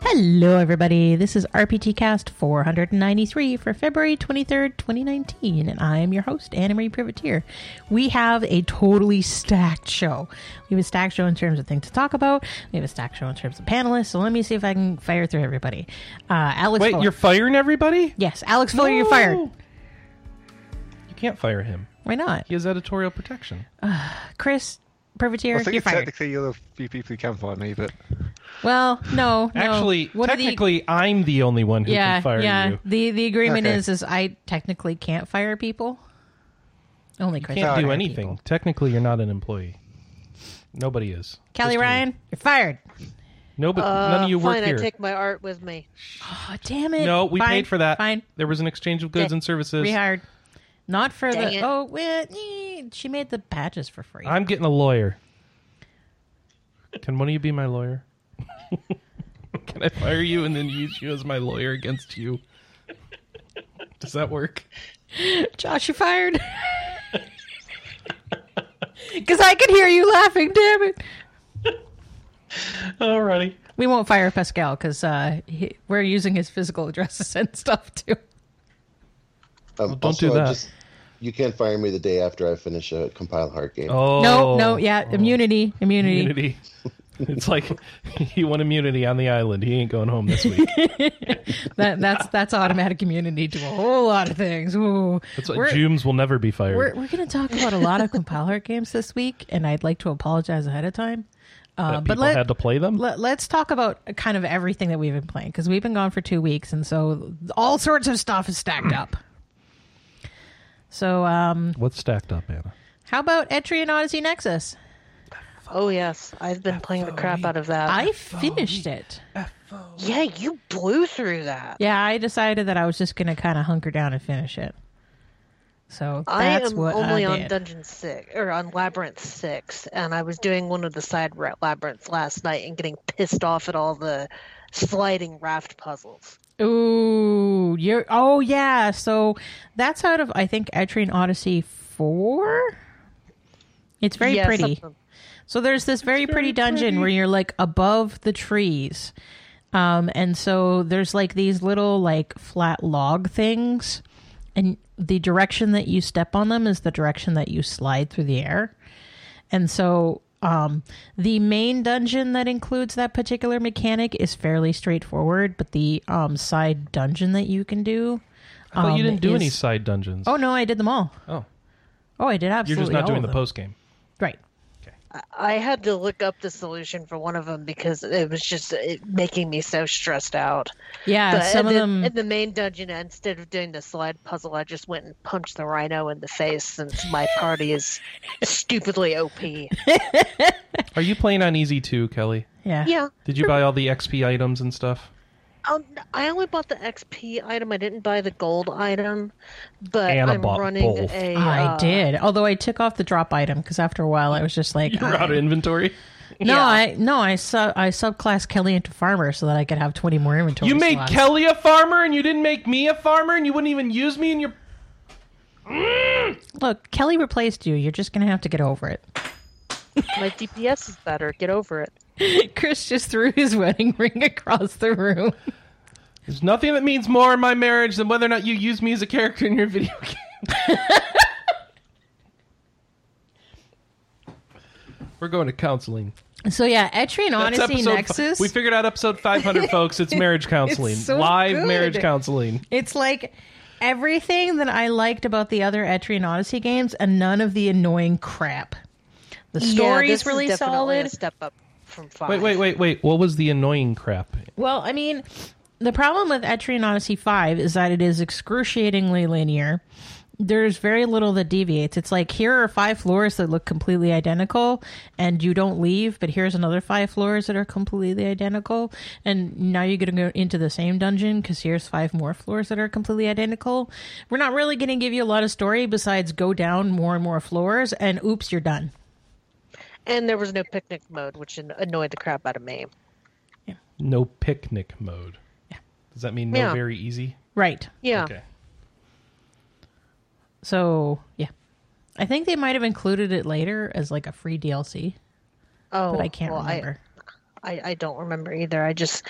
Hello, everybody. This is RPG Cast 493 for February 23rd, 2019, and I am your host, Anna Marie Privitere. We have a totally stacked show. We have a stacked show in terms of things to talk about. We have a stacked show in terms of panelists. So let me see if I can fire through everybody. Uh, Alex, Wait, Fuller. you're firing everybody? yes, Alex Fuller, you're fired. You can't fire him. Why not? He has editorial protection. Uh, Chris Privitere, I think you're fired. technically you're the few people who can fire me, but Well, no, no. Actually, What are the- technically, I'm the only one who yeah, can fire yeah. you. The the agreement Okay. is is I technically can't fire people. Only You can't do anything. people. Technically, you're not an employee. Nobody is. Kelly Just me. Ryan, you're fired. Nobody. Uh, none of you work fine, here. I take my art with me. Oh, damn it. no, we Fine, paid for that. Fine. There was an exchange of goods Yeah. and services. Rehired. Not for Dang the. it. Oh, well, eh, she made the badges for free. I'm getting a lawyer. Can one of you be my lawyer? Can I fire you and then use you as my lawyer against you? Does that work? Josh, you're fired. Because I can hear you laughing, damn it. Alrighty. We won't fire Pascal because uh, he- we're using his physical addresses and stuff too. Um, don't also, do I that. Just, you can't fire me the day after I finish a Compile Heart game. Oh No, no, yeah, immunity, immunity. immunity. It's like he won immunity on the island. He ain't going home this week. That that's that's automatic immunity to a whole lot of things. Ooh. That's what We're- Jooms will never be fired. We're, we're going to talk about a lot of Compile Heart games this week, and I'd like to apologize ahead of time. Uh, that but let, had to play them. let, us talk about kind of everything that we've been playing because we've been gone for two weeks, and so all sorts of stuff is stacked up. So, um, What's stacked up, Anna? how about Etrian Odyssey Nexus? Oh yes, I've been playing the crap out of that. I finished it. yeah, you blew through that. Yeah, I decided that I was just going to kind of hunker down and finish it. So I that's am what only I on did. Dungeon Six or on Labyrinth Six, and I was doing one of the side labyrinths last night and getting pissed off at all the sliding raft puzzles. Ooh, you're oh yeah. So that's out of I think Etrian Odyssey four. It's very Yeah, pretty. something- So there's this very, pretty dungeon where you're like above the trees. Um, and so there's like these little like flat log things, and the direction that you step on them is the direction that you slide through the air. And so um, the main dungeon that includes that particular mechanic is fairly straightforward, but the um, side dungeon that you can do. I thought you um, didn't do any side dungeons. Oh no, I did them all. Oh. Oh, I did absolutely. you're just not doing the post game. Right. I had to look up the solution for one of them because it was just it, making me so stressed out. Yeah, But some in of the, them. in the main dungeon, instead of doing the slide puzzle, I just went and punched the rhino in the face since my party is stupidly OP. Are you playing on easy too, Kelly? yeah. Yeah, Did you buy all the XP items and stuff? Um, I only bought the XP item. I didn't buy the gold item, but Anna I'm running both. a. I uh, did. Although I took off the drop item because after a while I was just like, You're out of inventory. no, Yeah. I no, I sub I subclass Kelly into farmer so that I could have twenty more inventory. You made slots. Kelly a farmer and you didn't make me a farmer and you wouldn't even use me in your. Look, Kelly replaced you. You're just gonna have to get over it. My DPS is better. Get over it. Chris just threw his wedding ring across the room. There's nothing that means more in my marriage than whether or not you use me as a character in your video game. We're going to counseling. So yeah, Etrian That's Odyssey episode- Nexus. We figured out episode 500, folks. It's marriage counseling. so Live good. marriage counseling. It's like everything that I liked about the other Etrian Odyssey games, and none of the annoying crap. The story yeah, is really is solid. A step up from five. Wait, wait, wait, wait. What was the annoying crap? Well, I mean, the problem with Etrian Odyssey 5 is that it is excruciatingly linear. There's very little that deviates. It's like here are five floors that look completely identical and you don't leave, but here's another five floors that are completely identical. And now you're going to go into the same dungeon because here's five more floors that are completely identical. We're not really going to give you a lot of story besides go down more and more floors and oops, you're done. And there was no picnic mode, which annoyed the crap out of me. Yeah. No picnic mode. Yeah. Does that mean no Yeah. very easy? Right. Yeah. Okay. So, yeah. I think they might have included it later as like a free DLC. Oh, but I can't well, remember. I, I don't remember either. I just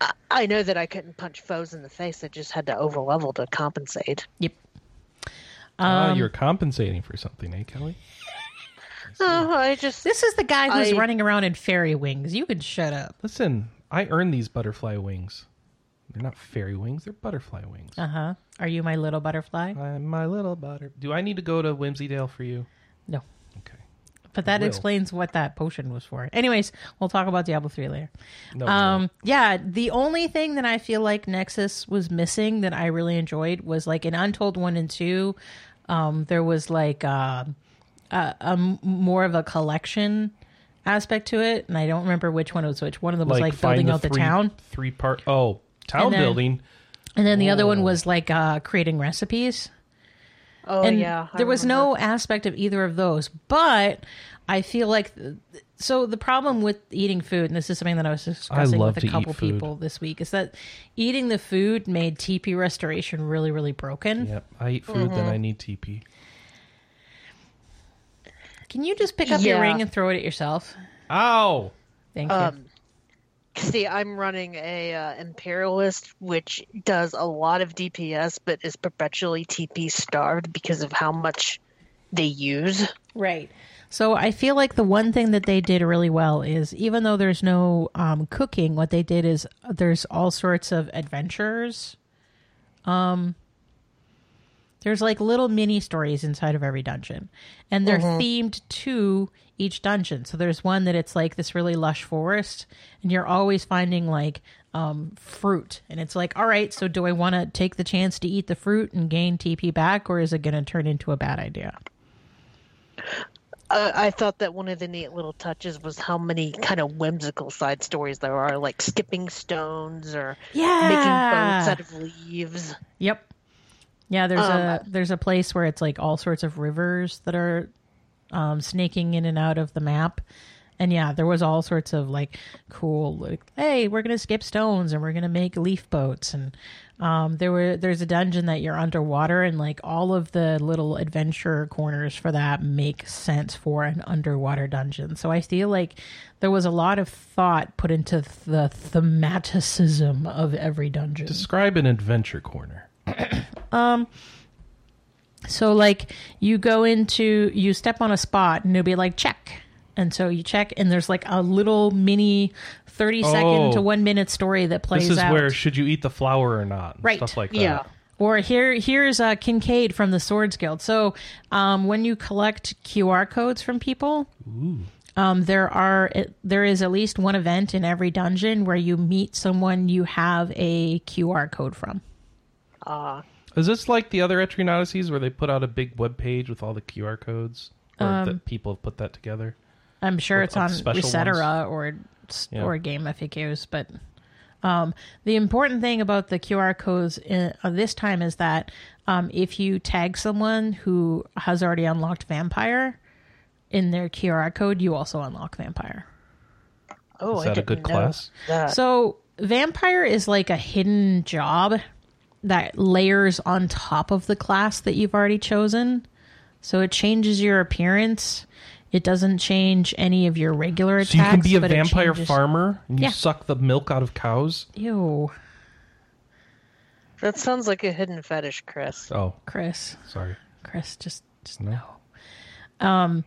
I, I know that I couldn't punch foes in the face. I just had to overlevel to compensate. Yep. Ah, Um, you're compensating for something, eh, Kelly? Oh, I just This is the guy who's I- running around in fairy wings. You can shut up. Listen, I earned these butterfly wings. They're not fairy wings; they're butterfly wings. Uh huh. Are you my little butterfly? I'm my little butter. Do I need to go to Whimsydale for you? No. Okay. But that will. explains what that potion was for. Anyways, we'll talk about Diablo 3 later. No. Um, yeah, the only thing that I feel like Nexus was missing that I really enjoyed was like in Untold 1 and 2, um, there was like uh, a, a m- more of a collection aspect to it. And I don't remember which one was which. One of them was like, find building out the three, town. Three part. Oh, town And then- building. And then the other one was like uh, creating recipes. oh and yeah. I there was remember. no aspect of either of those but i feel like so the problem with eating food and this is something that i was discussing love with a couple people this week is that eating the food made tp restoration really really broken Yep. I eat food, then I need TP. Can you just pick up your Yeah. ring and throw it at yourself Ow! thank you Um, see, I'm running a uh, imperialist, which does a lot of DPS, but is perpetually TP starved because of how much they use. Right. So I feel like the one thing that they did really well is even though there's no um, cooking, what they did is there's all sorts of adventures. Um, there's like little mini stories inside of every dungeon, and they're themed to each dungeon. So there's one that it's like this really lush forest, and you're always finding like um, fruit, and it's like, all right, so do I want to take the chance to eat the fruit and gain TP back, or is it going to turn into a bad idea? Uh, I thought that one of the neat little touches was how many kind of whimsical side stories there are, like skipping stones or Yeah. making boats out of leaves. Yep. Yeah, there's Um, a there's a place where it's like all sorts of rivers that are um, snaking in and out of the map. And yeah, there was all sorts of like cool like hey, we're going to skip stones and we're going to make leaf boats and um, there were there's a dungeon that you're underwater and like all of the little adventure corners for that make sense for an underwater dungeon. So I feel like there was a lot of thought put into the thematicism of every dungeon. Describe an adventure corner. So like you go into you step on a spot and it'll be like check. And so you check and there's like a little mini 30 second Oh. to 1 minute story that plays This is out. where should you eat the flower or not? and Right. Stuff like that. Yeah. or here here's uh, Kincaid from the Swords Guild. So um, when you collect QR codes from people, um, there are there is at least one event in every dungeon where you meet someone you have a QR code from. Uh, Is this like the other Etrian Odysseys where they put out a big web page with all the QR codes? Or Um, that people have put that together? I'm sure With it's on special Resetera or Yeah. or Game FAQs, but um, the important thing about the QR codes in, uh, this time is that um, if you tag someone who has already unlocked Vampire in their QR code, you also unlock Vampire. oh, Is that a good class? that. So Vampire is like a hidden job that layers on top of the class that you've already chosen. So it changes your appearance. It doesn't change any of your regular attacks. So you can be a vampire changes- farmer and you Yeah. suck the milk out of cows? Ew, That sounds like a hidden fetish, Chris. Oh, Chris. sorry. Chris, just just No. no. Um,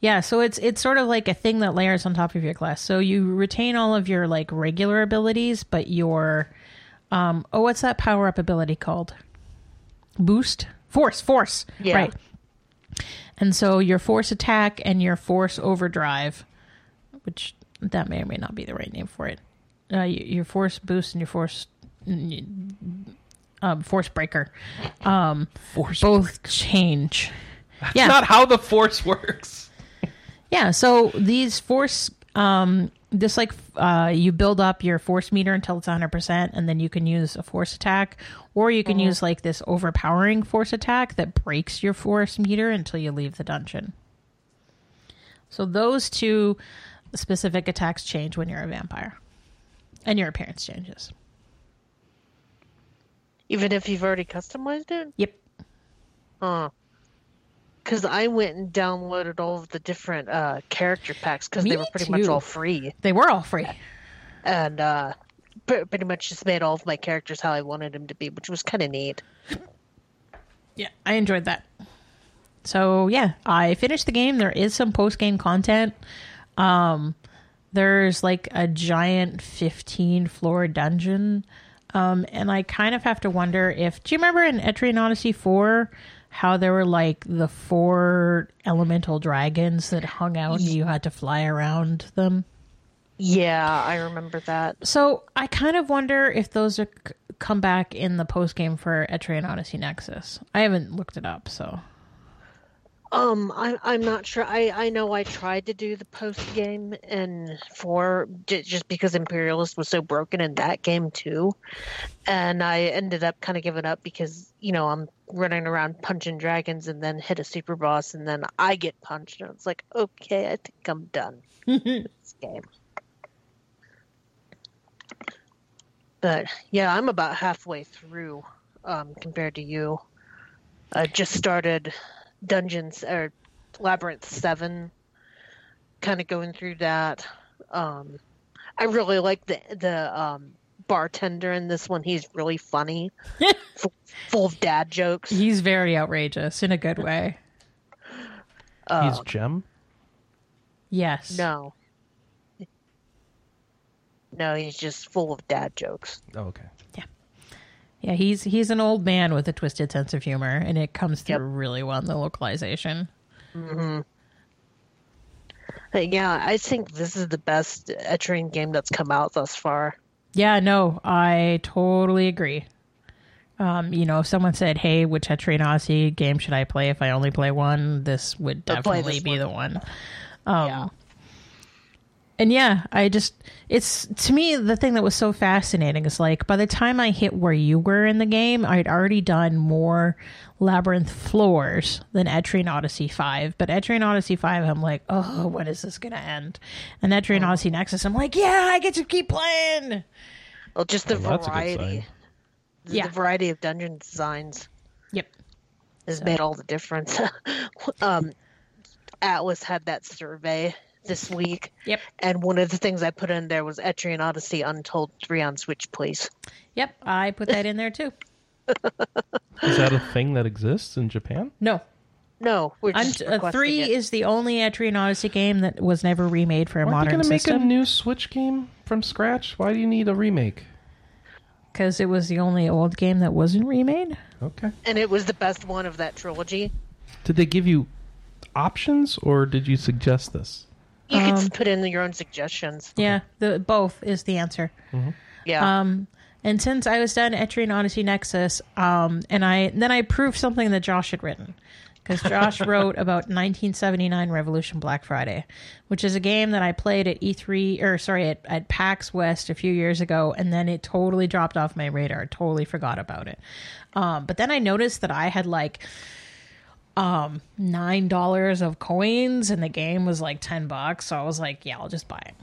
yeah, so it's it's sort of like a thing that layers on top of your class. So you retain all of your like regular abilities, but your um oh what's that power up ability called? Boost? Force, force. Yeah. Right. And so your force attack and your force overdrive, which that may or may not be the right name for it. Uh, your force boost and your force um, force breaker um, Force. both change. yeah. Not how the force works. Yeah, so these force um this like uh you build up your force meter until it's 100% and then you can use a force attack or you can use like this overpowering force attack that breaks your force meter until you leave the dungeon. So those two specific attacks change when you're a vampire. And your appearance changes. Even if you've already customized it? Yep. Huh. Because I went and downloaded all of the different uh, character packs because they were pretty much all free, They were all free. and uh, pretty much just made all of my characters how I wanted them to be, which was kind of neat. Yeah, I enjoyed that. So yeah, I finished the game. There is some post game content. Um, there's like a giant 15 floor dungeon. Um, and I kind of have to wonder if do you remember in Etrian Odyssey 4 how there were like the four elemental dragons that hung out and you had to fly around them? Yeah, I remember that. So I kind of wonder if those are c- come back in the post game for Etrian Odyssey Nexus. I haven't looked it up, so Um, I, I'm not sure. I, I know I tried to do the post game and for j- just because Imperialist was so broken in that game too, and I ended up kind of giving up because you know I'm running around punching dragons and then hit a super boss and then I get punched and it's like okay I think I'm done with this game. But yeah, I'm about halfway through um, compared to you. I just started dungeons or labyrinth 7 kind of going through that. Um i really like the the um bartender in this one. He's really funny. Full, full of dad jokes. He's very outrageous in a good way. Uh, He's jim? Yes. no. No he's just full of dad jokes. Oh, okay. Yeah, he's he's an old man with a twisted sense of humor, and it comes through Yep. really well in the localization. But yeah i think this is the best Etrian game that's come out thus far Yeah, no, I totally agree. Um, you know, if someone said, "Hey, which Etrian game should I play if I only play one?" This would definitely this be one. the one. Um, yeah And yeah, I just it's to me the thing that was so fascinating is like by the time I hit where you were in the game, I'd already done more labyrinth floors than Etrian Odyssey 5. But Etrian Odyssey 5 I'm like, "Oh, when is this going to end?" And Etrian Odyssey Nexus I'm like, "Yeah, I get to keep playing." well just the Well, that's a good variety the, Yeah. the variety of dungeon designs Yep. has made all the difference. um, Atlus had that survey this week, Yep. and one of the things I put in there was Etrian Odyssey Untold 3 on Switch, please. Yep, I put that in there too. Is that a thing that exists in Japan? No. No, we're just Unt- uh, requesting 3 it. is the only Etrian Odyssey game that was never remade for a Aren't they modern going to make a new Switch game from scratch? Why do you need a remake? because it was the only old game that wasn't remade. Okay. and it was the best one of that trilogy. Did they give you options, or did you suggest this? You Um, could put in your own suggestions. Yeah, the both is the answer. Yeah. Um, and since I was done Etrian Odyssey Nexus, um, and I then I proved something that Josh had written because Josh wrote about 1979 Revolution Black Friday, which is a game that I played at E3 or sorry at, at PAX West a few years ago, and then it totally dropped off my radar. Totally forgot about it. Um, but then I noticed that I had like um nine dollars of coins and the game was like 10 bucks so i was like yeah i'll just buy it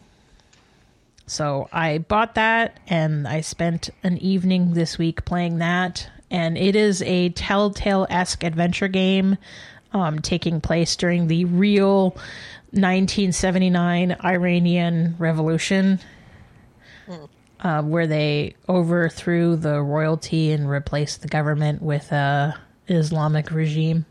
so I bought that and I spent an evening this week playing that. And it is a Telltale esque adventure game um, taking place during the real 1979 Iranian Revolution, uh, where they overthrew the royalty and replaced the government with a Islamic regime.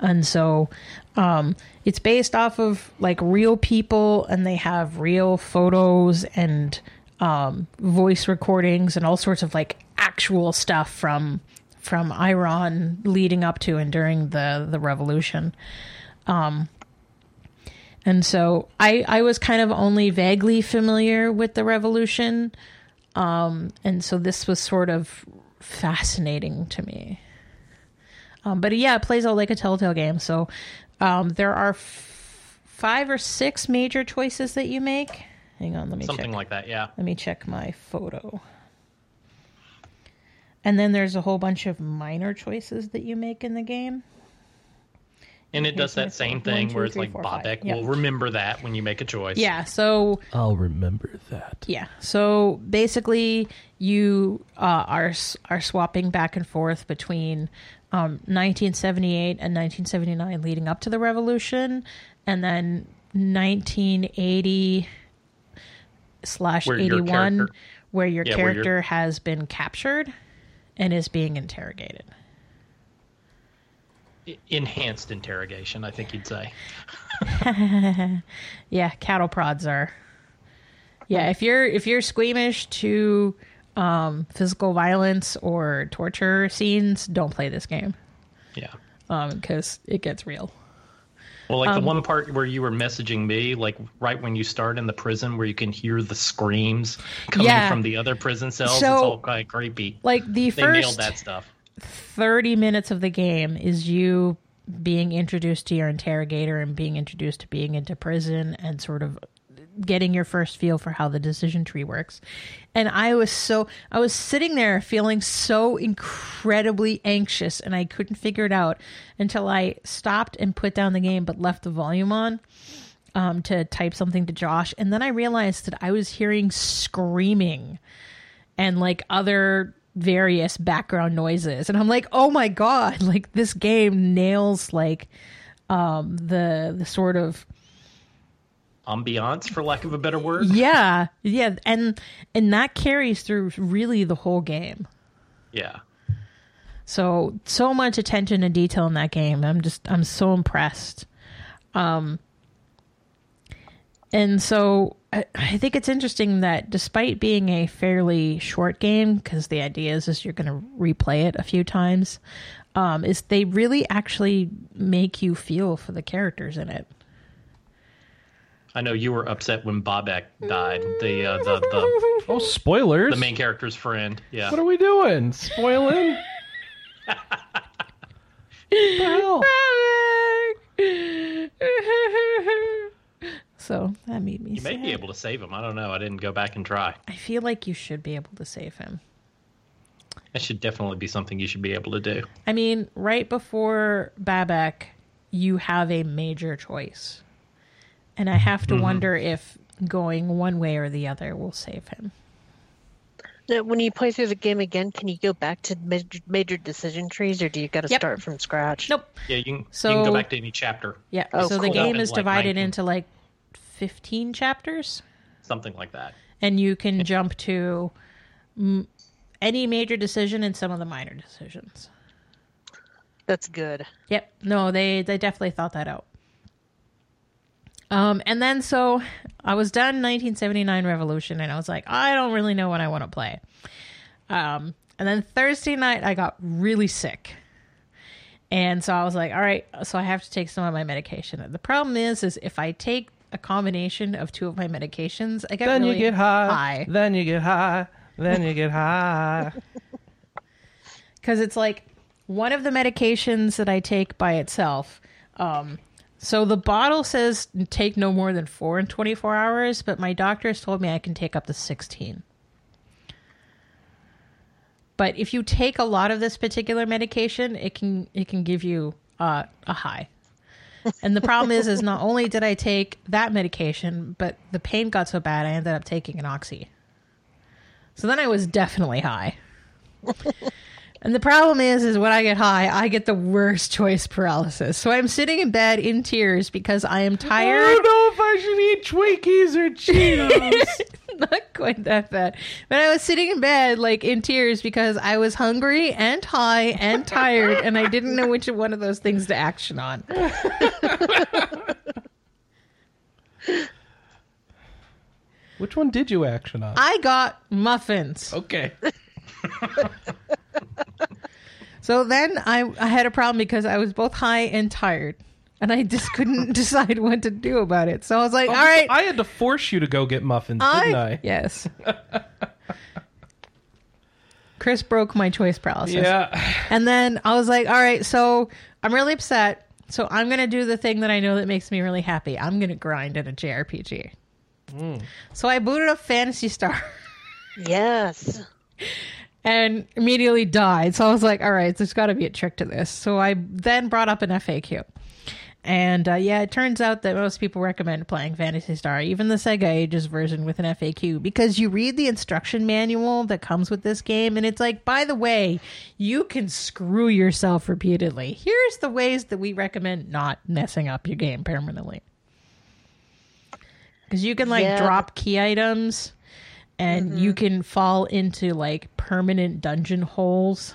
And so um, it's based off of like real people, and they have real photos and um, voice recordings and all sorts of like actual stuff from from Iran leading up to and during the the revolution. Um, and so I I was kind of only vaguely familiar with the revolution, um, and so this was sort of fascinating to me. Um, but yeah, it plays out like a Telltale game. So um, there are f- five or six major choices that you make. Hang on, let me Something check. like that, yeah. Let me check my photo. And then there's a whole bunch of minor choices that you make in the game. And it does that same phone. One, thing two, where it's three, like four, five. Babak Yep. will remember that when you make a choice. Yeah, so I'll remember that. Yeah. So basically, you uh, are are swapping back and forth between um, 1978 and 1979 leading up to the revolution, and then 1980 slash Where your 81, where your Yeah, where character has been captured and is being interrogated. Enhanced interrogation, I think you'd say. Yeah, cattle prods are. Yeah, if you're if you're squeamish to um, physical violence or torture scenes, don't play this game Yeah. because it gets real. Well, like Um, the one part where you were messaging me, like right when you start in the prison, where you can hear the screams coming Yeah. from the other prison cells. So- it's all kind of creepy. Like the They nailed first that stuff. 30 minutes of the game is you being introduced to your interrogator and being introduced to being into prison and sort of getting your first feel for how the decision tree works. And I was so I was sitting there feeling so incredibly anxious and I couldn't figure it out until I stopped and put down the game but left the volume on um, to type something to Josh and then I realized that I was hearing screaming and like other various background noises and i'm like oh my god like this game nails like um the the sort of Ambiance, for lack of a better word. yeah yeah and and that carries through really the whole game Yeah. so so much attention to detail in that game i'm just i'm so impressed um and so I, I think it's interesting that despite being a fairly short game because the idea is, is you're going to replay it a few times um, is they really actually make you feel for the characters in it I know you were upset when Babak died. The uh, the, the Oh, spoilers! the main character's friend. Yeah. What are we doing? Spoiling? the so that made me You may be able to save him. I don't know. I didn't go back and try. i feel like you should be able to save him That should definitely be something you should be able to do. I mean, right before Babak, you have a major choice. And I have to wonder if going one way or the other will save him. Now, when you play through the game again, can you go back to major, major decision trees, or do you got to Yep. start from scratch? Nope. Yeah, you can, you can go back to any chapter, Yeah. Oh, so the game is like, divided 19. into like 15 chapters, something like that. and you can jump to mm, any major decision and some of the minor decisions. That's good. Yep. No, they they definitely thought that out. Um, and then so I was done 1979 Revolution, and I was like, I don't really know what I want to play. Um, and then Thursday night I got really sick, and so I was like, all right, so I have to take some of my medication. And the problem is, is if I take a combination of two of my medications, I get Then really you get high. high. Then you get high. Then you get high. because it's like one of the medications that I take by itself. Um, so the bottle says take no more than four in 24 hours, but my doctor has told me I can take up to 16. But if you take a lot of this particular medication, it can it can give you uh, a high. And the problem is, is not only did I take that medication, but the pain got so bad I ended up taking an oxy. So then I was definitely high. And the problem is, is when I get high, I get the worst choice paralysis. So I'm sitting in bed in tears because I am tired. I don't know if I should eat Twinkies or Cheetos. Not quite that bad. But I was sitting in bed, like in tears, because I was hungry and high and tired, and I didn't know which one of those things to action on. Which one did you action on? I got muffins. Okay. So then I, I had a problem because I was both high and tired. And I just couldn't decide what to do about it. So I was like, oh, all right. I had to force you to go get muffins, didn't I? Yes. Chris broke my choice paralysis. Yeah. And then I was like, all right, so I'm really upset. So I'm going to do the thing that I know that makes me really happy. I'm going to grind in a JRPG. Mm. So I booted up Phantasy Star Yes. And immediately died. So I was like, all right, there's got to be a trick to this. So I then brought up an FAQ. And uh, yeah, it turns out that most people recommend playing Phantasy Star, even the Sega Ages version with an FAQ, because you read the instruction manual that comes with this game, and it's like, by the way, you can screw yourself repeatedly. Here's the ways that we recommend not messing up your game permanently. Because you can like Yeah. drop key items, and you can fall into like permanent dungeon holes.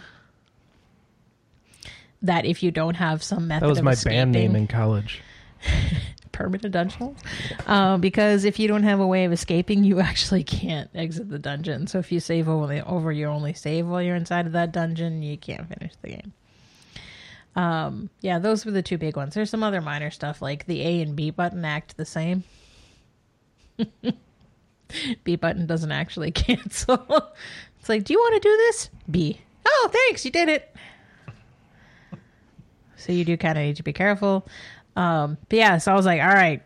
That if you don't have some method That was of my escaping, band name in college. permanent dungeon hole. Uh, because if you don't have a way of escaping, you actually can't exit the dungeon. So if you save over, over your only save while you're inside of that dungeon, you can't finish the game. Um, yeah, those were the two big ones. There's some other minor stuff like the A and B button act the same. B button doesn't actually cancel. it's like, do you want to do this? B. Oh, thanks, you did it. So you do kind of need to be careful. Um, but yeah, so I was like, all right.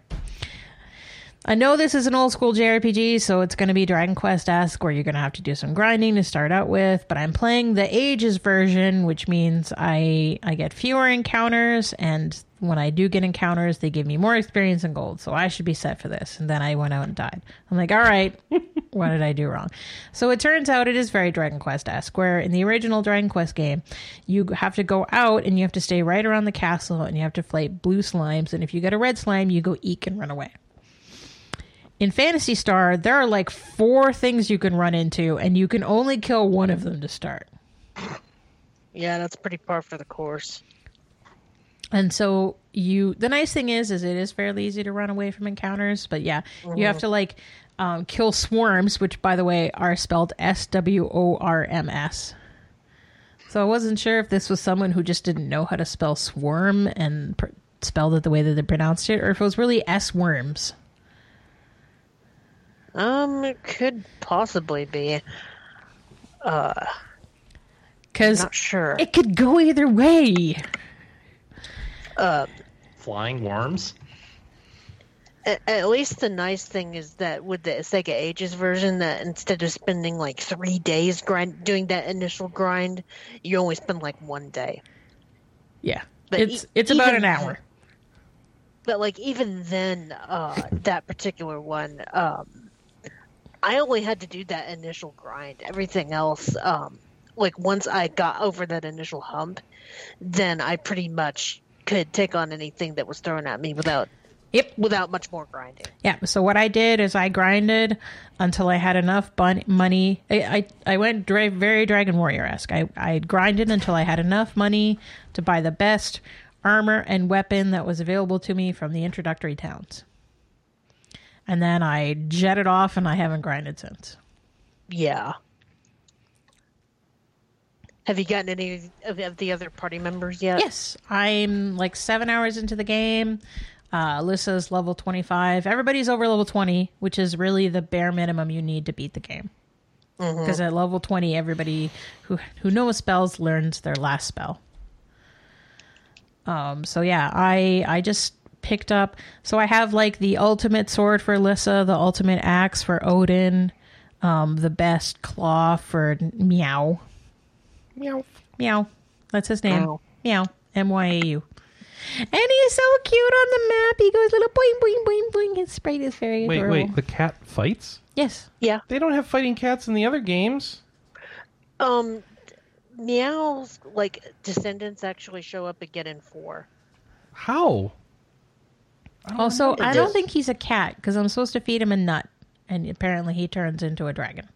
I know this is an old school JRPG, so it's going to be Dragon Quest esque, where you're going to have to do some grinding to start out with. But I'm playing the Ages version, which means I I get fewer encounters, and when I do get encounters, they give me more experience and gold. So I should be set for this. And then I went out and died. I'm like, all right, what did I do wrong? So it turns out it is very Dragon Quest esque, where in the original Dragon Quest game, you have to go out and you have to stay right around the castle and you have to fight blue slimes. And if you get a red slime, you go eek and run away. In Phantasy Star, there are like four things you can run into, and you can only kill one of them to start. Yeah, that's pretty par for the course. And so you the nice thing is is it is fairly easy to run away from encounters, but yeah, you have to like um, kill swarms, which by the way are spelled S W O R M S. So I wasn't sure if this was someone who just didn't know how to spell swarm and pr- spelled it the way that they pronounced it, or if it was really S worms. Um, it could possibly be. Uh. Because Not sure. it could go either way. Flying worms. At, at least the nice thing is that with the Sega Ages version, that instead of spending like three days grind doing that initial grind, you only spend like one day. Yeah, But it's e- it's about even- an hour. But like even then, uh, that particular one, um, I only had to do that initial grind. Everything else, um, like once I got over that initial hump, then I pretty much could take on anything that was thrown at me without Yep. without much more grinding. Yeah. So what I did is I grinded until I had enough bun- money. I I, I went dra- very Dragon Warrior esque. I I grinded until I had enough money to buy the best armor and weapon that was available to me from the introductory towns. And then I jetted off, and I haven't grinded since. Yeah. Have you gotten any of, of the other party members yet? Yes, I'm like seven hours into the game. Uh, Alyssa's level 25. Everybody's over level 20, which is really the bare minimum you need to beat the game. Because at level 20, everybody who who knows spells learns their last spell. Um, so yeah, I I just picked up. So I have like the ultimate sword for Alyssa, the ultimate axe for Odin, um, the best claw for Myau. Meow. Meow. That's his name. Meow. Meow. M Y A U. And he's so cute on the map. He goes little boing boing boing boing. His sprite is very Wait, adorable. wait. The cat fights? Yes. Yeah. They don't have fighting cats in the other games. Um, Myau's like descendants actually show up again in four. How? I don't Also, remember I don't this. think he's a cat because I'm supposed to feed him a nut, and apparently he turns into a dragon.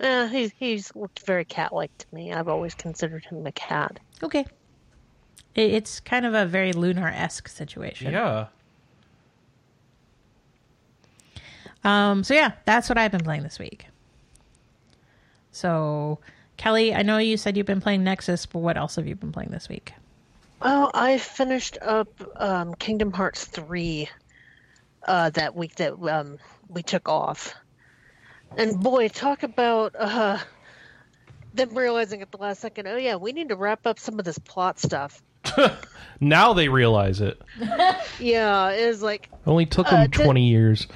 Eh, he's he's looked very cat-like to me. I've always considered him a cat. Okay. It, it's kind of a very Lunar esque situation. Yeah. Um. So yeah, that's what I've been playing this week. So, Kelly, I know you said you've been playing Nexus, but what else have you been playing this week? Well, I finished up um, Kingdom Hearts three uh, that week that um, we took off, and boy, talk about uh, them realizing at the last second, oh yeah, we need to wrap up some of this plot stuff. Now they realize it. Yeah, it was like Only took Uh, them di- 20 years.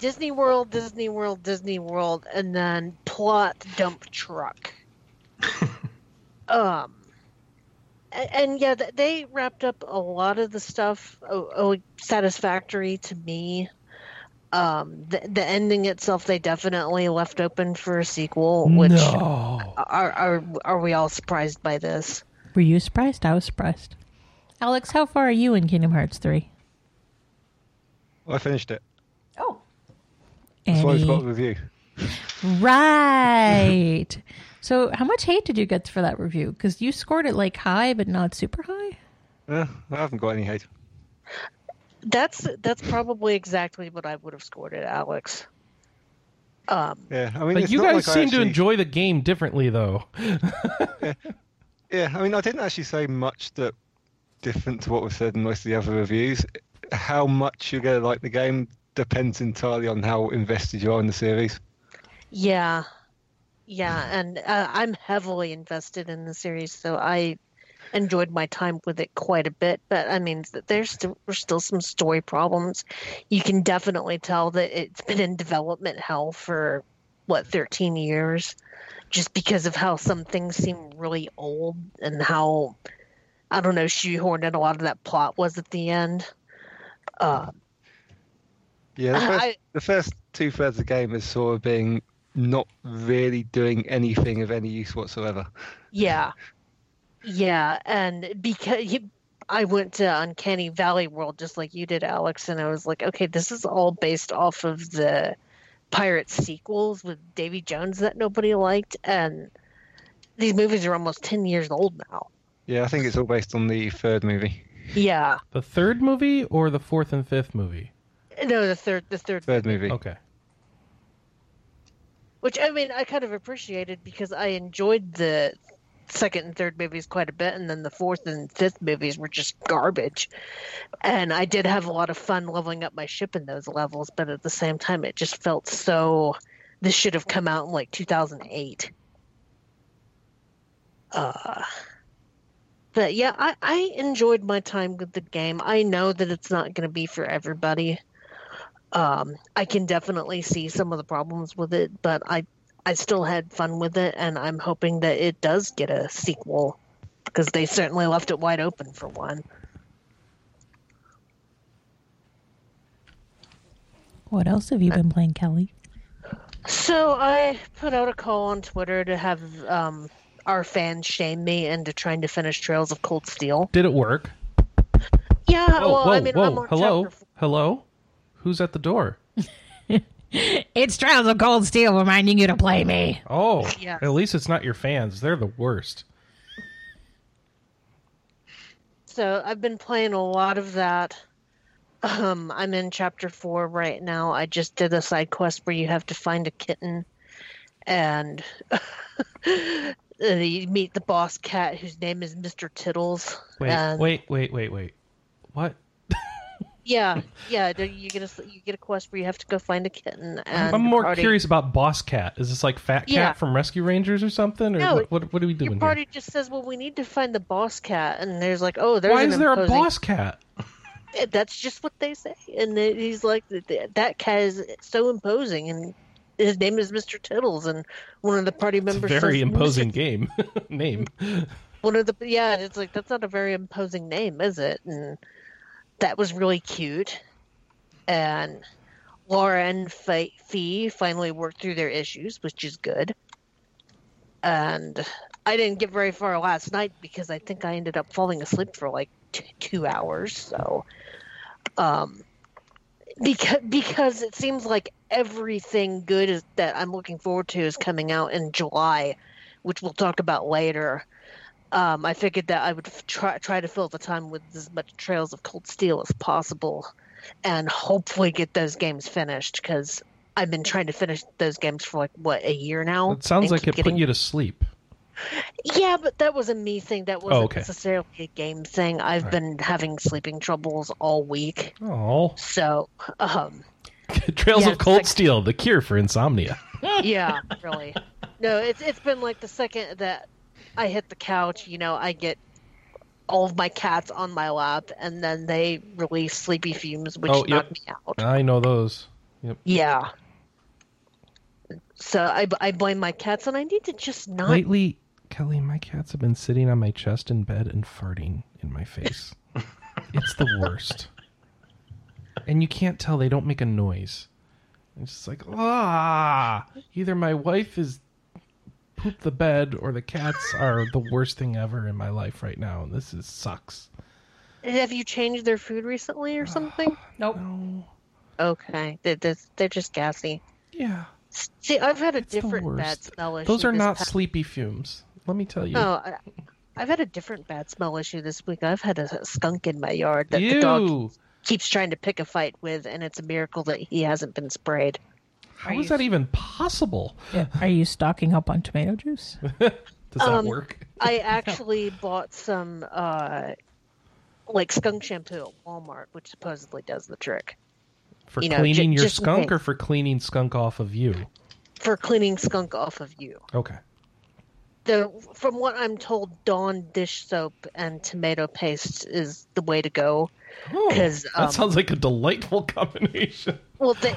Disney World, Disney World, Disney World, and then plot dump truck. um, A- and yeah, they wrapped up a lot of the stuff oh, oh, satisfactory to me. Um, the, the ending itself, they definitely left open for a sequel. Which no. are are are we all surprised by this? Were you surprised? I was surprised. Alex, how far are you in Kingdom Hearts 3? I finished it. Oh. That's why it's Any- got a review. Right. so, how much hate did you get for that review? Because you scored it like high, but not super high. Yeah, I haven't got any hate. That's that's probably exactly what I would have scored it, Alex. Um, Yeah, I mean, But you guys like I seem to enjoy the game differently, though. Yeah, I mean, I didn't actually say much that different to what was said in most of the other reviews. How much you're going to like the game depends entirely on how invested you are in the series. Yeah, yeah, and uh, I'm heavily invested in the series, so I enjoyed my time with it quite a bit. But I mean, there's still, there's still some story problems. You can definitely tell that it's been in development hell for what 13 years, just because of how some things seem really old and how I don't know shoehorned in a lot of that plot was at the end. Uh, Yeah, the first, I- the first two thirds of the game is sort of being not really doing anything of any use whatsoever. Yeah. Yeah, and because you, I went to Uncanny Valley World just like you did, Alex, and I was like, okay, this is all based off of the Pirate sequels with Davy Jones that nobody liked, and these movies are almost 10 years old now. Yeah, I think it's all based on the third movie. Yeah. The third movie or the fourth and fifth movie? No, the third, the third, Third movie. Okay. which I mean, I kind of appreciated because I enjoyed the second and third movies quite a bit, and then the fourth and fifth movies were just garbage. And I did have a lot of fun leveling up my ship in those levels, but at the same time, it just felt so. This should have come out in like 2008. Uh, but yeah, I, I enjoyed my time with the game. I know that it's not going to be for everybody. Um, I can definitely see some of the problems with it, but I I still had fun with it, and I'm hoping that it does get a sequel because they certainly left it wide open for one. What else have you been playing, Kelly? So I put out a call on Twitter to have um, our fans shame me into trying to finish Trails of Cold Steel. Did it work? Yeah, Whoa, well, whoa, I mean, I'm whoa. on Hello? chapter. Hello? Who's at the door? It's Trails of Cold Steel reminding you to play me. Oh, Yeah. at least it's not your fans. They're the worst. So I've been playing a lot of that. Um, I'm in chapter four right now. I just did a side quest where you have to find a kitten, and you meet the boss cat whose name is Mister Tittles. Wait, and wait, wait, wait, wait. What? Yeah, yeah. You get a you get a quest where you have to go find a kitten. And I'm more party, curious about Boss Cat. Is this like Fat Cat Yeah. from Rescue Rangers or something? Or No, what, what, what are we doing? Your party just says, "Well, we need to find the boss cat," and there's like, "Oh, there's here? Why is there a Boss Cat? Eh, That's just what they say, and he's like, "Th- th- "That cat is so imposing," and his name is Mister Tittles, and one of the party members very says, imposing game name. One of the yeah, it's like that's not a very imposing name, is it? And that was really cute. And Laura and Fe- Fie finally worked through their issues, which is good. And I didn't get very far last night because I think I ended up falling asleep for like t- two hours. So, um, because because it seems like everything good is that I'm looking forward to is coming out in July, which we'll talk about later. Um, I figured that I would f- try try to fill the time with as much Trails of Cold Steel as possible, and hopefully get those games finished because I've been trying to finish those games for like what a year now. It sounds like it put you to sleep. Yeah, but that was a me thing. That wasn't Oh, okay. necessarily a game thing. I've Right. been having sleeping troubles all week, Oh, so um, Trails Yeah, of Cold like- Steel, the cure for insomnia. yeah, really. No, it's it's been like the second that I hit the couch, you know, I get all of my cats on my lap, and then they release sleepy fumes, which Oh, yep. knock me out. I know those. Yep. Yeah. So I, I blame my cats, and I need to just not. Lately, Kelly, my cats have been sitting on my chest in bed and farting in my face. it's the worst. And you can't tell they don't make a noise. It's just like, ah! Either my wife is poop the bed or the cats are the worst thing ever in my life right now. And this is sucks. Have you changed their food recently or something? Nope. No. Okay, they're, they're, they're just gassy. Yeah. See, I've had a It's different bad smell issue. Those are not past- sleepy fumes. Let me tell you. No, I, I've had a different bad smell issue this week. I've had a skunk in my yard that the dog keeps trying to pick a fight with, and it's a miracle that he hasn't been sprayed. How is that even possible? Are you stocking up on tomato juice? Does that Um, work? I actually bought some uh, like skunk shampoo at Walmart, which supposedly does the trick For you know, cleaning your skunk or for cleaning skunk off of you? for cleaning skunk off of you. Okay. The from what I'm told, Dawn dish soap and tomato paste is the way to go. Oh, 'Cause, that um, sounds like a delightful combination. Well, they,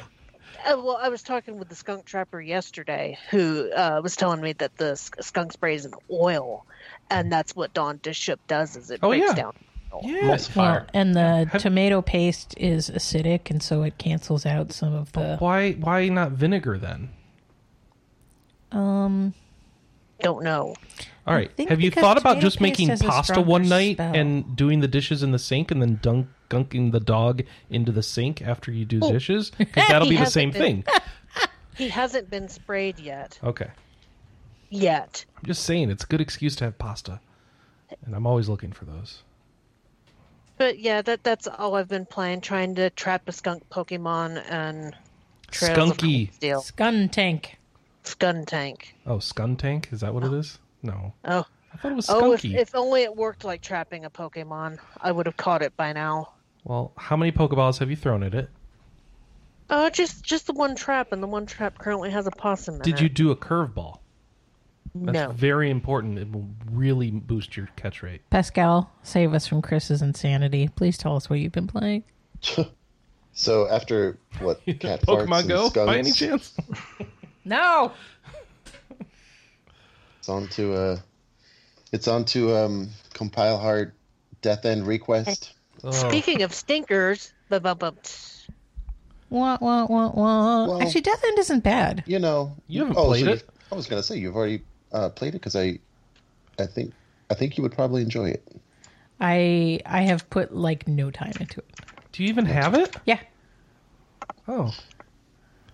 uh, well, I was talking with the skunk trapper yesterday, who uh, was telling me that the skunk spray is an oil, and that's what Dawn dish soap does. Is it Oh, breaks yeah. down? Yeah. Well, and the Have- tomato paste is acidic, and so it cancels out some of the. Why why not vinegar then? Um, Don't know. All right. Have you thought about just making pasta one night spell. and doing the dishes in the sink and then dunk gunking the dog into the sink after you do oh. dishes? 'Cause that'll be the same been- thing. He hasn't been sprayed yet. Okay. Yet. I'm just saying it's a good excuse to have pasta. And I'm always looking for those. But yeah, that that's all I've been playing, trying to trap a skunk Pokemon and Trails Skunky. Steel. Skuntank. Skun Tank. Oh, Skuntank? Is that what it is? No. Oh, I thought it was skunky. oh! If, if only it worked like trapping a Pokemon, I would have caught it by now. Well, how many Pokeballs have you thrown at it? Oh, just just the one trap, and the one trap currently has a possum in Did it. you do a curveball? That's No. very important. It will really boost your catch rate. Pascal, save us from Chris's insanity. Please tell us what you've been playing. So after what cat farts Pokemon and Go, skunks, by any chance? No. It's on to uh, it's on to um, Compile Heart death end request. Oh, Speaking of stinkers, bu- bu- bu- Wah, wah, wah, wah. Well- Actually, Death End isn't bad. You know, You haven't oh, played so it. I was gonna say you've already uh, played it because I, I think, I think you would probably enjoy it. I I have put like no time into it. do you even have it? Yeah. Oh,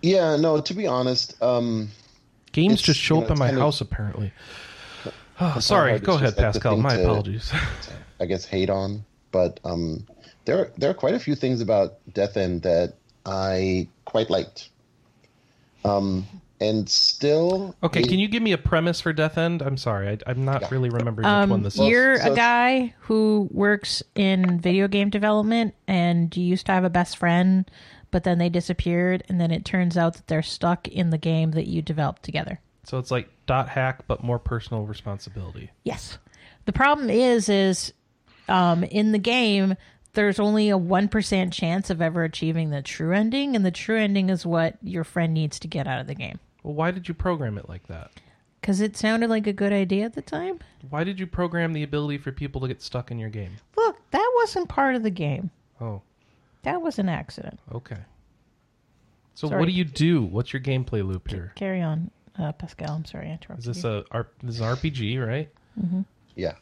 Yeah, no. To be honest, um, games It's, just show you up know, in my it's kind of- house apparently. Oh, sorry. Go ahead, just like the Pascal. thing My to- apologies. I guess hate on, but um, there there are quite a few things about Death End that I quite liked. Um, and still, Okay, they- can you give me a premise for Death End? I'm sorry, I, I'm not really remembering which one Um, this is. you're so- a guy who works in video game development, and you used to have a best friend, but then they disappeared, and then it turns out that they're stuck in the game that you developed together. So it's like dot hack, but more personal responsibility. Yes. The problem is, is um, in the game, there's only a 1% chance of ever achieving the true ending, and the true ending is what your friend needs to get out of the game. Well, why did you program it like that? Because it sounded like a good idea at the time. Why did you program the ability for people to get stuck in your game? Look, that wasn't part of the game. Oh, That was an accident. okay. So Sorry. what do you do? What's your gameplay loop here? Carry on, uh, Pascal. I'm sorry I interrupted Is this you. a R- this is an RPG, right? yeah,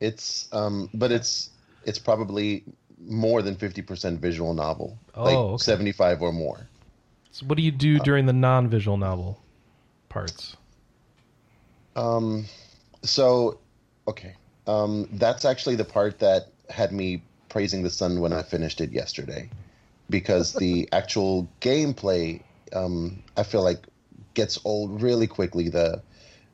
it's um, but it's it's probably more than fifty percent visual novel, Oh, like okay. seventy five or more. So what do you do during the non-visual novel parts? Um, so, okay. Um, that's actually the part that had me praising the sun when I finished it yesterday, because the actual gameplay, um, I feel like, gets old really quickly. The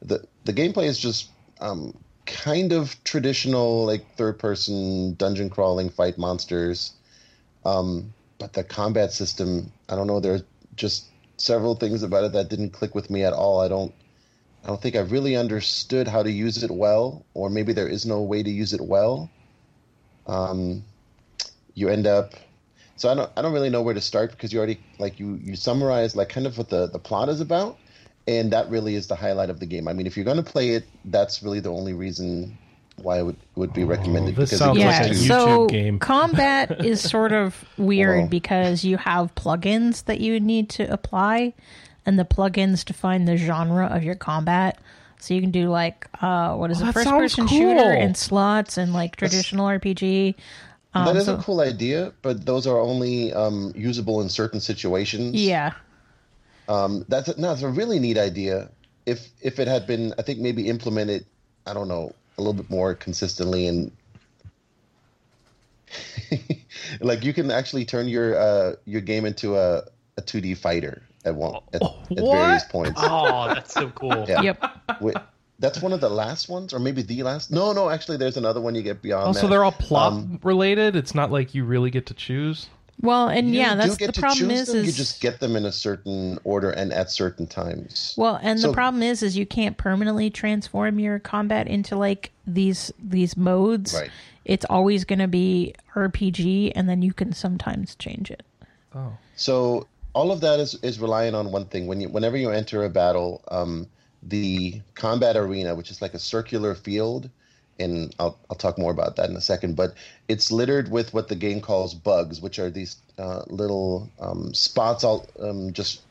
the the gameplay is just um, kind of traditional, like third person dungeon crawling, fight monsters. Um, but the combat system, I don't know. There's just several things about it that didn't click with me at all. I don't. I don't think I really understood how to use it well, or maybe there is no way to use it well. Um, you end up. So I don't. I don't really know where to start because you already like you you summarize like kind of what the the plot is about, and that really is the highlight of the game. I mean, if you're going to play it, that's really the only reason why it would, would be recommended. this because sounds it like yeah, a YouTube to- so game. combat is sort of weird Well- because you have plugins that you need to apply, and the plugins define the genre of your combat. So you can do like uh, what is Oh, a first person cool. shooter and slots and like traditional RPG. That Um, is so- a cool idea, but those are only um, usable in certain situations. Yeah, Um, that's a, no, that's a really neat idea. If if it had been, I think maybe implemented, I don't know, a little bit more consistently and like you can actually turn your uh, your game into a a two D fighter at one at, at various points. Oh, that's so cool. Yeah. yep. Wait, that's one of the last ones, or maybe the last. No, no, actually, there's another one you get beyond. Also, that. they're all plot Um, related. It's not like you really get to choose. Well, and you yeah, that's the problem is them, is you just get them in a certain order and at certain times. Well, and the problem is, is you can't permanently transform your combat into like these these modes. Right. It's always going to be RPG, and then you can sometimes change it. Oh, So all of that is, is relying on one thing. When you, whenever you enter a battle, um, the combat arena, which is like a circular field, and I'll, I'll talk more about that in a second, but it's littered with what the game calls bugs, which are these uh, little um, spots all um, just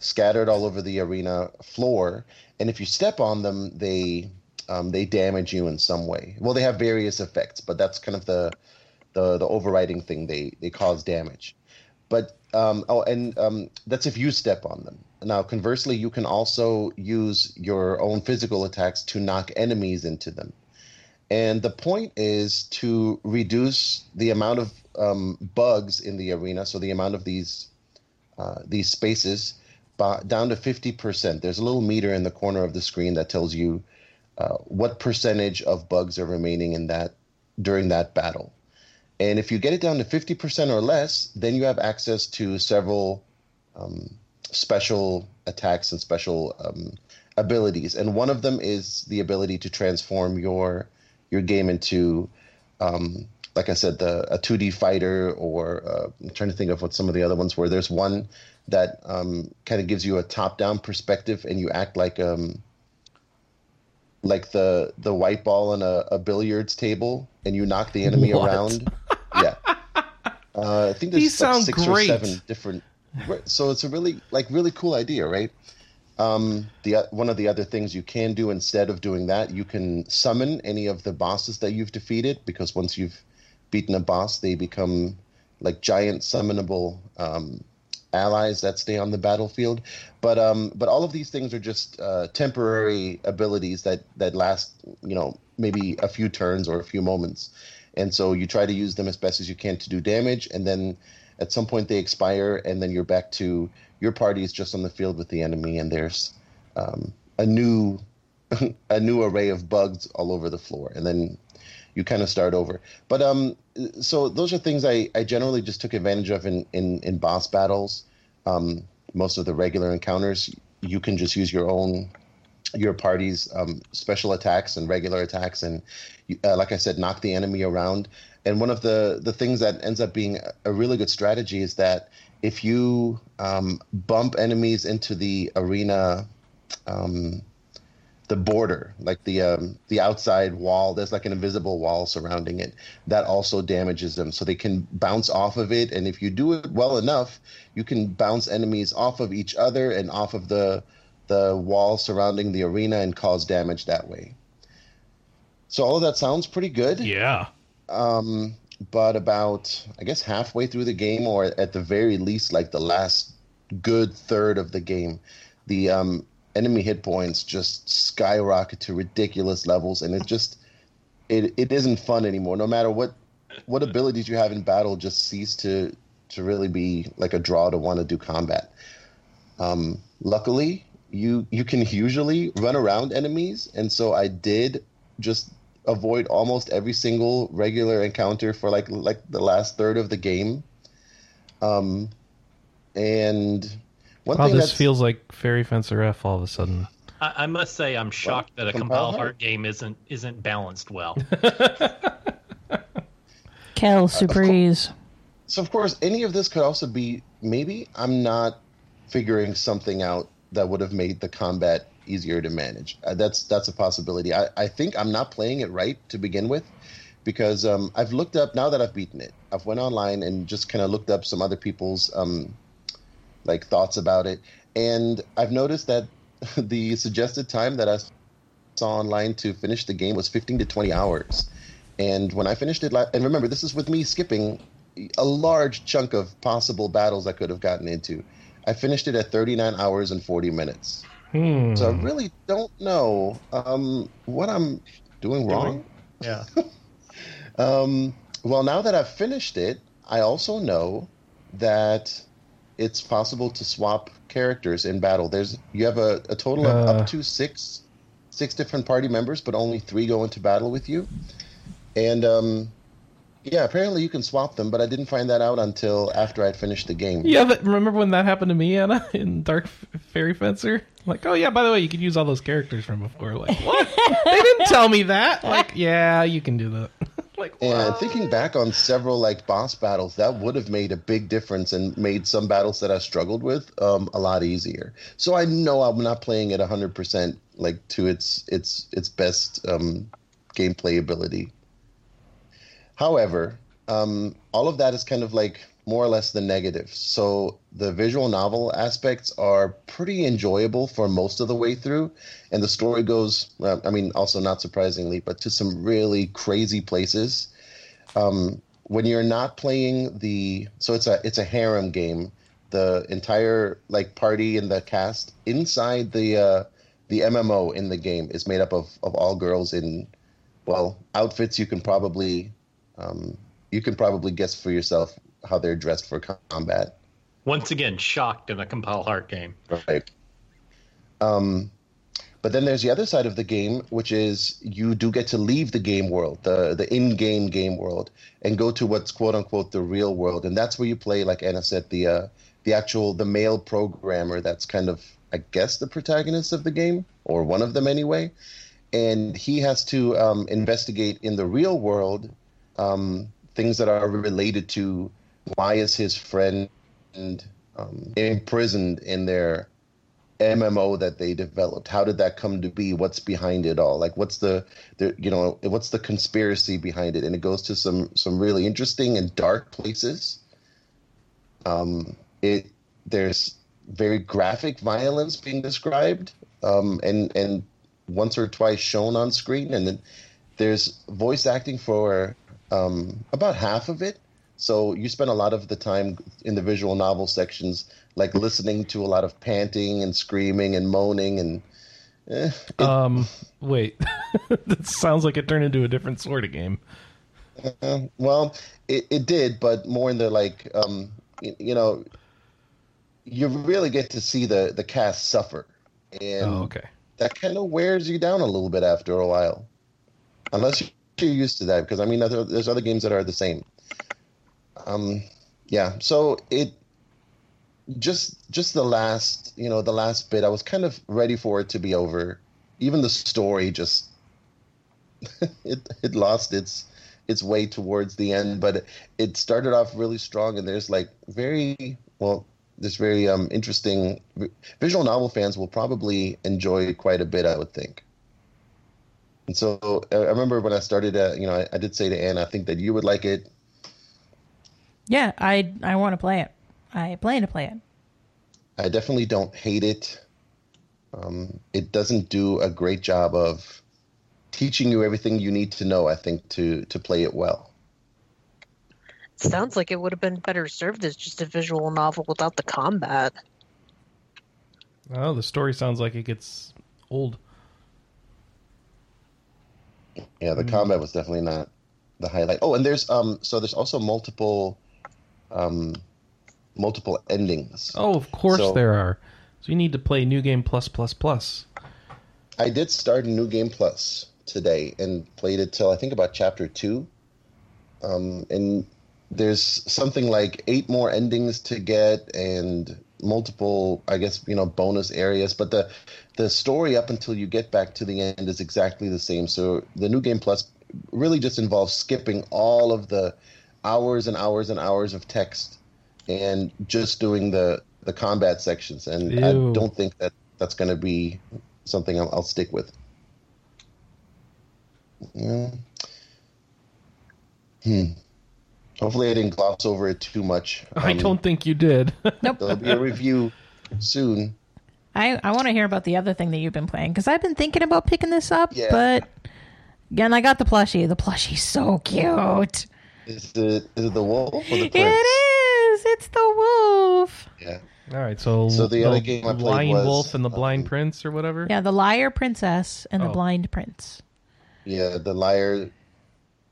scattered all over the arena floor. And if you step on them, they um, they damage you in some way. Well, they have various effects, but that's kind of the the, the overriding thing. They they cause damage. But um, oh, and um, that's if you step on them. Now, conversely, you can also use your own physical attacks to knock enemies into them. And the point is to reduce the amount of um, bugs in the arena, so the amount of these uh, these spaces, by, down to fifty percent. There's a little meter in the corner of the screen that tells you uh, what percentage of bugs are remaining in that during that battle. And if you get it down to 50% or less, then you have access to several um, special attacks and special um, abilities. And one of them is the ability to transform your your game into, um, like I said, the a 2D fighter, or uh, I'm trying to think of what some of the other ones were. There's one that um, kind of gives you a top-down perspective, and you act like um, like the the white ball on a, a billiards table, and you knock the enemy What? around. Yeah, uh, I think there's like six great. or seven different. So it's a really like really cool idea, right? Um, the one of the other things you can do instead of doing that, you can summon any of the bosses that you've defeated because once you've beaten a boss, they become like giant summonable um, allies that stay on the battlefield. But um, but all of these things are just uh, temporary abilities that that last you know maybe a few turns or a few moments, and so you try to use them as best as you can to do damage, and then at some point they expire, and then you're back to your party is just on the field with the enemy, and there's um, a new a new array of bugs all over the floor, and then you kind of start over. But um, so those are things I, I generally just took advantage of in in, in boss battles. Um, most of the regular encounters, you can just use your own your party's um, special attacks and regular attacks, and uh, like I said, knock the enemy around. And one of the the things that ends up being a really good strategy is that if you um, bump enemies into the arena um, the border, like the um, the outside wall. There's like an invisible wall surrounding it that also damages them, so they can bounce off of it. And if you do it well enough, you can bounce enemies off of each other and off of the the wall surrounding the arena and cause damage that way. So all of that sounds pretty good. yeah. Um, but about I guess halfway through the game, or at the very least, like the last good third of the game, the um, enemy hit points just skyrocket to ridiculous levels, and it just it it isn't fun anymore. No matter what what abilities you have in battle, just cease to to really be like a draw to want to do combat. Um, luckily, you you can usually run around enemies, and so I did just avoid almost every single regular encounter for like like the last third of the game. Um, and one Wow, thing this that's feels like Fairy Fencer F all of a sudden. I, I must say, I'm shocked that a compile compile heart. heart game isn't isn't balanced well. Kel Surprise. so of course any of this could also be maybe I'm not figuring something out that would have made the combat easier to manage. Uh, that's that's a possibility. I, I think I'm not playing it right to begin with because um, I've looked up now that I've beaten it. I've went online and just kind of looked up some other people's um, like thoughts about it, and I've noticed that the suggested time that I saw online to finish the game was 15 to 20 hours. And when I finished it, and remember, this is with me skipping a large chunk of possible battles I could have gotten into. I finished it at 39 hours and 40 minutes. Hmm. So I really don't know um, what I'm doing wrong. Yeah. Um, well, now that I've finished it, I also know that it's possible to swap characters in battle. There's you have a, a total of Uh. up to six six different party members, but only three go into battle with you. And um, yeah, apparently you can swap them, but I didn't find that out until after I'd finished the game. Yeah, but remember when that happened to me, Anna, in Dark Fairy Fencer? Like, oh yeah, by the way, you could use all those characters from before. Like, what? they didn't tell me that. Like, yeah, you can do that. like, And thinking back on several like boss battles, that would have made a big difference and made some battles that I struggled with um, a lot easier. So I know I'm not playing it 100% like to its its its best um, gameplay ability. However, um, all of that is kind of like more or less the negatives. So the visual novel aspects are pretty enjoyable for most of the way through, and the story goes. Well, I mean, also not surprisingly, but to some really crazy places. Um, when you're not playing the, so it's a it's a harem game. The entire like party and the cast inside the uh, the MMO in the game is made up of of all girls in well outfits you can probably um, you can probably guess for yourself how they're dressed for combat. Once again, shocked in a Compile Heart game. Right. Um, but then there's the other side of the game, which is you do get to leave the game world, the the in-game game world, and go to what's quote unquote the real world, and that's where you play, like Anna said, the uh, the actual the male programmer. That's kind of, I guess, the protagonist of the game, or one of them anyway. And he has to um, investigate in the real world um, things that are related to why is his friend um, imprisoned in their MMO that they developed. How did that come to be? What's behind it all? Like, what's the, the you know, what's the conspiracy behind it? And it goes to some some really interesting and dark places. Um, it there's very graphic violence being described, um, and and once or twice shown on screen, and then there's voice acting for um, about half of it. So you spend a lot of the time in the visual novel sections, like listening to a lot of panting and screaming and moaning, and eh, it- um, wait, that sounds like it turned into a different sort of game. uh, well, it, it did, but more in the like, um, you, you know, you really get to see the the cast suffer, and Oh, okay. that kind of wears you down a little bit after a while, unless you're used to that. Because I mean, there's other games that are the same. Um, yeah. So it just just the last, you know, the last bit. I was kind of ready for it to be over. Even the story just it it lost its its way towards the end, but it, started off really strong. And there's like very well this very um, interesting visual novel fans will probably enjoy quite a bit, I would think. And so I I remember when I started, uh, you know, I, I did say to Anne, I think that you would like it. Yeah, I I want to play it. I plan to play it. I definitely don't hate it. Um, it doesn't do a great job of teaching you everything you need to know. I think to to play it well. Sounds like it would have been better served as just a visual novel without the combat. Oh, the story sounds like it gets old. Yeah, the combat was definitely not the highlight. Oh, and there's um, so there's also multiple, um, multiple endings. Oh, of course So- there are. So you need to play New Game Plus Plus Plus. I did start a new game plus today and played it till I think about chapter two. Um, and there's something like eight more endings to get and multiple, I guess, you know, bonus areas. But the the story up until you get back to the end is exactly the same. So the new game plus really just involves skipping all of the hours and hours and hours of text and just doing the the combat sections. And I don't think that that's going to be something I'll, I'll stick with. Yeah. Hmm. Hopefully, I didn't gloss over it too much. I Um, don't think you did. There'll be a review soon. I, I want to hear about the other thing that you've been playing because I've been thinking about picking this up, Yeah. but again, I got the plushie. The plushie's so cute. Is it is it the wolf or the It prince? is. It's the wolf. Yeah. All right, so So the other game I played Lying was, Wolf and the Blind um, Prince or whatever. Yeah, the liar princess and the Oh. blind prince. Yeah, the liar,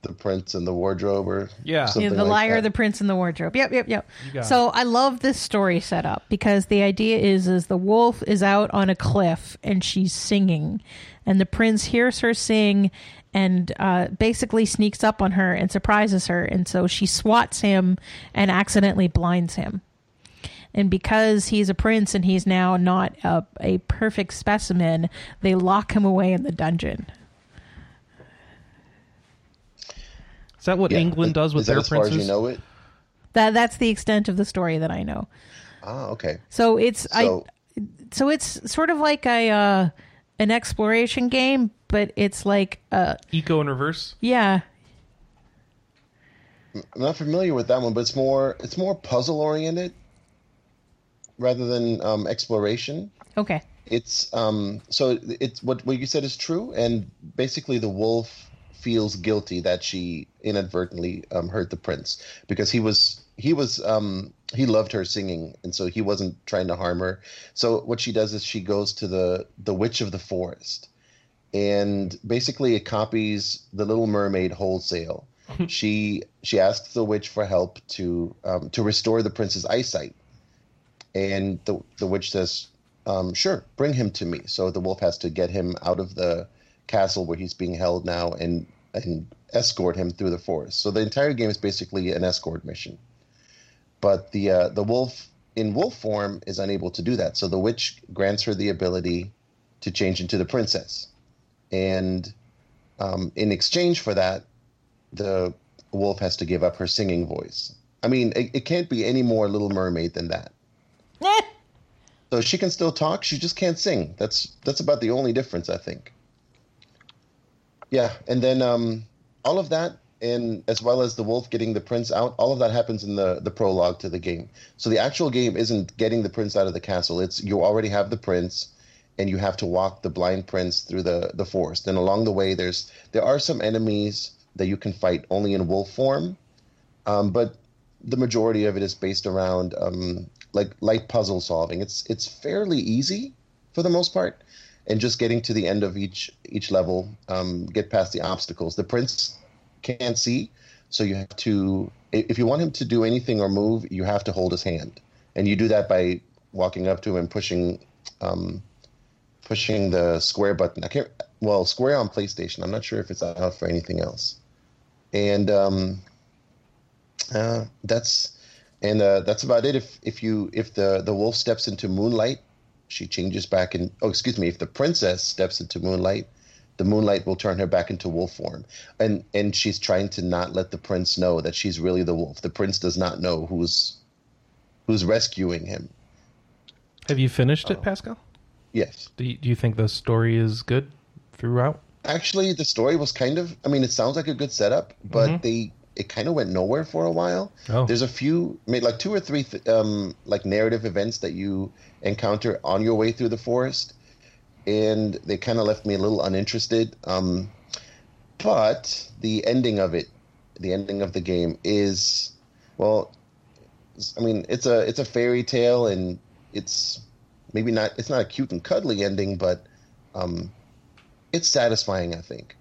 the prince, and the wardrobe, or Yeah. Yeah, the like liar, that. the prince, and the wardrobe. Yep, yep, yep. You got So I love this story setup because the idea is is the wolf is out on a cliff and she's singing, and the prince hears her sing and uh, basically sneaks up on her and surprises her, and so she swats him and accidentally blinds him. And because he's a prince and he's now not a, a perfect specimen, they lock him away in the dungeon. Is that what Yeah, England does with is that their as far princes? as you know it? That that's the extent of the story that I know. Ah, okay. So it's So I so it's sort of like a uh, an exploration game, but it's like uh Ico in reverse. yeah I'm not familiar with that one, but it's more it's more puzzle oriented rather than um, exploration. okay It's um so it's what what you said is true, and basically the wolf feels guilty that she inadvertently um, hurt the prince because he was he was um he loved her singing and so he wasn't trying to harm her. So what she does is she goes to the the witch of the forest and basically it copies the little mermaid wholesale. She she asks the witch for help to um, to restore the prince's eyesight and the the witch says um, sure bring him to me. So the wolf has to get him out of the castle where he's being held now and and escort him through the forest. So the entire game is basically an escort mission. But the uh, the wolf in wolf form is unable to do that. So the witch grants her the ability to change into the princess. And um, in exchange for that the wolf has to give up her singing voice. I mean it, it can't be any more little mermaid than that. So she can still talk. She just can't sing. That's that's about the only difference i think yeah and then um all of that and as well as the wolf getting the prince out all of that happens in the the prologue to the game. So the actual game isn't getting the prince out of the castle. It's you already have the prince and you have to walk the blind prince through the the forest. And along the way there's there are some enemies that you can fight only in wolf form um, but the majority of it is based around um, like light puzzle solving. It's it's fairly easy for the most part and just getting to the end of each each level um, get past the obstacles. The prince can't see so you have to if you want him to do anything or move you have to hold his hand. And you do that by walking up to him and pushing um, pushing the square button. I can't well square on playstation. I'm not sure if it's out for anything else. And um, uh, that's and uh, that's about it. If if you if the the wolf steps into moonlight she changes back in oh excuse me if the princess steps into moonlight the moonlight will turn her back into wolf form and and she's trying to not let the prince know that she's really the wolf the prince does not know who's who's rescuing him Have you finished Oh. it, Pascal? yes Do you, do you think the story is good throughout? actually the story was kind of i mean it sounds like a good setup but Mhm. they it kind of went nowhere for a while. Oh, there's a few made like two or three th- um, like narrative events that you encounter on your way through the forest and they kind of left me a little uninterested um, but the ending of it the ending of the game is well i mean it's a it's a fairy tale and it's maybe not it's not a cute and cuddly ending but um, it's satisfying i think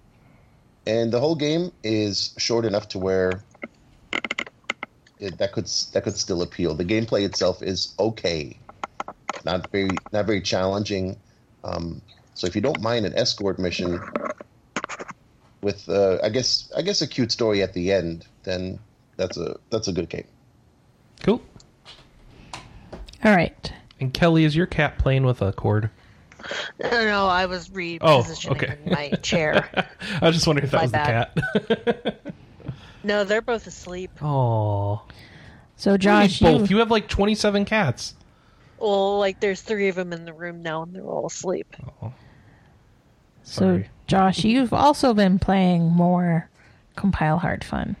and the whole game is short enough to where it, that could that could still appeal. The gameplay itself is okay, not very not very challenging. Um, so if you don't mind an escort mission with, uh, I guess I guess a cute story at the end, then that's a that's a good game. cool. all right And Kelly, is your cat playing with a cord? No, no, I was Oh, repositioning okay. my chair. I was just wondering if that My was the cat. No, they're both asleep. Oh, so josh both. you, You have like twenty-seven cats. Well, like there's three of them in the room now, and they're all asleep. Oh, so, Josh, you've also been playing more Compile Heart Fun.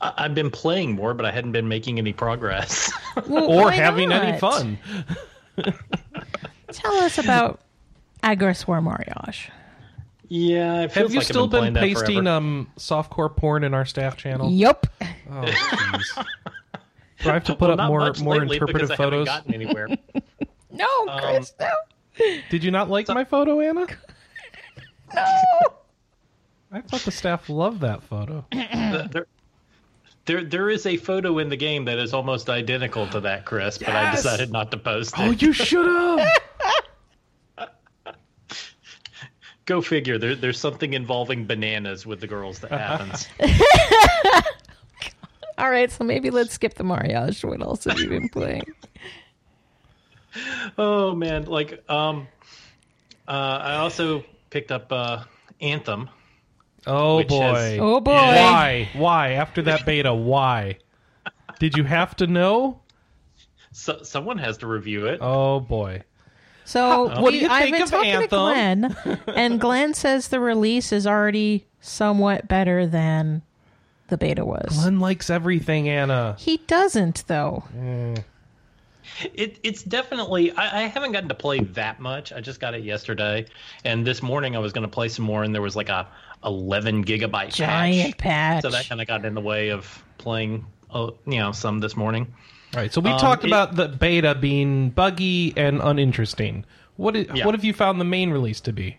I- I've been playing more, but I hadn't been making any progress. Well, Or why having any fun. Tell us about Agresor Mariage. yeah, it feels Have you like still I've been, been pasting um softcore porn in our staff channel? Yep. Oh, jeez. Do I have to put Well, up more more interpretive because I haven't photos? gotten anywhere. No, Um, Chris, no. Did you not like my photo, Anna? No. I thought the staff loved that photo. There, there, there is a photo in the game that is almost identical to that, Chris, but I decided not to post it. Oh, you should have. Go figure. There, there's something involving bananas with the girls that happens. All right, so maybe let's skip the Mariage. What else have you been playing? oh man, like um, uh, I also picked up uh, Anthem. Oh boy. has- Oh boy. Why? Why? After that beta, why? Did you have to know? So, someone has to review it. Oh boy. So What do you I've think been of talking Anthem? to Glenn, and Glenn says the release is already somewhat better than the beta was. Glenn likes everything, Anna. He doesn't, though. It, it's definitely. I, I haven't gotten to play that much. I just got it yesterday, and this morning I was going to play some more, and there was like a 11 gigabyte Giant patch. So that kind of got in the way of playing, uh, you know, some this morning. All right, so we Um, talked it- about the beta being buggy and uninteresting. What Yeah. what have you found the main release to be?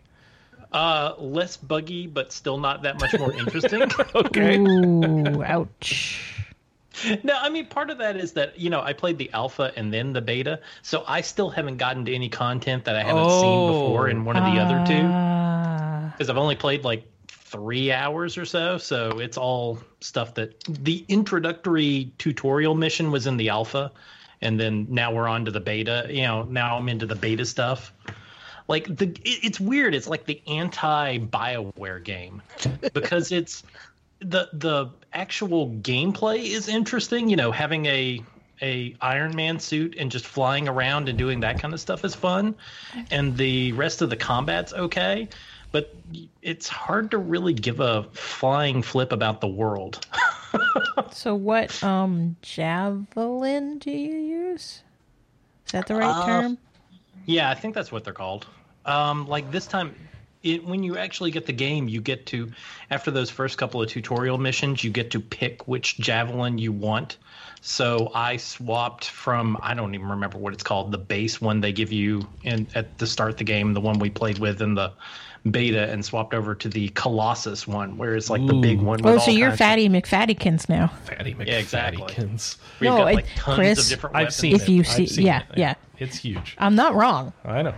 Uh, less buggy, but still not that much more interesting. Okay. Ooh, ouch. no, I mean part of that is that you know I played the alpha and then the beta, so I still haven't gotten to any content that I haven't seen Oh. before in one of the other two. Ah. because I've only played like three hours or so. So it's all stuff that the introductory tutorial mission was in the alpha, and then now we're on to the beta. You know, now I'm into the beta stuff. Like the, it, it's weird. It's like the anti Bioware game because it's the the actual gameplay is interesting. You know, having a a Iron Man suit and just flying around and doing that kind of stuff is fun, and the rest of the combat's okay. But it's hard to really give a flying flip about the world. So, what um javelin do you use? Is that the right Uh, term? Yeah, I think that's what they're called. Um, like this time, it, when you actually get the game, you get to, after those first couple of tutorial missions, you get to pick which javelin you want. So I swapped from I don't even remember what it's called, the base one they give you in at the start of the game, the one we played with in the beta, and swapped over to the Colossus one, where it's like the big Ooh. one. Oh, with so all you're kinds of- fatty McFattykins now. Fatty Yeah, exactly. McFattykins. where you've No, got, like tons Chris, of different I've seen If it. you I've see- seen yeah, it. yeah. It's huge. I'm not wrong. I know.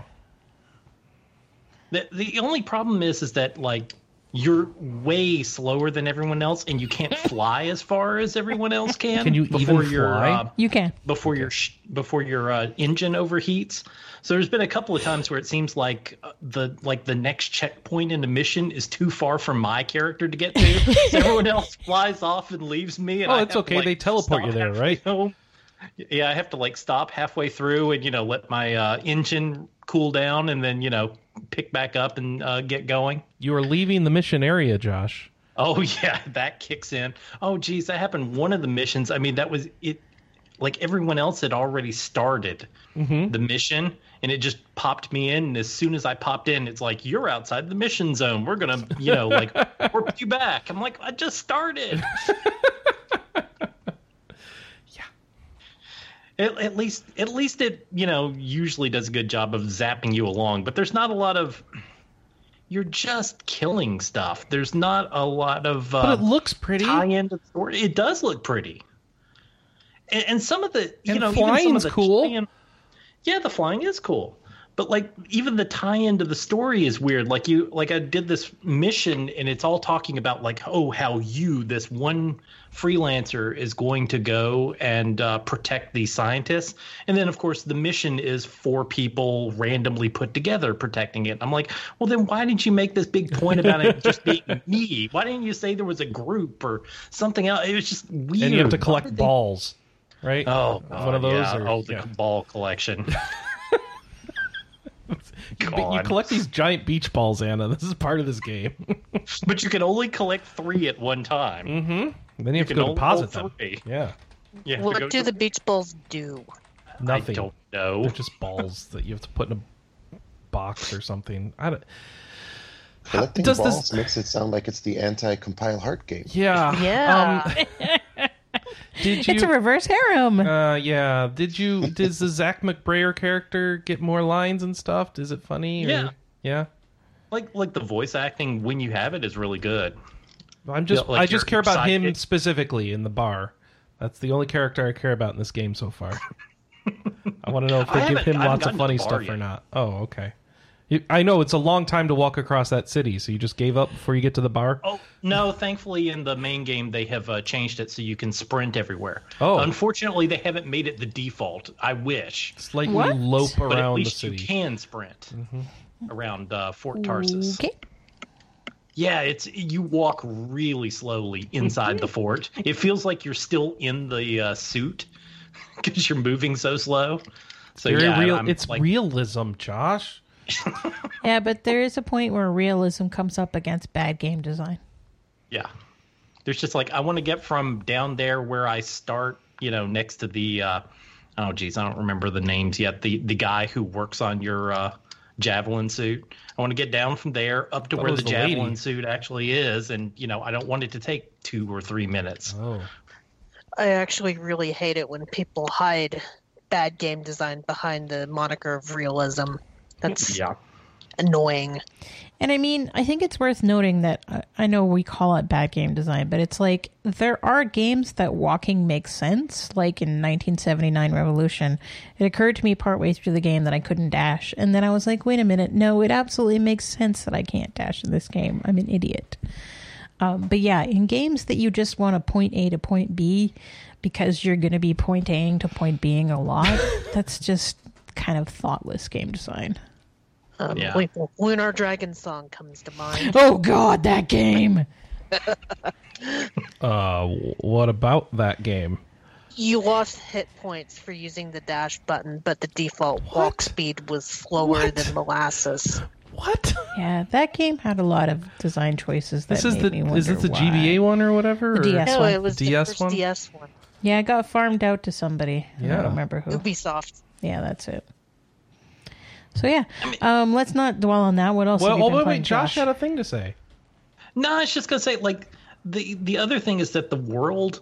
The the only problem is is that like you're way slower than everyone else, and you can't fly as far as everyone else can. Can you before even your fly? Uh, You can. before your sh- before your uh, engine overheats? So there's been a couple of times where it seems like uh, the like the next checkpoint in the mission is too far for my character to get to. so everyone else flies off and leaves me. And Oh, I it's have to, okay. like, They teleport you there, right? home. Yeah, I have to like stop halfway through and you know let my uh, engine cool down and then you know pick back up and uh, get going. You are leaving the mission area, Josh. Oh yeah, that kicks in. Oh geez, that happened one of the missions. I mean, that was it. Like everyone else had already started the mission, and it just popped me in. And as soon as I popped in, it's like you're outside the mission zone. We're gonna, you know, like warp you back. I'm like, I just started. At, least, at least it, you know, usually does a good job of zapping you along. But there's not a lot of. You're just killing stuff. There's not a lot of. Uh, But it looks pretty. tie into the story. It does look pretty, and, and some of the you And know of flying's the cool. tie-in- yeah, the flying is cool, but like even the tie-in to the story is weird. Like you, like I did this mission, and it's all talking about like oh how you this one freelancer is going to go and uh, protect these scientists, and then of course the mission is four people randomly put together protecting it. I'm like, well then why didn't you make this big point about it just being me? Why didn't you say there was a group or something else? It was just weird. and you have to collect did they- balls. right? Oh, one of those. Yeah. or- oh, the yeah. ball collection. you, you collect these giant beach balls, Anna. This is part of this game. but you can only collect three at one time. mm-hmm. Then you have to go deposit them. three. Yeah, You have to go What do to- the beach balls do? nothing. I don't know. They're just balls that you have to put in a box or something. I don't. Collecting does this- balls makes it sound like it's the anti-compile heart game. Yeah. Yeah. Um, did you? It's a reverse harem. Uh, yeah. Did you? Does the Zach McBrayer character get more lines and stuff? Is it funny? Or, Yeah. Yeah. Like like the voice acting when you have it is really good. I'm just. Yeah, like I just care about him sidekick. specifically in the bar. That's the only character I care about in this game so far. I want to know if I they give him lots of funny the bar stuff or not. Oh, okay. You, I know it's a long time to walk across that city, so you just gave up before you get to the bar. Oh no! Thankfully, in the main game, they have uh, changed it so you can sprint everywhere. Oh. unfortunately, they haven't made it the default. I wish, Slightly What? lope but at around the least city. Mm-hmm. you can sprint around uh, Fort Tarsis. Okay. Yeah, it's you walk really slowly inside the fort. It feels like you're still in the uh, suit because you're moving so slow. So Very yeah, real. I'm it's like, realism, Josh. Yeah, but there is a point where realism comes up against bad game design. Yeah. There's just like I want to get from down there where I start, you know, next to the uh oh geez, I don't remember the names yet. The the guy who works on your uh javelin suit. I want to get down from there up to where was the the lady. javelin suit actually is and you know, I don't want it to take 2 or 3 minutes. Oh, I actually really hate it when people hide bad game design behind the moniker of realism. That's Yeah. annoying. And I mean, I think it's worth noting that uh, I know we call it bad game design, but it's like there are games that walking makes sense. Like in 1979 Revolution, it occurred to me partway through the game that I couldn't dash, and then I was like, wait a minute, no, it absolutely makes sense that I can't dash in this game. I'm an idiot. Um, but yeah, in games that you just want to point A to point B because you're going to be point Aing to point Bing a lot, that's just kind of thoughtless game design. Um, Yeah. like, Lunar Dragon song comes to mind. Oh God, that game! uh, what about that game? You lost hit points for using the dash button, but the default What? walk speed was slower What? than molasses. What? Yeah, that game had a lot of design choices that This is made the me wonder is this the why. GBA one or whatever? The or- DS. no, one. it was DS the first one? DS one. Yeah, it got farmed out to somebody. Yeah. I don't remember who. Ubisoft. Yeah, that's it. So yeah, um, let's not dwell on that. What else? Well, have you oh been wait, wait. Josh had a thing to say. No, I was just gonna say like the the other thing is that the world,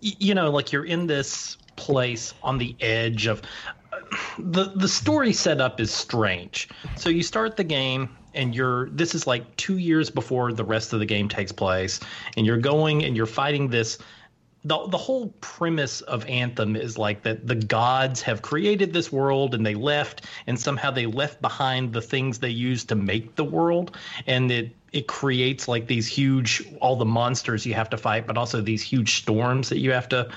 you know, like you're in this place on the edge of the the story setup is strange. So you start the game and you're this is like 2 years before the rest of the game takes place and you're going and you're fighting this the the whole premise of Anthem is like that the gods have created this world and they left and somehow they left behind the things they used to make the world and it it creates like these huge all the monsters you have to fight but also these huge storms that you have to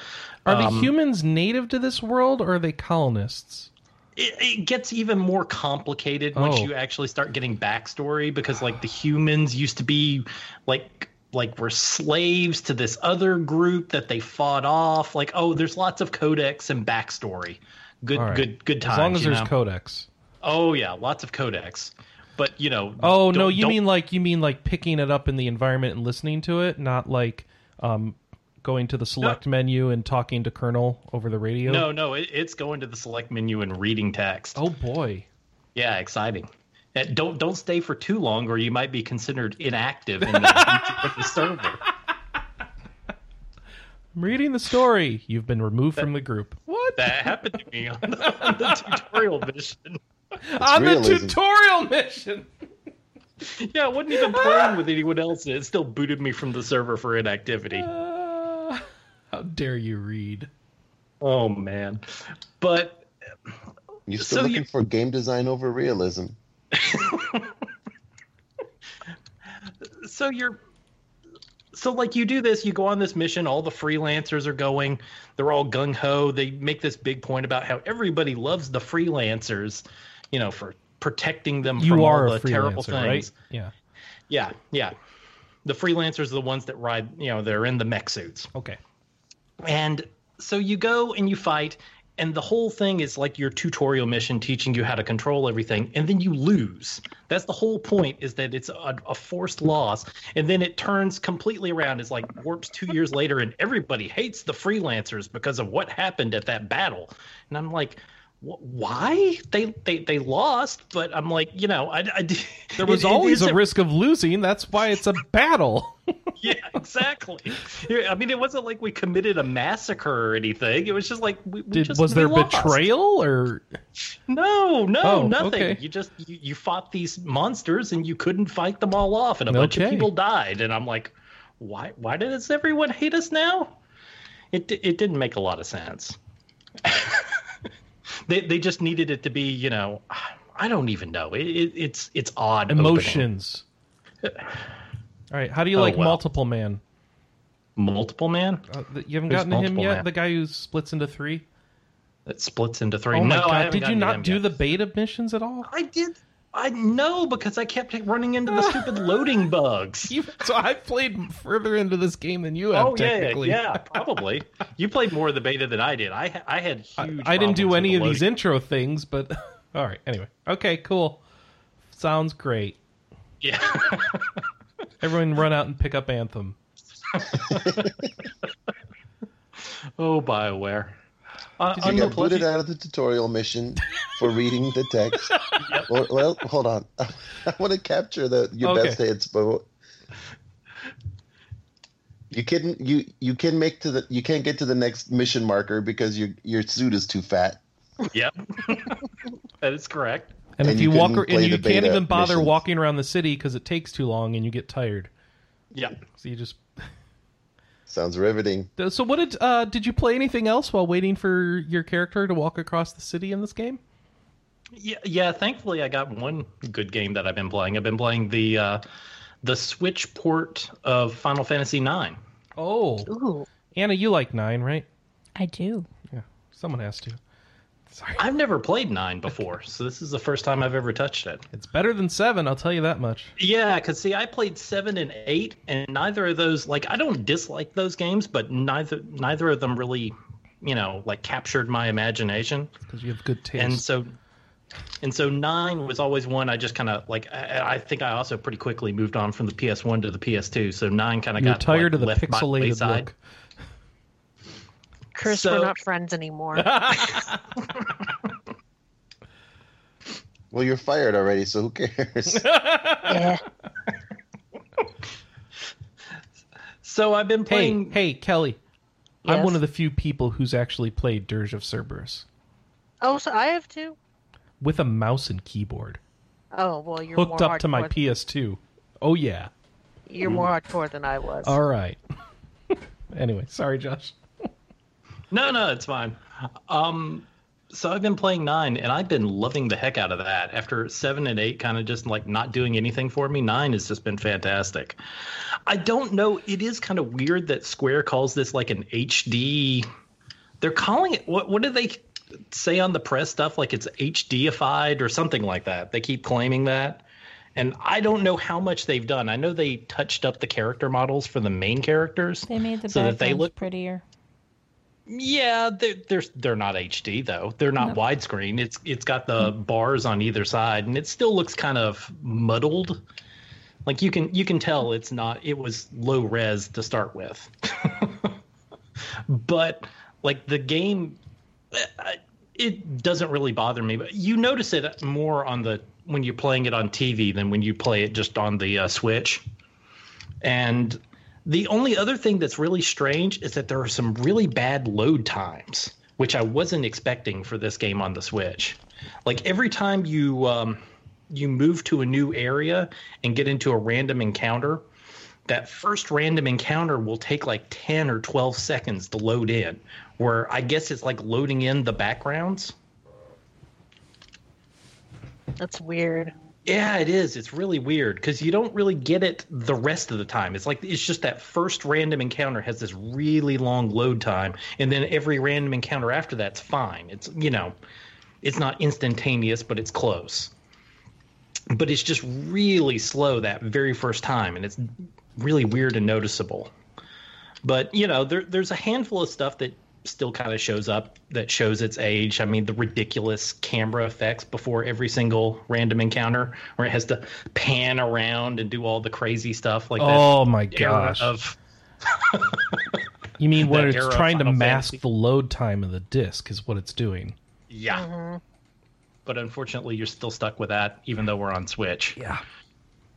Are um, the humans native to this world or are they colonists? it, it gets even more complicated once Oh. you actually start getting backstory because like the humans used to be like like were slaves to this other group that they fought off like oh there's lots of codex and backstory good right. good good times As long as there's know? codex. oh yeah lots of codex but you know Oh no, you don't- mean like you mean like picking it up in the environment and listening to it, not like um going to the select menu and talking to Colonel over the radio. no no it, it's going to the select menu and reading text Oh boy. yeah exciting don't don't stay for too long or you might be considered inactive in the, the server I'm reading the story. You've been removed from the group. What? That happened to me on the, on the tutorial mission. On the tutorial mission. Yeah, I wasn't even playing with anyone else. and It still booted me from the server for inactivity. Uh, how dare you read? Oh man, but You're still So looking you- for game design over realism. So you're so like you do this you go on this mission all the freelancers are going they're all gung-ho they make this big point about how everybody loves the freelancers you know for protecting them from You are all the terrible freelancer, right? things Yeah. yeah yeah the freelancers are the ones that ride you know they're in the mech suits Okay. and so you go and you fight, and the whole thing is like your tutorial mission teaching you how to control everything, and then you lose. That's the whole point. Is that it's a, a forced loss, and then it turns completely around. It's like warps two years later, and everybody hates the freelancers because of what happened at that battle. And I'm like, why they they they lost? But I'm like, you know, I, I There was it- it always a isn't- risk of losing. That's why it's a battle. yeah, exactly. I mean, it wasn't like we committed a massacre or anything. It was just like we, we Did, just was there lost. betrayal or No, no, Oh, nothing. okay. You just you, you fought these monsters and you couldn't fight them all off, and a bunch of people died. And I'm like, why? Why does everyone hate us now? It it didn't make a lot of sense. they they just needed it to be, you know, I don't even know. It, it, it's it's odd. opening. emotions? All right. How do you Oh, like well. multiple man? Multiple man Uh, you haven't Who's gotten to him yet. man? The guy who splits into three. that splits into three. Oh no, Did you not do the beta missions at all? I did. I know because I kept running into the stupid loading bugs. You, so I played further into this game than you have. Oh yeah, technically. yeah, probably. You played more of the beta than I did. I I had I, huge. I didn't do any the of these intro things, but all right. Anyway, okay, cool. Sounds great. Yeah. Everyone, run out and pick up Anthem. oh, Bioware. Uh, You on got the booted out of the tutorial mission for reading the text. well, well, hold on. I want to capture the your Okay. best hits, but you can you you can make to the you can't get to the next mission marker because your your suit is too fat. Yep. that is correct. And, And if you you walk, couldn't ar- play and you can't even bother missions. walking around the city because it takes too long and you get tired. Yep. So you just. Sounds riveting. So what did uh, did you play anything else while waiting for your character to walk across the city in this game? Yeah, yeah. Thankfully, I got one good game that I've been playing. I've been playing the uh, the Switch port of Final Fantasy IX. Oh, Ooh. Anna, you like nine, right? I do. Yeah, someone has to. Sorry, I've never played nine before, so this is the first time I've ever touched it. it's better than seven. I'll tell you that much. Yeah, because see, I played seven and eight, and neither of those like I don't dislike those games, but neither neither of them really, you know, like captured my imagination. Because you have good taste. And so, and so nine was always one I just kind of like. I, I think I also pretty quickly moved on from the PS one to the PS2. So nine kind of got tired like, of the left pixelated look. Chris, So- we're not friends anymore. Well, you're fired already, so who cares? yeah. So I've been playing. hey, Kelly. I'm one of the few people who's actually played Dirge of Cerberus Oh, so I have two. with a mouse and keyboard Oh well, you're hooked more up to my hardcore- PS2. Oh yeah. You're more hardcore than I was. All right. anyway, sorry, Josh. No, no, it's fine. Um, so I've been playing nine, and I've been loving the heck out of that. After seven and eight, kind of just like not doing anything for me, nine has just been fantastic. I don't know. It is kind of weird that Square calls this like an HD. They're calling it what? What do they say on the press stuff? Like it's HDified or something like that. They keep claiming that. And I don't know how much they've done. I know they touched up the character models for the main characters. They made the So that they look- prettier. Yeah, they're they're they're not HD though. They're not widescreen. It's it's got the bars on either side, and it still looks kind of muddled. Like you can you can tell it's not. It was low res to start with, but like the game, uh, it doesn't really bother me. But you notice it more on the when you're playing it on TV than when you play it just on the uh, Switch. And the only other thing that's really strange is that there are some really bad load times, which I wasn't expecting for this game on the Switch. Like every time you um, you move to a new area and get into a random encounter, that first random encounter will take like 10 or 12 seconds to load in, where I guess it's like loading in the backgrounds. That's weird. Yeah, it is. It's really weird because you don't really get it the rest of the time. It's like it's just that first random encounter has this really long load time, and then every random encounter after that's fine. It's you know, it's not instantaneous, but it's close. But it's just really slow that very first time, and it's really weird and noticeable. But you know, there, there's a handful of stuff that still kind of shows up that shows its age. I mean, the ridiculous camera effects before every single random encounter, where it has to pan around and do all the crazy stuff like that. Oh my gosh! Of you mean when that it's trying to Final mask Fantasy. the load time of the disc is what it's doing. yeah, but unfortunately, you're still stuck with that, even though we're on Switch. Yeah.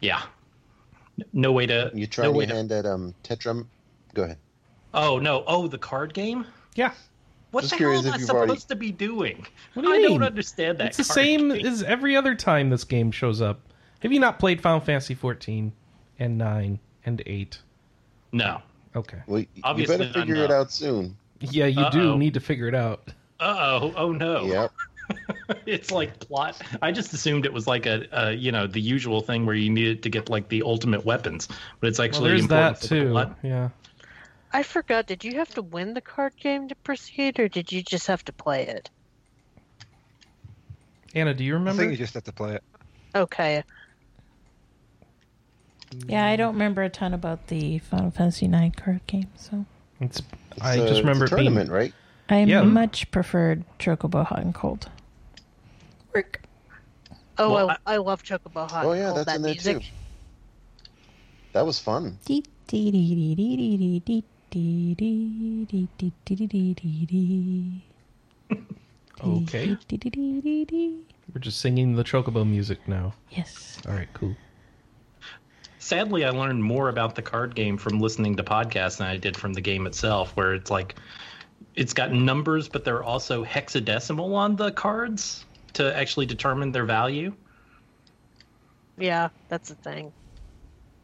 Yeah, no way to. You try no your way to- hand at um Tetrum. Go ahead. Oh no! Oh, the card game. Yeah. What Just the hell am I supposed already- to be doing? What do you I mean? don't understand that. It's the same game. as every other time this game shows up. Have you not played Final Fantasy 14 and 9 and 8? No. Okay. Well, you Obviously better not, figure it out soon. Yeah, you Uh-oh. do need to figure it out. Uh oh. Oh no. Yep. it's like plot. I just assumed it was like a, a, you know, the usual thing where you needed to get like the ultimate weapons, but it's Well, actually there's important that for the too. plot. Yeah. I forgot. Did you have to win the card game to proceed, or did you just have to play it? Anna, do you remember? I remember? think you just have to play it. Okay. Yeah, I don't remember a ton about the Final Fantasy IX card game, so It's, It's I a- just remember it's a it being tournament, right? I Yeah. much preferred Chocobo Hot and Cold. Work. Oh, Well, I, I love Chocobo Hot. Oh and yeah, Cold, that's that in there music. too. That was fun. Dee, dee, dee, Okay. We're just singing the chocobo music now. Yes. All right, cool. Sadly, I learned more about the card game from listening to podcasts than I did from the game itself, where it's like it's got numbers, but they're also hexadecimal on the cards to actually determine their value. Yeah, that's the thing.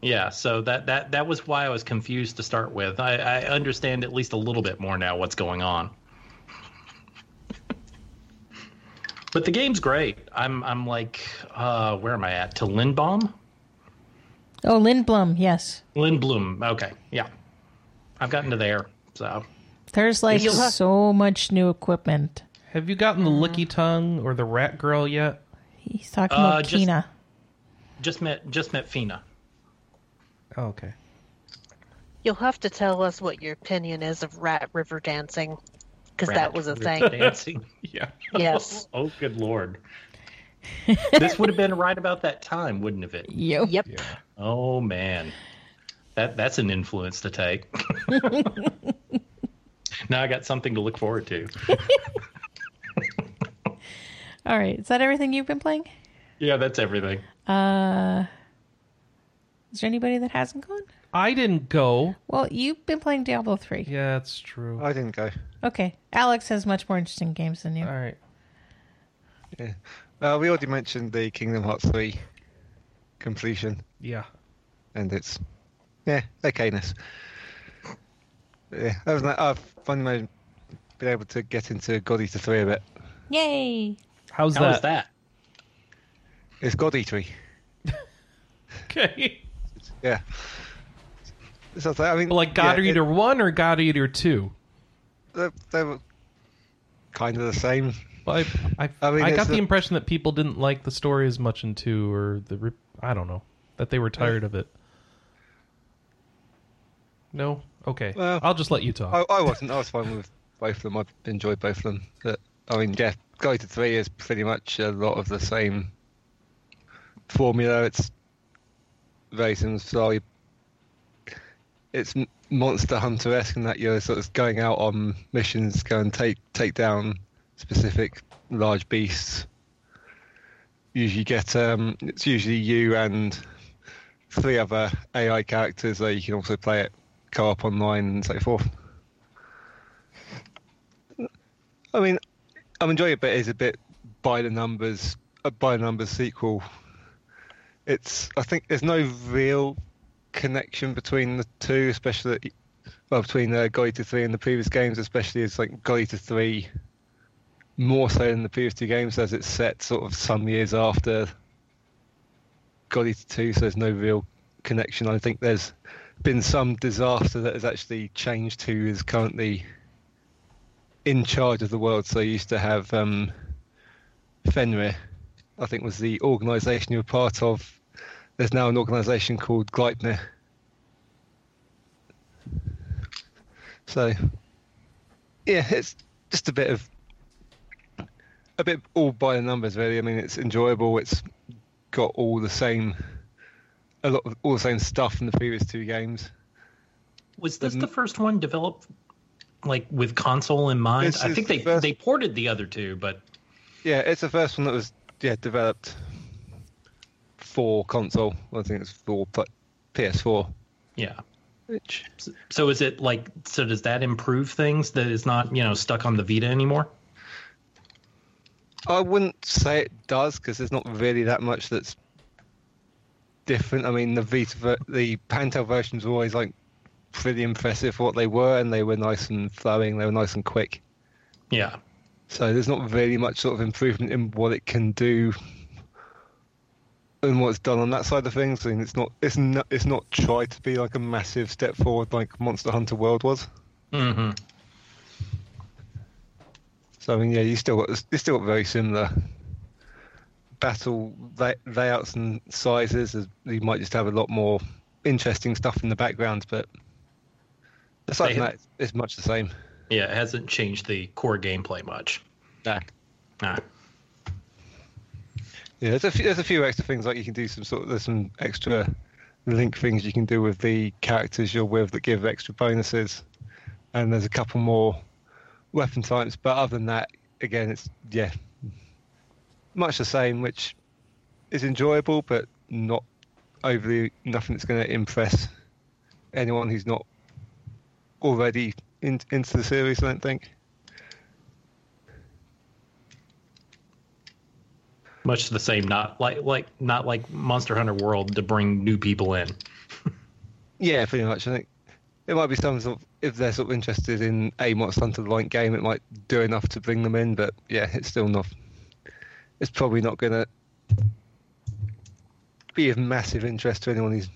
Yeah, so that that that was why I was confused to start with. I, I understand at least a little bit more now what's going on. but the game's great. I'm I'm like, uh, where am I at? To Lindbaum, Oh, Lindblom, yes. Lindblom. Okay, yeah, I've gotten to there. So There's like have- so much new equipment. Have you gotten the. Licky Tongue or the Rat Girl yet? He's talking Uh, about just- Quina. just met just met Fina. Oh, okay. You'll have to tell us what your opinion is of Rat River dancing, because that was a river thing. Dancing. Yeah. Yes. oh, good lord. this would have been right about that time, wouldn't have it? Yep. Yep. Yeah. Oh man, that that's an influence to take. now I got something to look forward to. All right. Is that everything you've been playing? Yeah, that's everything. Uh, is there anybody that hasn't gone? I didn't go. Well, you've been playing Diablo 3. Yeah, that's true. I didn't go. Okay. Alex has much more interesting games than you. All right. Yeah. Uh, we already mentioned the Kingdom Hearts 3 completion, Yeah. and it's yeah, okayness. Yeah, other than that, I've finally been able to get into God Eater 3 a bit. Yay. How's How that? was that? It's God Eater. Okay. Yeah. So, I mean, like God yeah, it- Eater 1 or God Eater 2? they, they were kind of the same. I, I, I mean, I got it's the impression that people didn't like the story as much in 2 or the. I don't know. That they were tired of it. No? Okay. Well, I'll just let you talk. I, I wasn't. I was fine with both of them. I enjoyed both of them. But, I mean, yeah, God Eater 3 is pretty much a lot of the same formula. It's story. It's Monster Hunter esque in that you're sort of going out on missions, go and take take down specific large beasts. Usually get um, it's usually you and three other AI characters. Though you can also play it co-op online and so forth. I mean, I'm enjoying it, but it's a bit by the numbers, a by the numbers sequel. It's I think there's no real connection between the two, especially well between uh, Eater three and the previous games, especially as like Eater three more so than the previous two games, as it's set sort of some years after Eater two, so there's no real connection. I think there's been some disaster that has actually changed who is currently in charge of the world. So you used to have um, Fenrir, I think was the organisation you were part of. There's now an organisation called Gleipnir. So, yeah, it's just a bit of a bit all by the numbers, really. I mean, it's enjoyable. It's got all the same, a lot of all the same stuff from the previous two games. Was this the first one developed like with console in mind? I think the they first- they ported the other two, but Yeah, it's the first one that was yeah developed for console. I think it's for PS4. yeah. Which So is it like so? Does that improve things? That is not you know stuck on the Vita anymore? I wouldn't say it does because there's not really that much that's different. I mean, the Vita, ver- the handheld versions were always like pretty impressive for what they were, and they were nice and flowing. They were nice and quick. Yeah. So there's not really much sort of improvement in what it can do and what's done on that side of things. I mean, it's not it's not it's not tried to be like a massive step forward like Monster Hunter World was. hmm So I mean, yeah, you still got you still got very similar battle lay- layouts and sizes. as- You might just have a lot more interesting stuff in the background, but aside from that, it's- much the same. Yeah, it hasn't changed the core gameplay much. Nah. Ah. Yeah, there's a few, there's a few extra things like you can do some sort of there's some extra link things you can do with the characters you're with that give extra bonuses, and there's a couple more weapon types. But other than that, again, it's yeah, much the same, which is enjoyable, but not overly nothing that's going to impress anyone who's not already in, into the series. I don't think. Much the same. Not like like not like Monster Hunter World to bring new people in. Yeah, pretty much. I think it might be some sort of if they're sort of interested in a Monster Hunter like game, it might do enough to bring them in. But yeah, it's still not. It's probably not going to be of massive interest to anyone who's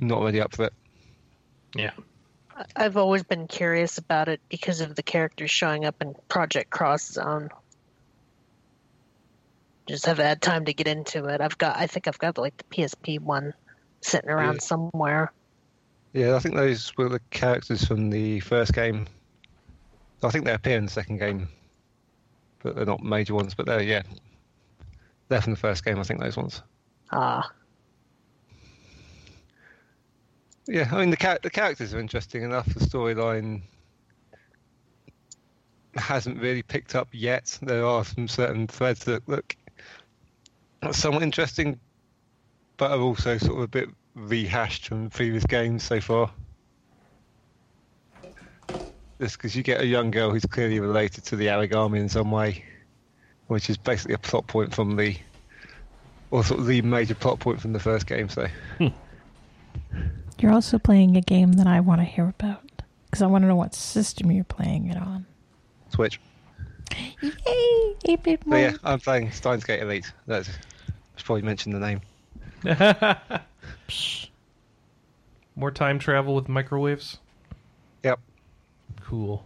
not already up for it. Yeah. I've always been curious about it because of the characters showing up in Project Cross Zone. Just haven't had time to get into it. I've got, I think I've got like the PSP one sitting around Yeah. somewhere. Yeah, I think those were the characters from the first game. I think they appear in the second game, but they're not major ones. But they're yeah, they're from the first game. I think those ones. Ah, Yeah, I mean the char- the characters are interesting enough. The storyline hasn't really picked up yet. There are some certain threads that look somewhat interesting, but are also sort of a bit rehashed from previous games so far. Just because you get a young girl who's clearly related to the Aragami in some way, which is basically a plot point from the, or sort of the major plot point from the first game. So. Hmm. You're also playing a game that I want to hear about because I want to know what system you're playing it on. Switch. Yay! Eight bit But yeah, I'm playing Steins Gate Elite. That's I should probably mention the name. More time travel with microwaves. Yep. Cool.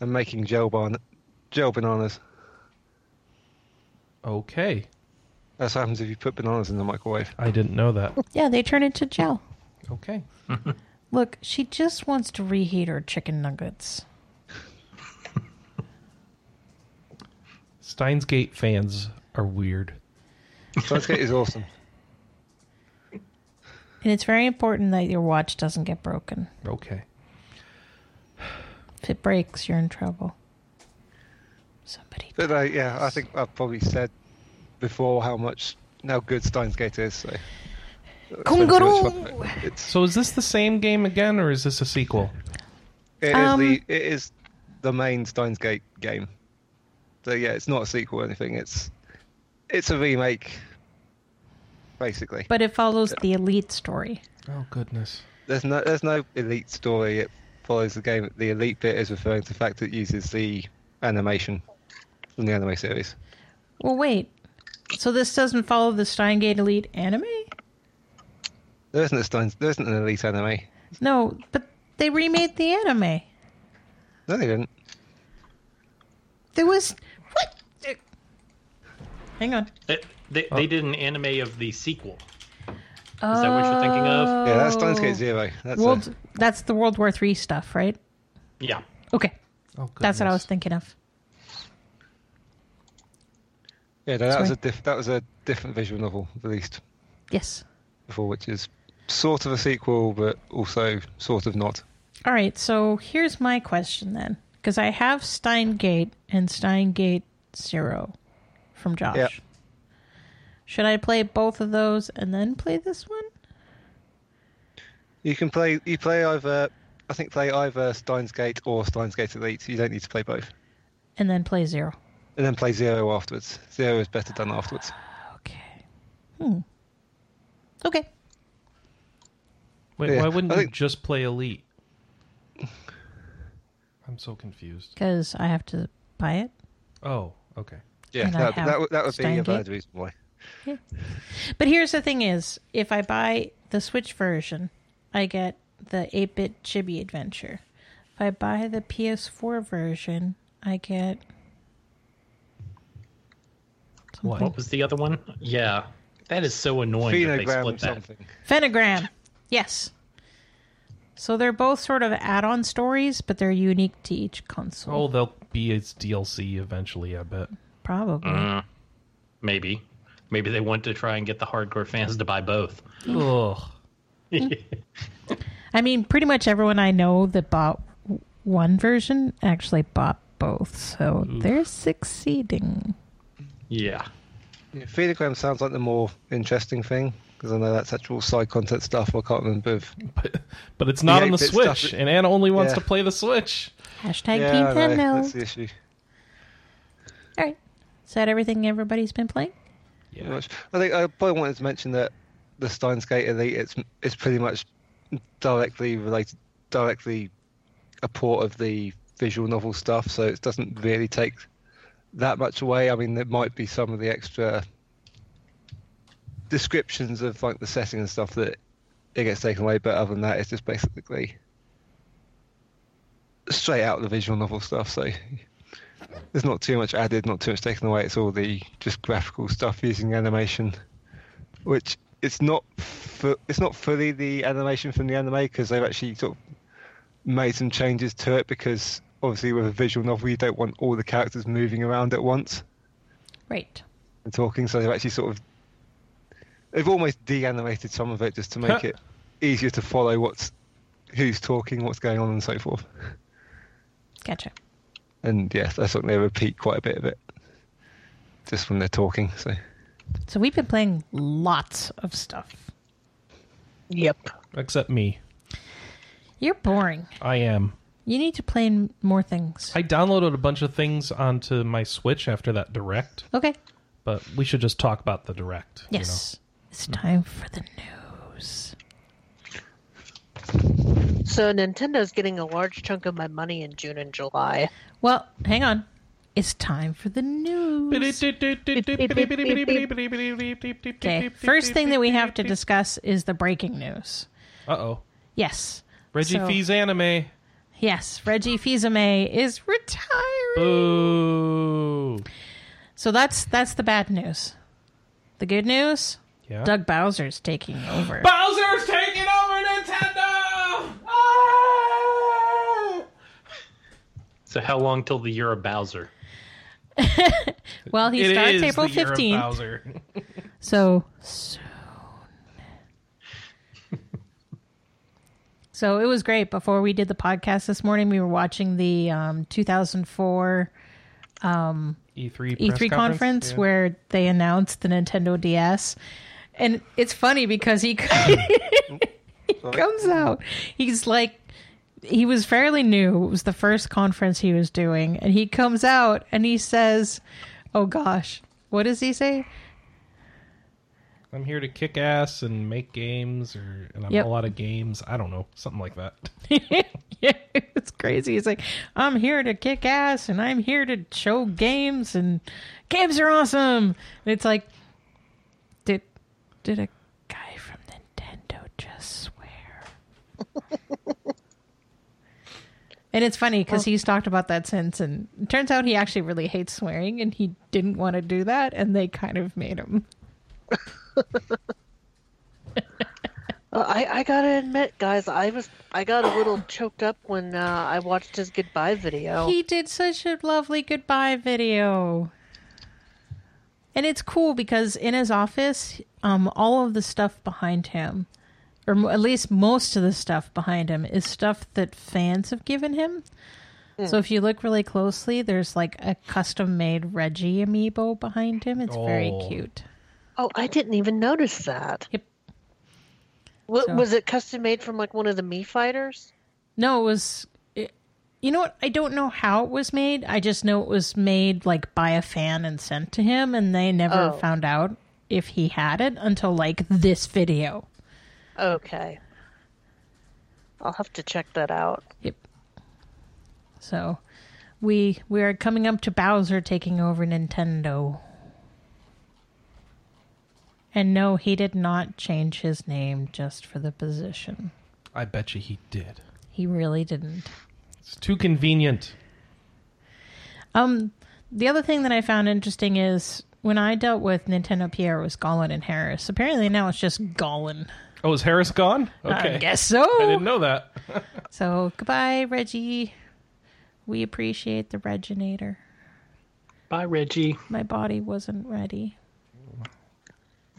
I'm making gel ban- gel bananas. Okay. That's what happens if you put bananas in the microwave. I didn't know that. Yeah, they turn into gel. Okay. Look, she just wants to reheat her chicken nuggets. Steins Gate fans are weird. Steins Gate is awesome. And it's very important that your watch doesn't get broken. Okay. If it breaks, you're in trouble. Somebody. But uh, yeah, I think I've probably said before how much how good Steins Gate is. So. I spend too much fun with it. It's So is this the same game again, or is this a sequel? it is Um, the it is the main Steins Gate game. So yeah, it's not a sequel or anything. It's it's a remake, basically. But it follows the elite story. Oh goodness. There's no there's no elite story. It follows the game. The elite bit is referring to the fact that it uses the animation from the anime series. Well, wait. So this doesn't follow the Steins Gate Elite anime? There isn't a Steins, there isn't an elite anime. No, but they remade the anime. No, they didn't. There was what? Hang on. They, they, Oh. they did an anime of the sequel. Is that what you're thinking of? Yeah, that's Steins Gate Zero. That's a- That's the World War Three stuff, right? Yeah. Okay, Oh, that's what I was thinking of. Yeah, no, that was a diff- that was a different visual novel released Yes. before, which is sort of a sequel, but also sort of not. All right, so here's my question then, because I have Steins Gate and Steins Gate Zero from Josh. Yep. Should I play both of those and then play this one? You can play you play either I think play either Steins Gate or Steins Gate Elite. You don't need to play both, And then play Zero. and then play Zero afterwards. Zero is better done afterwards. Okay. Hmm. Okay. Wait, Yeah, why wouldn't I you think- just play Elite? I'm so confused. Because I have to buy it. Oh, okay. Yeah, And I that, have that, would- that would be a Steins Gate. valid reason why. But here's the thing is, if I buy the Switch version, I get the 8-bit Chibi Adventure. If I buy the PS4 version, I get What? What was the other one? Yeah, that is so annoying that they Phenogram split that. something. Phenogram. Yes. So they're both sort of add-on stories, but they're unique to each console. Oh, they'll be its DLC eventually. I bet. Probably. Uh, maybe, maybe they want to try and get the hardcore fans to buy both. Ugh. I mean, pretty much everyone I know that bought one version actually bought both, so they're succeeding. Yeah, Yeah, Phenogram sounds like the more interesting thing because I know that's actual side content stuff. I can't remember. If, But, but it's not The on the Switch, stuff- and Anna only wants Yeah. to play the Switch. Hashtag yeah, Team I know, Nintendo. that's the issue. All right. Is that everything everybody's been playing? pretty much. I think I probably wanted to mention that the Steins Gate Elite it's it's pretty much directly related, directly a port of the visual novel stuff, so it doesn't really take that much away. I mean, there might be some of the extra descriptions of like the setting and stuff that it gets taken away, but other than that, it's just basically straight out of the visual novel stuff. So there's not too much added, not too much taken away. It's all the just graphical stuff using animation, which it's not. Fu- it's not fully the animation from the anime because they've actually sort of made some changes to it because obviously with a visual novel you don't want all the characters moving around at once Right. and talking. So they've actually sort of they've almost de-animated some of it just to make it easier to follow what's who's talking, what's going on, and so forth. Gotcha. And yes, I think they repeat quite a bit of it just when they're talking. So So we've been playing lots of stuff. Yep. Except me. You're boring. I am. You need to play more things. I downloaded a bunch of things onto my Switch after that direct, Okay. but we should just talk about the direct. you know? Yes. It's time for the news. So Nintendo's getting a large chunk of my money in June and July. Well, hang on. It's time for the news. Okay. First thing that we have to discuss is the breaking news. Uh oh. Yes. Reggie So- Fils-Aimé. Yes. Reggie Fils-Aimé is retiring. Boo. So that's that's the bad news. The good news: Yeah. Doug Bowser's taking over. Bowser's taking over Nintendo. Ah! So how long till the year of Bowser? well, he It starts is April the year of fifteenth. Bowser. So soon. so it was great. Before we did the podcast this morning, we were watching the um, 2004 E3 E3 press conference Yeah. where they announced the Nintendo DS. And it's funny because he he comes out. He's like he was fairly new. It was the first conference he was doing and he comes out and he says, "Oh gosh, what does he say?" I'm here to kick ass and make games, or and I'm Yep. a lot of games. I don't know, something like that. yeah, it's crazy. He's like, I'm here to kick ass and I'm here to show games and games are awesome. And it's like, did did a guy from Nintendo just swear? and it's funny because he's talked about that since, and it turns out he actually really hates swearing and he didn't want to do that, and they kind of made him. Uh, I I gotta admit, guys, I was I got a little choked up when uh, I watched his goodbye video. He did such a lovely goodbye video. And it's cool because in his office, um, all of the stuff behind him, or at least most of the stuff behind him, is stuff that fans have given him. So hmm. if you look really closely, there's like a custom made Reggie amiibo behind him. It's very Oh. cute. Oh, I didn't even notice that. Yep. Wa- So- Was it custom made from like one of the Mii fighters? No, it was. It, you know what? I don't know how it was made. I just know it was made like by a fan and sent to him, and they never Oh. found out if he had it until like this video. Okay. I'll have to check that out. Yep. So, we we are coming up to Bowser taking over Nintendo. And no, he did not change his name just for the position. I bet you he did. He really didn't. It's too convenient. Um, the other thing that I found interesting is when I dealt with Nintendo PR it was Golin and Harris. Apparently now it's just Golin. Oh, is Harris gone? Okay. I guess so. I didn't know that. So goodbye, Reggie. We appreciate the Reginator. Bye, Reggie. My body wasn't ready.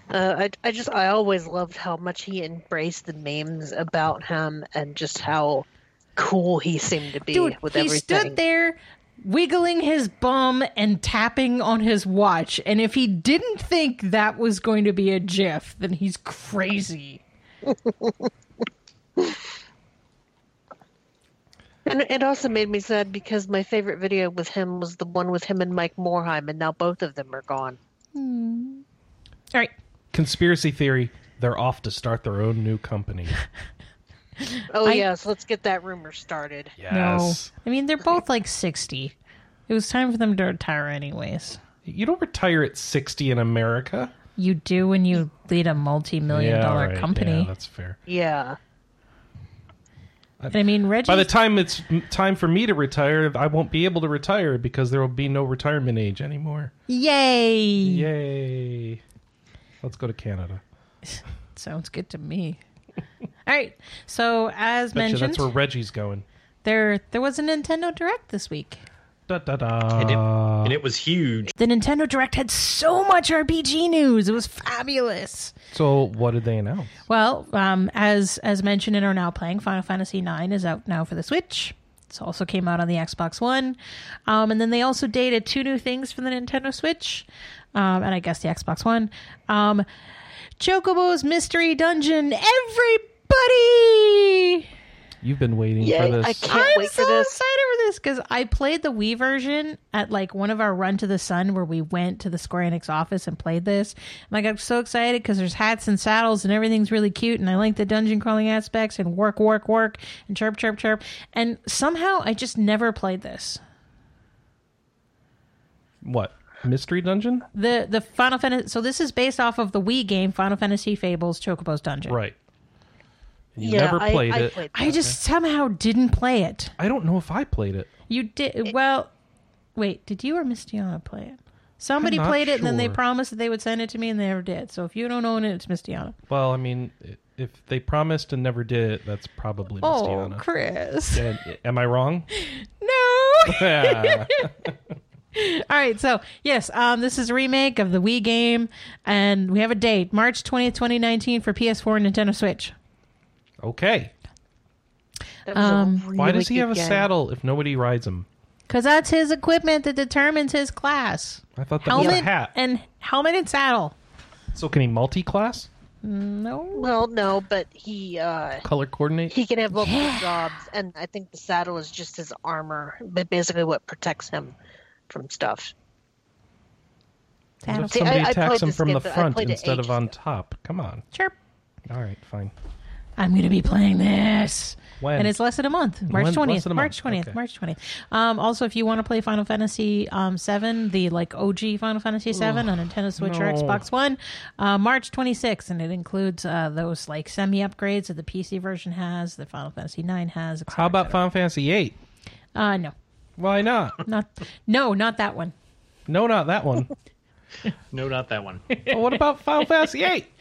Uh, I I just I always loved how much he embraced the memes about him and just how cool he seemed to be Dude, with he everything. He stood there wiggling his bum and tapping on his watch. And if he didn't think that was going to be a GIF, then he's crazy. And it also made me sad because my favorite video with him was the one with him and Mike Morhaime, and now both of them are gone. Hmm. All right. Conspiracy theory. They're off to start their own new company. Oh I- yes, let's get that rumor started. Yes. No. I mean, they're both like 60. It was time for them to retire, anyways. You don't retire at 60 in America. You do when you lead a multi million yeah, dollar right. company. Yeah, that's fair. Yeah. And I mean, Reggie. By the time it's time for me to retire, I won't be able to retire because there will be no retirement age anymore. Yay! Yay. Let's go to Canada. Sounds good to me. All right. So, as Bet you mentioned, that's where Reggie's going. there there was a Nintendo Direct this week. Da da da. And it, and it was huge. The Nintendo Direct had so much RPG news. It was fabulous. so what did they announce? Well, um, as as mentioned in our now playing, Final Fantasy IX is out now for the Switch. It also came out on the Xbox One, um, and then they also dated two new things for the Nintendo Switch, um, and I guess the Xbox One. Um, Chocobo's Mystery Dungeon. Everybody, You've been waiting Yay, for this. I can't wait. I'm wait so for this. excited for this because I played the Wii version at like one of our Run to the Sun where we went to the Square Enix office and played this. And I got so excited because there's hats and saddles and everything's really cute and I like the dungeon crawling aspects and work, work, work and chirp, chirp, chirp. And somehow I just never played this. What? Mystery Dungeon? The the Final Fantasy. So this is based off of the Wii game Final Fantasy Fables Chocobo's Dungeon. Right. You yeah, never I- played I, it. Played I that. just somehow didn't play it. I don't know if I played it. You did well. Wait, did you or Miss Mistiana play it? Somebody I'm played it, and then they promised that they would send it to me, and they never did. So if you don't own it, it's Miss Mistiana. Well, I mean, if they promised and never did it, that's probably Oh, Mistiana. Chris. And- am I wrong? No. All right. So yes, um, this is a remake of the Wii game, and we have a date: March twentieth, twenty nineteen, for PS4 and Nintendo Switch. Okay. That was a um, Why does he have a game. saddle if nobody rides him? Because that's his equipment that determines his class. I thought that was Helmet a hat. and helmet and saddle. So can he multi-class? No. Well, no, but he uh, Color coordinate? he can have multiple jobs, and I think the saddle is just his armor, but basically what protects him from stuff. What Saddle. if See, I- somebody I attacks him from the front instead of on ago. top? Come on. Chirp. All right, fine. I'm going to be playing this. When? And it's less than a month. March twentieth. March twentieth. okay. March twentieth. Um, also, if you want to play Final Fantasy um, seven, the like OG Final Fantasy seven on Nintendo Switch or. Xbox One, uh, March twenty sixth, and it includes uh, those like semi upgrades that the PC version has, the Final Fantasy nine has. et How about. Final Fantasy Eight? Uh, no, Why not? not no, not that one. No, not that one. No, not that one. well, what about Final Fantasy VIII?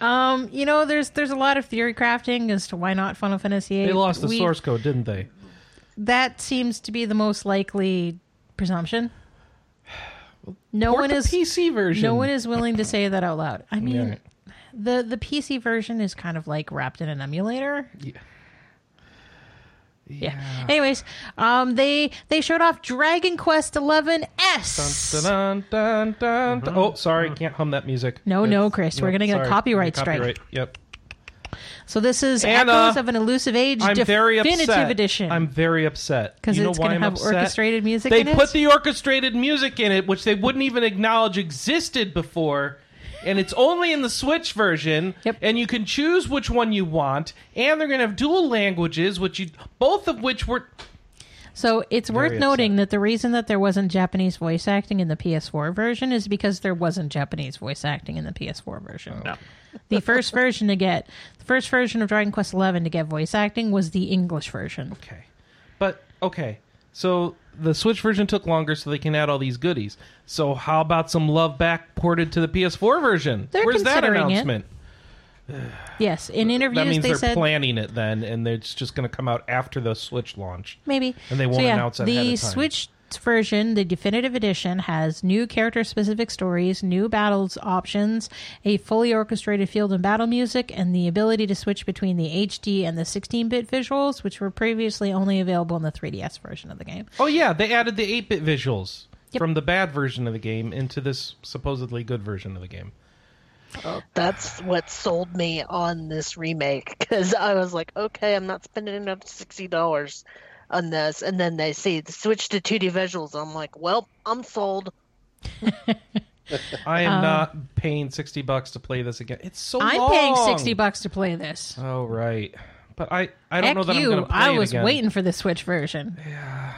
Um, you know, there's there's a lot of theory crafting as to why not Final Fantasy VIII. They lost the We- source code, didn't they? That seems to be the most likely presumption. No Port one the is PC version. no one is willing to say that out loud. I mean, Yeah. the the PC version is kind of like wrapped in an emulator. Yeah. Yeah. Anyways, um, they they showed off Dragon Quest Eleven S. Dun, dun, dun, dun. Oh, sorry, can't hum that music. No, no, It's- Chris, we're gonna get a sorry. copyright strike. Copyright, Yep. So this is Anna, Echoes of an Elusive Age I'm very Definitive upset. Edition. I'm very upset because it's going to have upset? orchestrated music They in it. put the orchestrated music in it, which they wouldn't even acknowledge existed before. And it's only in the Switch version, Yep. and you can choose which one you want. And they're going to have dual languages, which you both of which were So it's worth Very noting upset. that the reason that there wasn't Japanese voice acting in the PS4 version is because there wasn't Japanese voice acting in the PS4 version. Oh. No. The first version to get the first version of Dragon Quest XI to get voice acting was the English version. Okay. But okay. So the Switch version took longer so they can add all these goodies. So how about some love back ported to the PS4 version? They're Where's that considering it. announcement? Yes, in That interviews means they they're said planning it then and it's just going to come out after the Switch launch. maybe And they won't so, yeah, announce it the ahead of time. Switch version, the definitive edition, has new character specific stories, new battles options, a fully orchestrated field and battle music, and the ability to switch between the HD and the 16 bit visuals, which were previously only available in the 3DS version of the game. Oh yeah, they added the 8-bit visuals Yep. from the bad version of the game into this supposedly good version of the game. Oh, that's what sold me on this remake because I was like, okay, I'm not spending enough sixty dollars on this, and then they see the switch to 2D visuals. I'm like, well, I'm sold. I am Um, not paying 60 bucks to play this again. It's so I'm long. paying 60 bucks to play this. Oh right. But I I don't Heck know that you, I'm going to play I it was again. waiting for the Switch version. Yeah.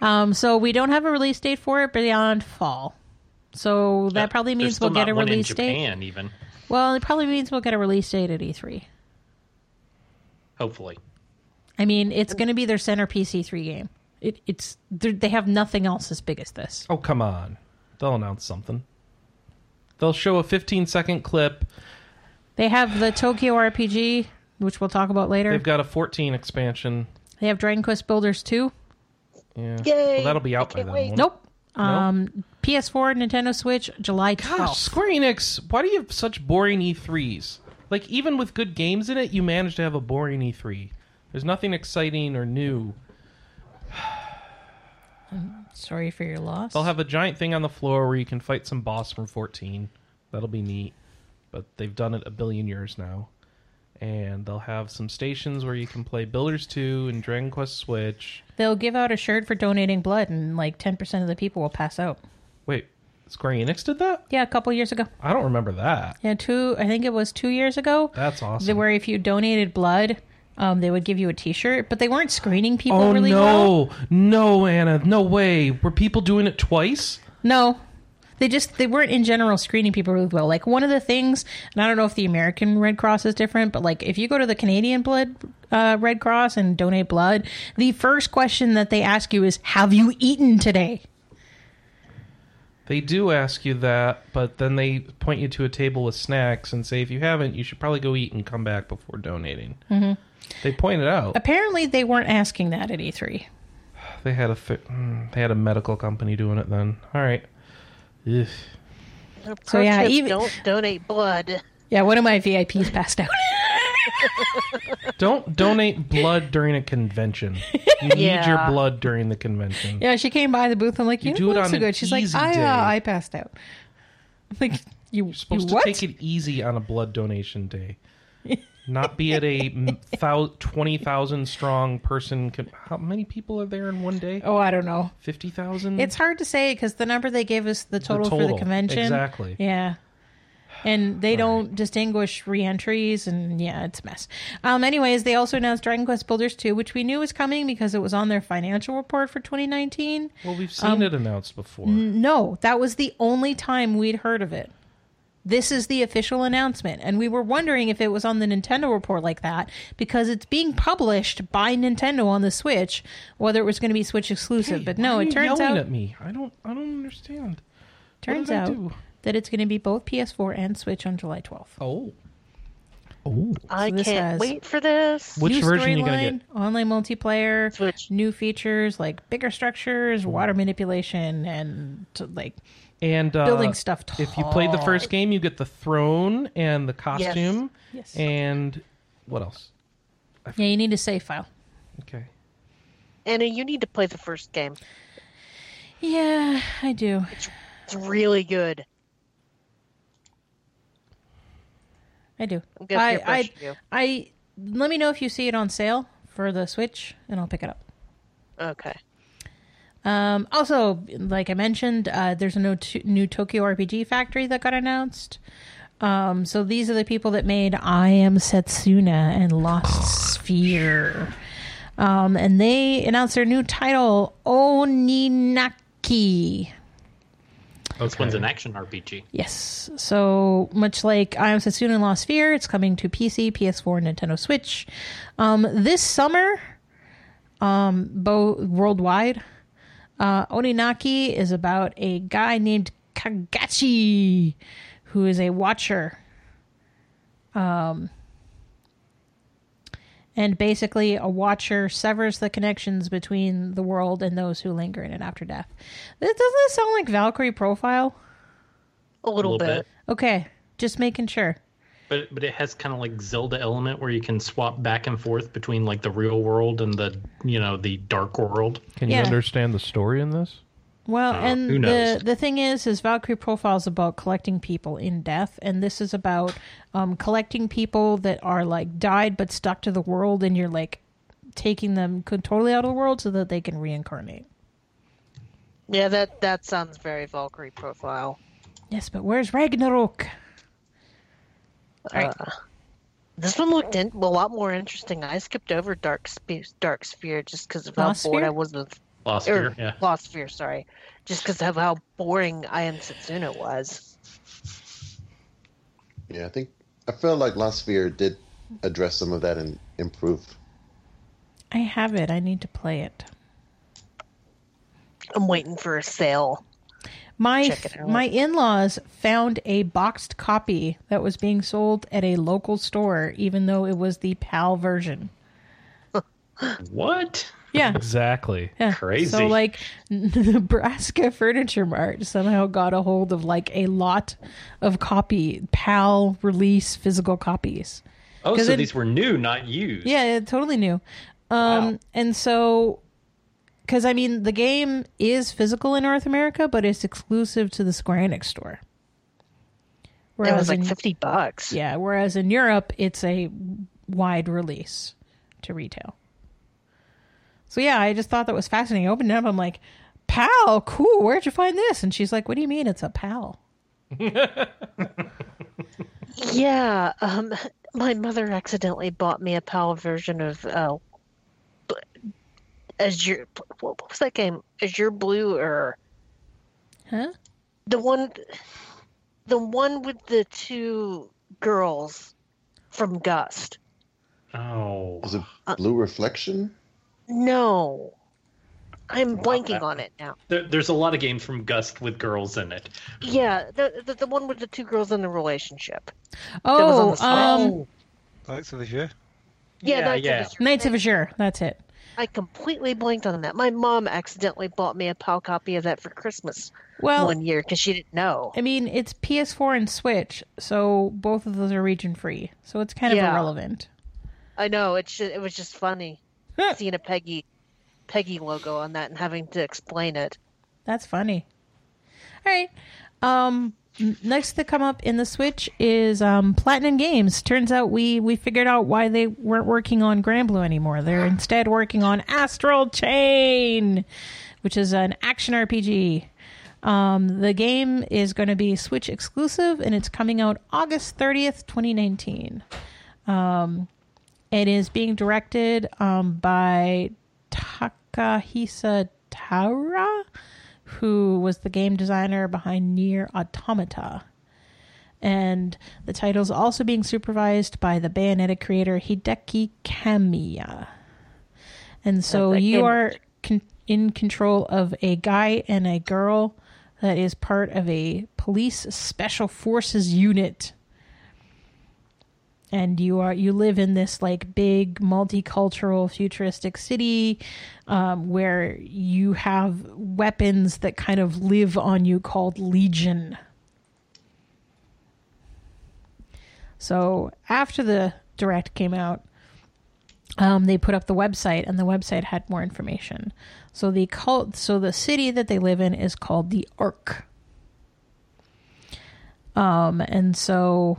Um, so we don't have a release date for it beyond fall. So that probably means we'll get a one in release date. Even Well, it probably means we'll get a release date at E3. hopefully. I mean, it's going to be their centerpiece E3 game. It, it's they're- have nothing else as big as this. Oh, come on. They'll announce something. They'll show a 15 second clip. They have the Tokyo RPG, which we'll talk about later. They've got a 14 expansion. they have Dragon Quest Builders 2. Yeah. Yay! Well, that'll be I out by can't then. wait. won't? Nope. Um, PS4, Nintendo Switch, July 12th. Gosh, Square Enix, why do you have such boring E3s? Like, even with good games in it, you manage to have a boring E3. There's nothing exciting or new. Sorry for your loss. They'll have a giant thing on the floor where you can fight some boss from 14. That'll be neat. But they've done it a billion years now. And they'll have some stations where you can play Builders 2 and Dragon Quest Switch. They'll give out a shirt for donating blood, and like 10% of the people will pass out. Wait, Square Enix did that? Yeah, a couple years ago. I don't remember that. Yeah, two. I think it was two years ago. That's awesome. Where if you donated blood, um, they would give you a T-shirt, but they weren't screening people oh really well. no, no, Anna, no way. Were people doing it twice? No, they just they weren't in general screening people really well. Like one of the things, and I don't know if the American Red Cross is different, but like if you go to the Canadian Blood uh, Red Cross and donate blood, the first question that they ask you is, "Have you eaten today?" They do ask you that, but then they point you to a table with snacks and say if you haven't, you should probably go eat and come back before donating. Mm-hmm. They pointed out. Apparently, they weren't asking that at E E3. They had a fi- mm, they had a medical company doing it then. All right. Ugh. So, yeah, Pro even- don't donate blood. Yeah, one of my VIPs passed out. Don't donate blood during a convention. You need your blood during the convention. yeah, she came by the booth. I'm like, You you, do know it on so good? She's like, easy I, day. uh, I passed out. I'm like, you, You're supposed you to what? take it easy on a blood donation day. Not be at a thou- 20,000 strong person. How many people are there in one day? Oh, I don't know. 50,000? It's hard to say because the number they gave us, the total, for the convention. exactly. Yeah. And they don't distinguish reentries, and yeah, it's a mess. Um, anyways, they also announced Dragon Quest Builders 2, which we knew was coming because it was on their financial report for 2019. Well, we've seen Um, it announced before. No, that was the only time we'd heard of it. This is the official announcement, and we were wondering if it was on the Nintendo report like that because it's being published by Nintendo on the Switch, whether it was going to be Switch exclusive. Hey, but why no, are it you turns yelling out at me. I don't. I don't understand. turns what did I out do? that it's going to be both PS4 and Switch on July 12th. Oh. Oh. I this can't has- wait for this. Which New version you gonna storyline, get? Online multiplayer, Switch. new features like bigger structures, water manipulation, and like And uh, building stuff. If you played the first game, you get the throne and the costume. yes, And what else? yeah, you need a save file. Okay. Anna, you need to play the first game. Yeah, I do. It's really good. I do. I'm I, I, you. I let me know if you see it on sale for the Switch, and I'll pick it up. Okay. Um, also, like I mentioned, uh, there's a no t- new Tokyo RPG Factory that got announced. Um, so these are the people that made I Am Setsuna and Lost Sphere. Um, and they announced their new title, Oninaki. Oh, this one's an action RPG. Yes. So much like I Am Setsuna and Lost Sphere, it's coming to PC, PS4, Nintendo Switch. Um, this summer, um, bo- worldwide, uh, Oninaki is about a guy named Kagachi, who is a watcher. Um, and basically, a watcher severs the connections between the world and those who linger in it after death. This doesn't this sound like Valkyrie Profile? A little, little bit. bit. Okay, just making sure. But but it has kind of like Zelda element where you can swap back and forth between like the real world and the you know the dark world. Can Yeah. you understand the story in this? Well, Uh, and the the thing is, is Valkyrie Profile is about collecting people in death, and this is about um, collecting people that are like died but stuck to the world, and you're like taking them totally out of the world so that they can reincarnate. Yeah, that that sounds very Valkyrie profile. Yes, but where's Ragnarok? Right. Uh, this one looked in, a lot more interesting. I skipped over Dark Spe- Dark Sphere just because of how Lost bored Sphere? I was with Lost or Sphere, yeah. Lost Sphear. Sorry, just because of how boring I Am Setsuna was. Yeah, I think I feel like Lost Sphear did address some of that and improve. I have it. I need to play it. I'm waiting for a sale. My Check it out. my in-laws found a boxed copy that was being sold at a local store, even though it was the PAL version. What? Yeah. Exactly. Yeah. Crazy. So like Nebraska Furniture Mart somehow got a hold of like a lot of copy PAL release physical copies. Oh, so it- these were new, not used. Yeah, totally new. Um Wow. and so cuz I mean the game is physical in North America, but it's exclusive to the Square Enix store. it was like in, fifty bucks. yeah, whereas in Europe it's a wide release to retail. So yeah, I just thought that was fascinating. I opened it up, I'm like, "Pal, cool. Where'd you find this?" And she's like, "What do you mean it's a pal?" Yeah, um, my mother accidentally bought me a PAL version of uh, b- Azure. What was that game? Azure Blue or Huh? the one, the one with the two girls from Gust. Oh. Was it Uh, Blue Reflection? No, I'm blanking on it now. There, there's a lot of games from Gust with girls in it. Yeah, the, the the one with the two girls in the relationship. Oh, that was on Oh, the Switch. um, Nights of Azure. Yeah, yeah. Knights of yeah. Azure. Nights of Azure. That's it. I completely blanked on that. My mom accidentally bought me a PAL copy of that for Christmas Well, one year because she didn't know. I mean, it's PS4 and Switch, so both of those are region free. So it's kind of Yeah. irrelevant. I know it's just, it was just funny seeing a PEGI PEGI logo on that and having to explain it. That's funny. All right. Um next to come up in the Switch is um Platinum Games. Turns out we we figured out why they weren't working on Granblue anymore. They're instead working on Astral Chain, which is an action RPG. Um, the game is going to be Switch exclusive and it's coming out August 30th, 2019. Um, it is being directed um, by Takahisa Taura, who was the game designer behind Nier Automata. And the title is also being supervised by the Bayonetta creator Hideki Kamiya. And so you are con- in control of a guy and a girl that is part of a police special forces unit and you are you live in this like big multicultural futuristic city um, where you have weapons that kind of live on you called legion. So after the direct came out um, they put up the website and the website had more information. So the cult so the city that they live in is called the ark. Um, and so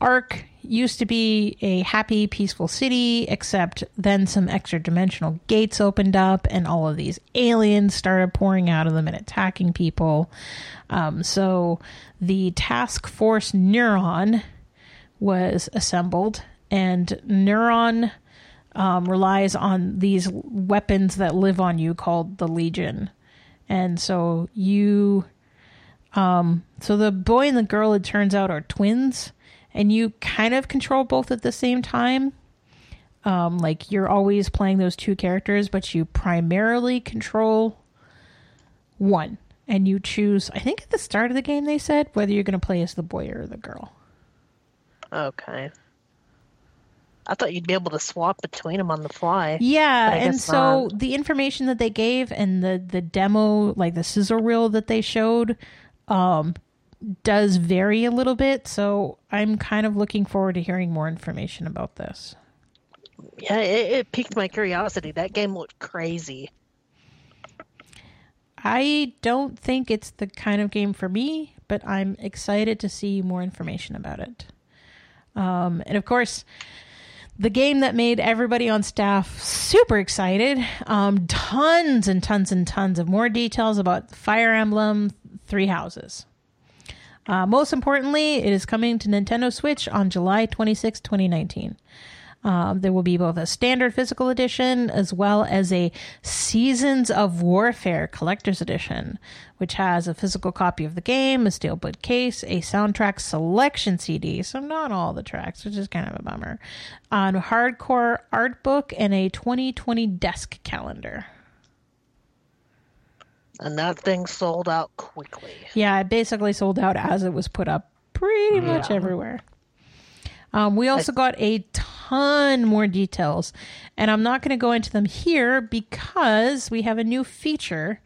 Ark used to be a happy, peaceful city, except then some extra dimensional gates opened up and all of these aliens started pouring out of them and attacking people. Um, so the task force Neuron was assembled, and Neuron um, relies on these weapons that live on you called the Legion. And so you. Um, so the boy and the girl, it turns out, are twins and you kind of control both at the same time. Um, like you're always playing those two characters, but you primarily control one, and you choose. I think at the start of the game they said whether you're going to play as the boy or the girl. Okay. I thought you'd be able to swap between them on the fly. Yeah, and so not. the information that they gave and the the demo, like the sizzle reel that they showed, um, does vary a little bit. So I'm kind of looking forward to hearing more information about this. Yeah, it, it piqued my curiosity. That game looked crazy. I don't think it's the kind of game for me, but I'm excited to see more information about it. Um, and of course, the game that made everybody on staff super excited. Um, tons and tons and tons of more details about Fire Emblem Three Houses. Uh, most importantly, it is coming to Nintendo Switch on July 26, 2019. Um, there will be both a standard physical edition as well as a Seasons of Warfare collector's edition, which has a physical copy of the game, a steelbook case, a soundtrack selection CD, so not all the tracks, which is kind of a bummer, on hardcore art book, and a 2020 desk calendar. And that thing sold out quickly. Yeah, it basically sold out as it was put up pretty much everywhere. Um, we also got a ton more details, and I'm not going to go into them here because we have a new feature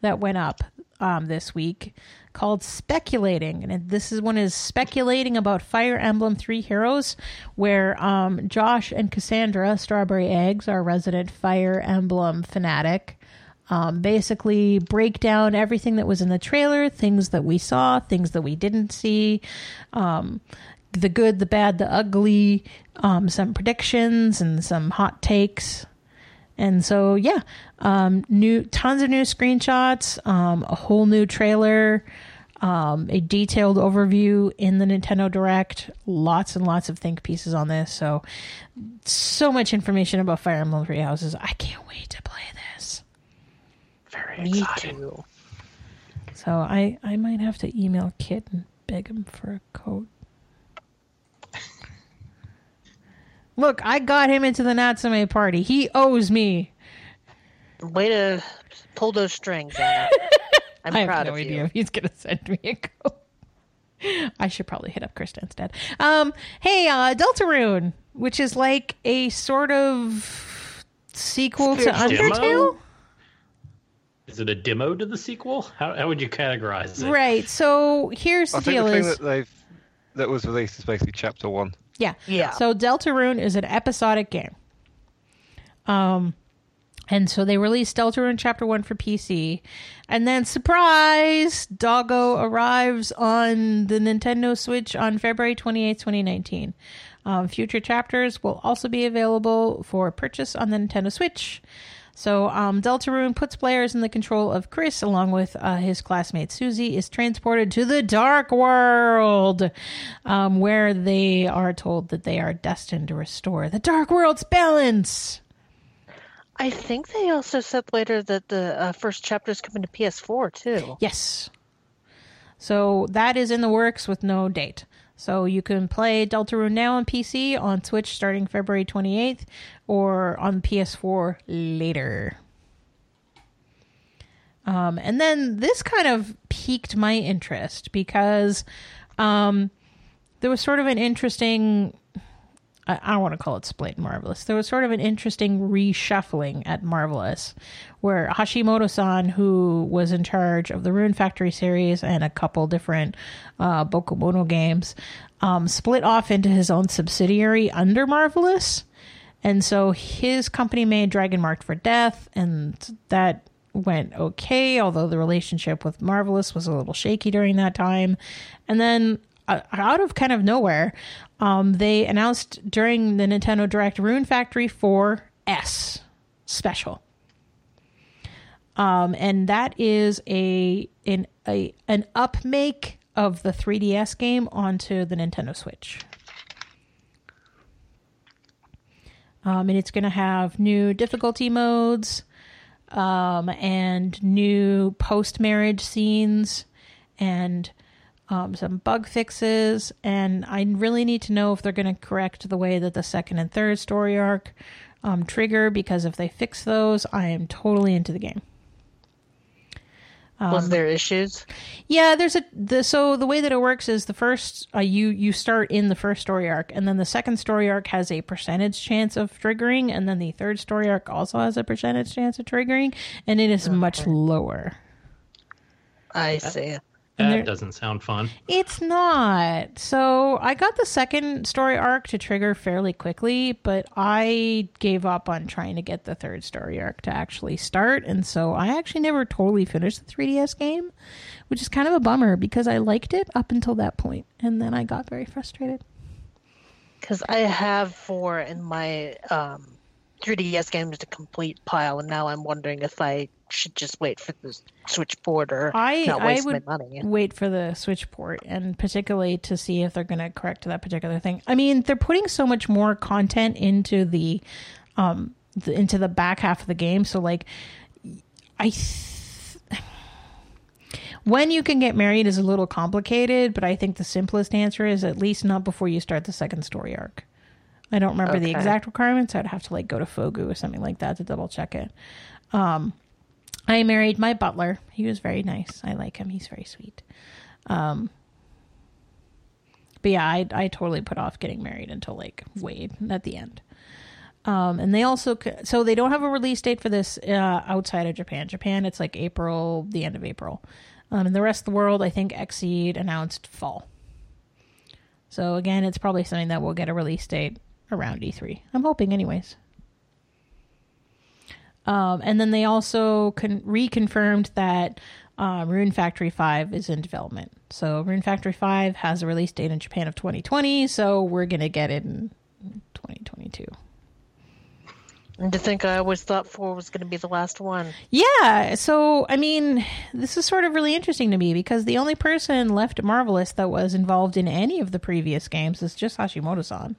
that went up um, this week called speculating and this is one is speculating about fire emblem three heroes where um, josh and cassandra strawberry eggs our resident fire emblem fanatic um, basically break down everything that was in the trailer, things that we saw, things that we didn't see, um, the good, the bad, the ugly, um, some predictions and some hot takes. And so, yeah, um, new tons of new screenshots, um, a whole new trailer, um, a detailed overview in the Nintendo Direct, lots and lots of think pieces on this. So, so much information about Fire Emblem Three Houses. I can't wait to play this. Very Me excited. too. So I I might have to email Kit and beg him for a coat. Look, I got him into the Natsume party. He owes me. Way to pull those strings, Anna. I'm I have proud no of idea you. if he's gonna send me a coat. I should probably hit up Krista instead. Um, hey, uh, Deltarune, which is like a sort of sequel to Spiritual demo? Undertale. Is it a demo to the sequel? How, how would you categorize it? Right. So here's the I think deal: the thing is that they've that was released is basically chapter one. Yeah. Yeah. So Deltarune is an episodic game. Um and so they released Deltarune Chapter 1 for PC. And then surprise, Doggo arrives on the Nintendo Switch on February 28, 2019. Um, future chapters will also be available for purchase on the Nintendo Switch. So, um, Deltarune puts players in the control of Kris, along with uh, his classmate Susie, is transported to the Dark World, um, where they are told that they are destined to restore the Dark World's balance. I think they also said later that the uh, first chapter is coming to PS4 too. Yes. So that is in the works with no date. So you can play Deltarune now on PC, on Switch starting February 28th, or on PS4 later. Um, and then this kind of piqued my interest because um, there was sort of an interesting. I, don't want to call it split Marvelous. There was sort of an interesting reshuffling at Marvelous, where Hashimoto-san, who was in charge of the Rune Factory series and a couple different uh, Bokumono games, um, split off into his own subsidiary under Marvelous. And so his company made Dragon Marked for Death, and that went okay, although the relationship with Marvelous was a little shaky during that time. And then out of kind of nowhere, um, they announced during the Nintendo Direct Rune Factory 4S special. Um, and that is a an a an upmake of the 3DS game onto the Nintendo Switch. Um, and it's going to have new difficulty modes um, and new post marriage scenes and um, some bug fixes. And I really need to know if they're going to correct the way that the second and third story arc um, trigger, because if they fix those, I am totally into the game. Was there issues? Yeah, there's a the so the way that it works is the first uh, you you start in the first story arc, and then the second story arc has a percentage chance of triggering, and then the third story arc also has a percentage chance of triggering, and it is much lower. I see. And That doesn't sound fun. It's not. So I got the second story arc to trigger fairly quickly, but I gave up on trying to get the third story arc to actually start. And so I actually never totally finished the 3DS game, which is kind of a bummer because I liked it up until that point, And then I got very frustrated. Because I have four in my um, 3DS games to complete pile, and now I'm wondering if I should just wait for the Switch port or I, not I would my money. wait for the Switch port, and particularly to see if they're going to correct that particular thing. I mean, they're putting so much more content into the, um, the, into the back half of the game. So like, I. Th- when you can get married is a little complicated, but I think the simplest answer is at least not before you start the second story arc. I don't remember the exact requirements. I'd have to like go to Fogu or something like that to double check it. Um, I married my butler. He was very nice. I like him. He's very sweet. Um, but yeah, I I totally put off getting married until like way at the end. Um, and they also so they don't have a release date for this uh, outside of Japan. Japan, it's like April, the end of April. Um, and the rest of the world, I think XSEED announced fall. So again, it's probably something that will get a release date around E3. I'm hoping, anyways. Um, and then they also con- reconfirmed that uh, Rune Factory 5 is in development. So Rune Factory 5 has a release date in Japan of 2020, so we're going to get it in 2022. And to think I always thought four was going to be the last one. Yeah, so I mean, this is sort of really interesting to me because the only person left Marvelous that was involved in any of the previous games is just Hashimoto-san.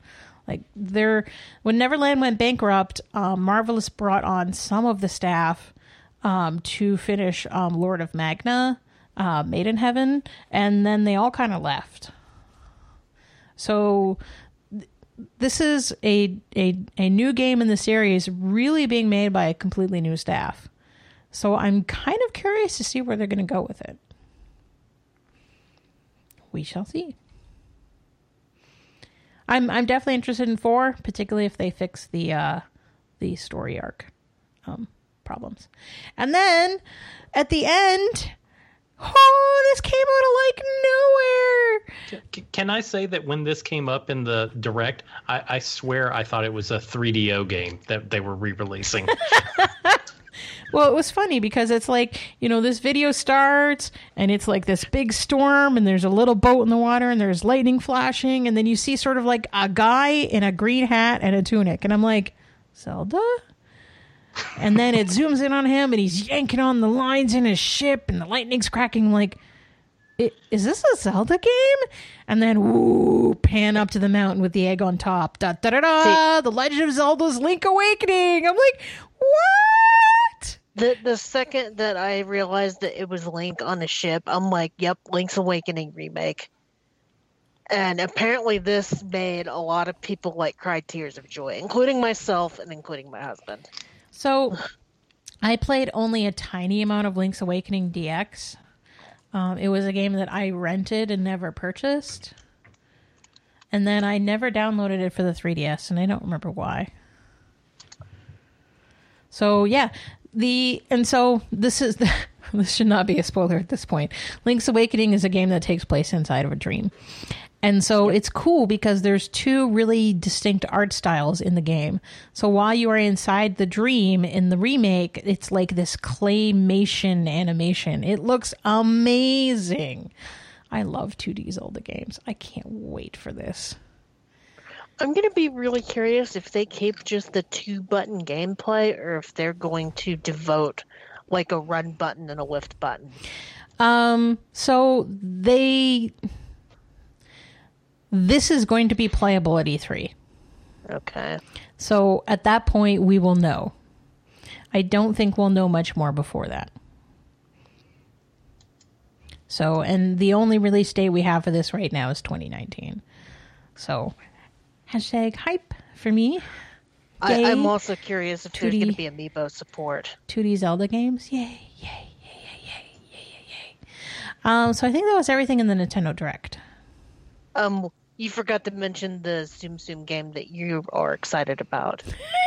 Like, there, when Neverland went bankrupt, um, Marvelous brought on some of the staff um, to finish um, Lord of Magna, uh, Maiden Heaven, and then they all kind of left. So this is a, a a new game in the series really being made by a completely new staff. So I'm kind of curious to see where they're going to go with it. We shall see. I'm I'm definitely interested in 4, particularly if they fix the uh the story arc um problems. And then at the end, oh, this came out of like nowhere. Can I say that when this came up in the direct, I, I swear I thought it was a 3DO game that they were re-releasing. Well, it was funny because it's like, you know, this video starts and it's like this big storm and there's a little boat in the water and there's lightning flashing and then you see sort of like a guy in a green hat and a tunic and I'm like, Zelda? And then it zooms in on him and he's yanking on the lines in his ship and the lightning's cracking I'm like "I- is this a Zelda game? And then woo, pan up to the mountain with the egg on top. Da da da da. The Legend of Zelda's Link Awakening. I'm like, what? The the second that I realized that it was Link on the ship, I'm like, "Yep, Link's Awakening remake." And apparently, this made a lot of people like cry tears of joy, including myself and including my husband. So I played only a tiny amount of Link's Awakening DX. Um, it was a game that I rented and never purchased. And then I never downloaded it for the 3DS, and I don't remember why. So yeah, the and so this is the, this should not be a spoiler at this point. Link's Awakening is a game that takes place inside of a dream. And so it's cool because there's two really distinct art styles in the game. So while you are inside the dream in the remake, it's like this claymation animation. It looks amazing. I love 2D Zelda games. I can't wait for this. I'm going to be really curious if they keep just the two button gameplay or if they're going to devote like a run button and a lift button. Um, so they this is going to be playable at E3. Okay. So at that point we will know. I don't think we'll know much more before that. So, and the only release date we have for this right now is 2019. So, hashtag hype for me. I. I'm also curious if there's 2D. going to be amiibo support. 2D Zelda games. Yay, yay, yay, yay, yay, yay, yay, yay. Um, so I think that was everything in the Nintendo Direct. Um, you forgot to mention the Zoom Zoom game that you are excited about.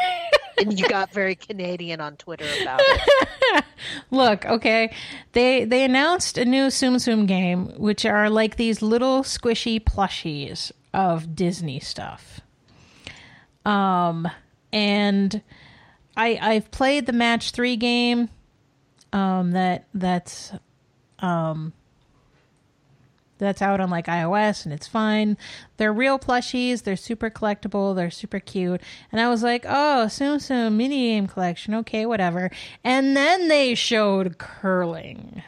and you got very Canadian on Twitter about it. Look, okay, they they announced a new Tsum Tsum game, which are like these little squishy plushies of Disney stuff. Um, and I I've played the match three game. Um, that that's um that's out on like iOS and it's fine. They're real plushies. They're super collectible. They're super cute. And I was like, oh, Tsum Tsum mini game collection. Okay, whatever. And then they showed curling.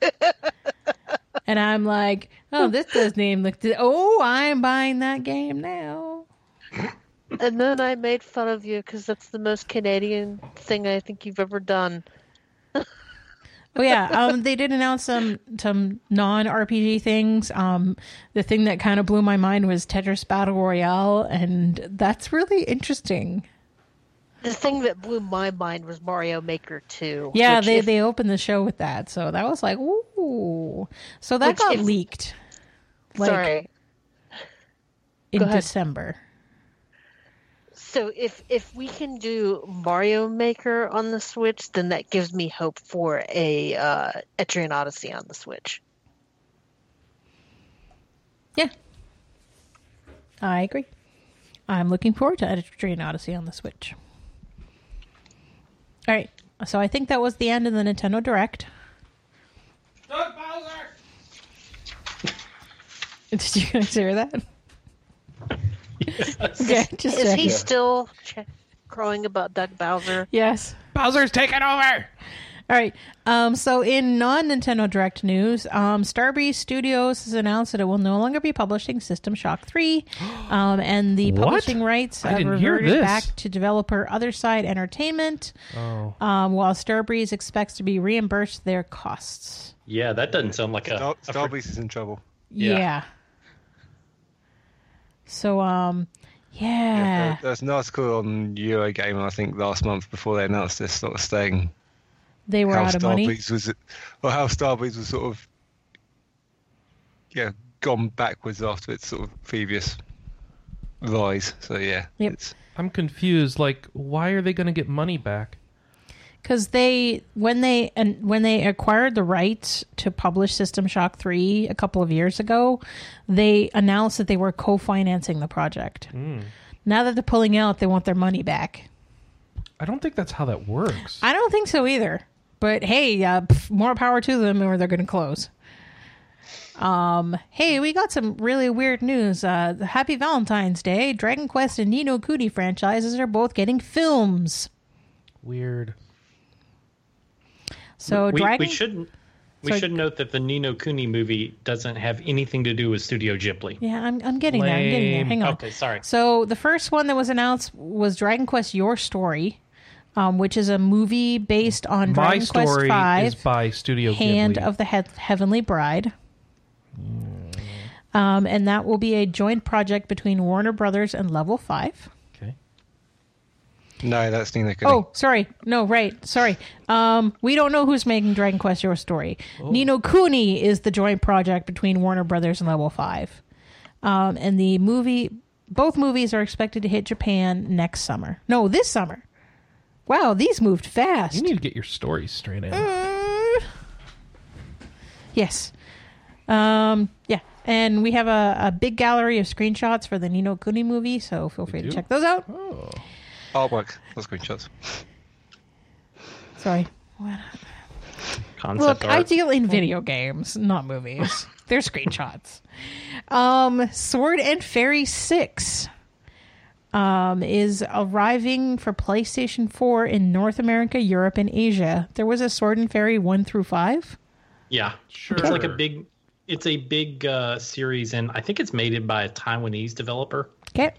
and I'm like, oh, this does name look. Oh, I'm buying that game now. And then I made fun of you because that's the most Canadian thing I think you've ever done. Oh yeah, um, they did announce some some non RPG things. Um, the thing that kind of blew my mind was Tetris Battle Royale, and that's really interesting. The thing that blew my mind was Mario Maker 2. Yeah, they if- they opened the show with that, so that was like, ooh. So that got if- leaked like Sorry. in go ahead. December. So if if we can do Mario Maker on the Switch, then that gives me hope for a uh, Etrian Odyssey on the Switch. Yeah, I agree. I'm looking forward to Etrian Odyssey on the Switch. All right, so I think that was the end of the Nintendo Direct. Doug Bowser! Did you guys hear that? Okay, just Is he still ch- crowing about Doug Bowser? Yes. Bowser's taking over. All right. Um, so in non Nintendo Direct news, um, Starbreeze Studios has announced that it will no longer be publishing System Shock 3. Um, and the What? publishing rights I have didn't hear reverted this. back to developer OtherSide Entertainment, Oh, um, while Starbreeze expects to be reimbursed their costs. Yeah, that doesn't sound like a. Star, a fr- Starbreeze is in trouble. Yeah. Yeah. So, um, Yeah, yeah. there- there's an article on Eurogamer, I think, last month before they announced this, sort of saying They were how out of money. Starbreeze was, or how Starbreeze was sort of, yeah, gone backwards after its sort of previous rise. So yeah, Yep. it's I'm confused. Like, why are they going to get money back? because they when they and when they acquired the rights to publish System Shock 3 a couple of years ago, they announced that they were co-financing the project. Hmm. Now that they're pulling out, they want their money back. I don't think that's how that works. I don't think so either. But hey, uh, pff, more power to them, or they're going to close. Um, hey, we got some really weird news. Uh, Happy Valentine's Day! Dragon Quest and Ni no Kuni franchises are both getting films. Weird. So we, Dragon, we should we Sorry. should note that the Ni no Kuni movie doesn't have anything to do with Studio Ghibli. yeah, I'm I'm getting there. I'm getting there. Hang on. Okay, sorry. So the first one that was announced was Dragon Quest: Your Story, um, which is a movie based on My Dragon Quest story Five, is by Studio Hand Ghibli. of the he- Heavenly Bride. Um, and that will be a joint project between Warner Brothers and Level Five. okay. No, that's Ni no Kuni. Oh, sorry. No, right. Sorry. Um, we don't know who's making Dragon Quest Your Story. Ni no Kuni is the joint project between Warner Brothers and Level 5. Um, and the movie, both movies are expected to hit Japan next summer. No, this summer. Wow, these moved fast. You need to get your stories straight in. Uh, yes. Um, yeah. And we have a, a big gallery of screenshots for the Ni no Kuni movie, so feel free to check those out. Oh. work, those screenshots. Sorry. Concept Look, I deal in video games, not movies. They're screenshots. Um, Sword and Fairy 6 um, is arriving for PlayStation 4 in North America, Europe, and Asia. There was a Sword and Fairy 1 through 5. Yeah, Sure. It's like a big. It's a big uh, series, and I think it's made by a Taiwanese developer. Okay.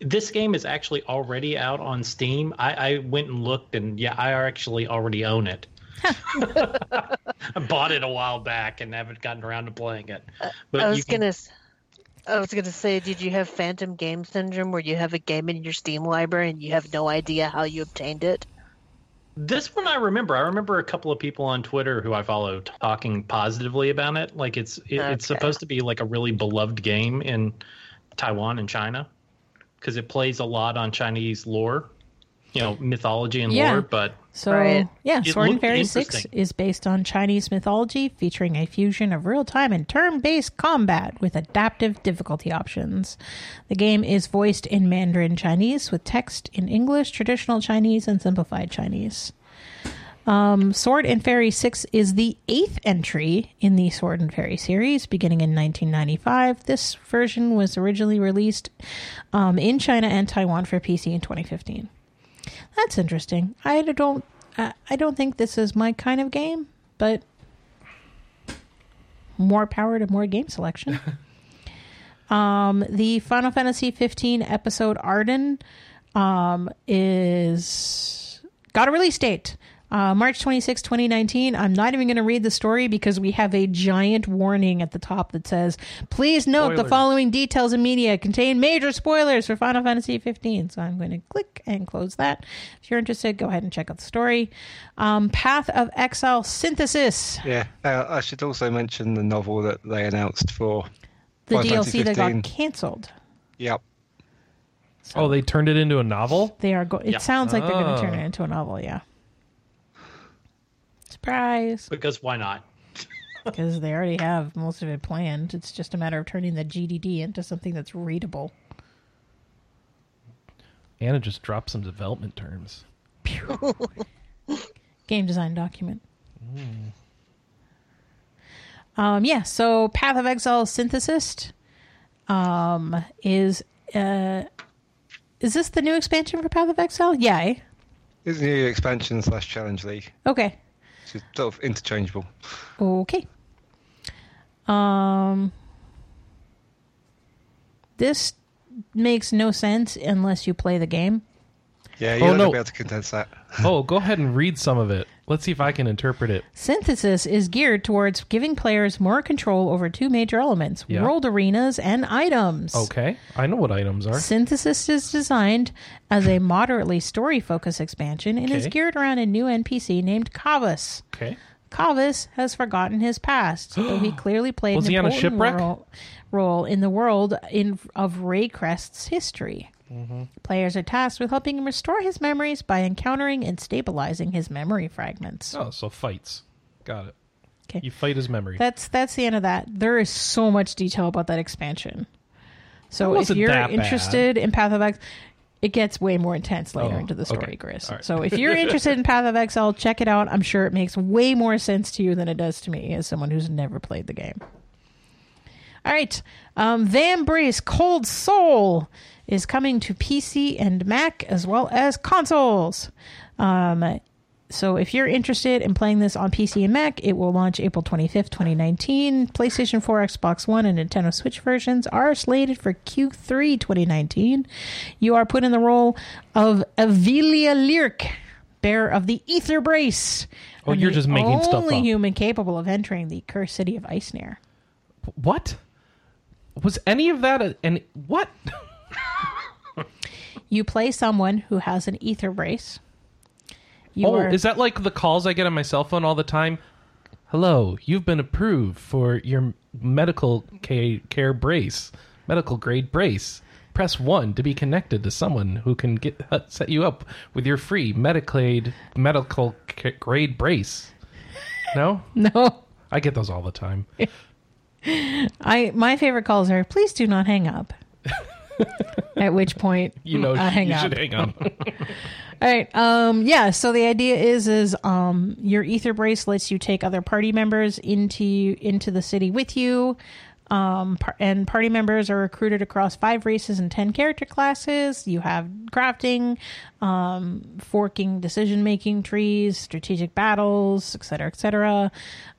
This game is actually already out on Steam. I, I went and looked, and yeah, I actually already own it. I bought it a while back and haven't gotten around to playing it. But I was can- gonna. I was gonna say, did you have Phantom Game Syndrome, where you have a game in your Steam library and you have no idea how you obtained it? This one I remember. I remember a couple of people on Twitter who I follow talking positively about it. Like it's it, it's supposed to be like a really beloved game in Taiwan and China because it plays a lot on Chinese lore, you know, mythology and Yeah. lore. But So, Right. yeah, Sword and Fairy 6 is based on Chinese mythology, featuring a fusion of real time and turn based combat with adaptive difficulty options. The game is voiced in Mandarin Chinese with text in English, traditional Chinese, and simplified Chinese. Um, Sword and Fairy 6 is the eighth entry in the Sword and Fairy series, beginning in 1995. This version was originally released um, in China and Taiwan for PC in 2015. That's interesting. I don't. I don't think this is my kind of game, but more power to more game selection. um, the Final Fantasy 15 episode Ardyn um, is got a release date. Uh, March 26, 2019. I'm not even going to read the story because we have a giant warning at the top that says, please note the following details and media contain major spoilers for Final Fantasy 15. So I'm going to click and close that. If you're interested, go ahead and check out the story. Um, Path of Exile Synthesis, Yeah, uh, I should also mention the novel that they announced for. the Final DLC that got canceled. Yep. Oh, they turned it into a novel? They are. Go- it Yeah. sounds like they're going to turn Oh. it into a novel. Yeah. Surprise! because why not? Because they already have most of it planned. It's just a matter of turning the GDD into something that's readable. Anna just dropped some development terms. Game design document. Um, yeah, so Path of Exile Synthesist um, is uh, is this the new expansion for Path of Exile? Yeah. eh? It's a new expansion slash challenge league. Okay. Which sort of interchangeable. Okay. Um, this makes no sense unless you play the game. Yeah, you're Oh, not no. gonna be able to condense that. Oh, go ahead and read some of it. Let's see if I can interpret it. Synthesis is geared towards giving players more control over two major elements Yeah. world arenas and items. Okay. I know what items are. Synthesis is designed as a moderately story focused expansion and is geared around a new NPC named Cavas. Okay. Cavas has forgotten his past, though he clearly played an he on a important shipwreck? role, role in the world in, of Wraeclast's history. Mm-hmm. Players are tasked with helping him restore his memories by encountering and stabilizing his memory fragments. Oh, so fights. Got it. Okay. You fight his memory. That's that's the end of that. There is so much detail about that expansion. So if you're that bad. interested in Path of X, it gets way more intense later Oh, into the story, okay. Chris. Right. So if you're interested in Path of Exile, check it out. I'm sure it makes way more sense to you than it does to me as someone who's never played the game. All right, um, Vambrace Cold Soul is coming to PC and Mac as well as consoles. Um, so if you're interested in playing this on PC and Mac, it will launch April 25th, 2019. PlayStation 4, Xbox One, and Nintendo Switch versions are slated for Q3 2019. You are put in the role of Evelia Lyric, bearer of the Ether Brace. Oh, you're just making stuff up. Only human capable of entering the cursed city of Icesnare. What? Was any of that a, and what? You play someone who has an ether brace. You oh, are, is that like the calls I get on my cell phone all the time? Hello, you've been approved for your medical care brace, medical grade brace. Press one to be connected to someone who can get uh, set you up with your free Medicaid medical ca- grade brace. No, no. I get those all the time. I my favorite calls are please do not hang up. At which point You know, I hang you up. should hang on. All right. Um. Yeah. So the idea is, is um, your ether brace lets you take other party members into into the city with you. Um, par- and party members are recruited across five races and ten character classes. You have crafting, um, forking decision making trees, strategic battles, etc., etc.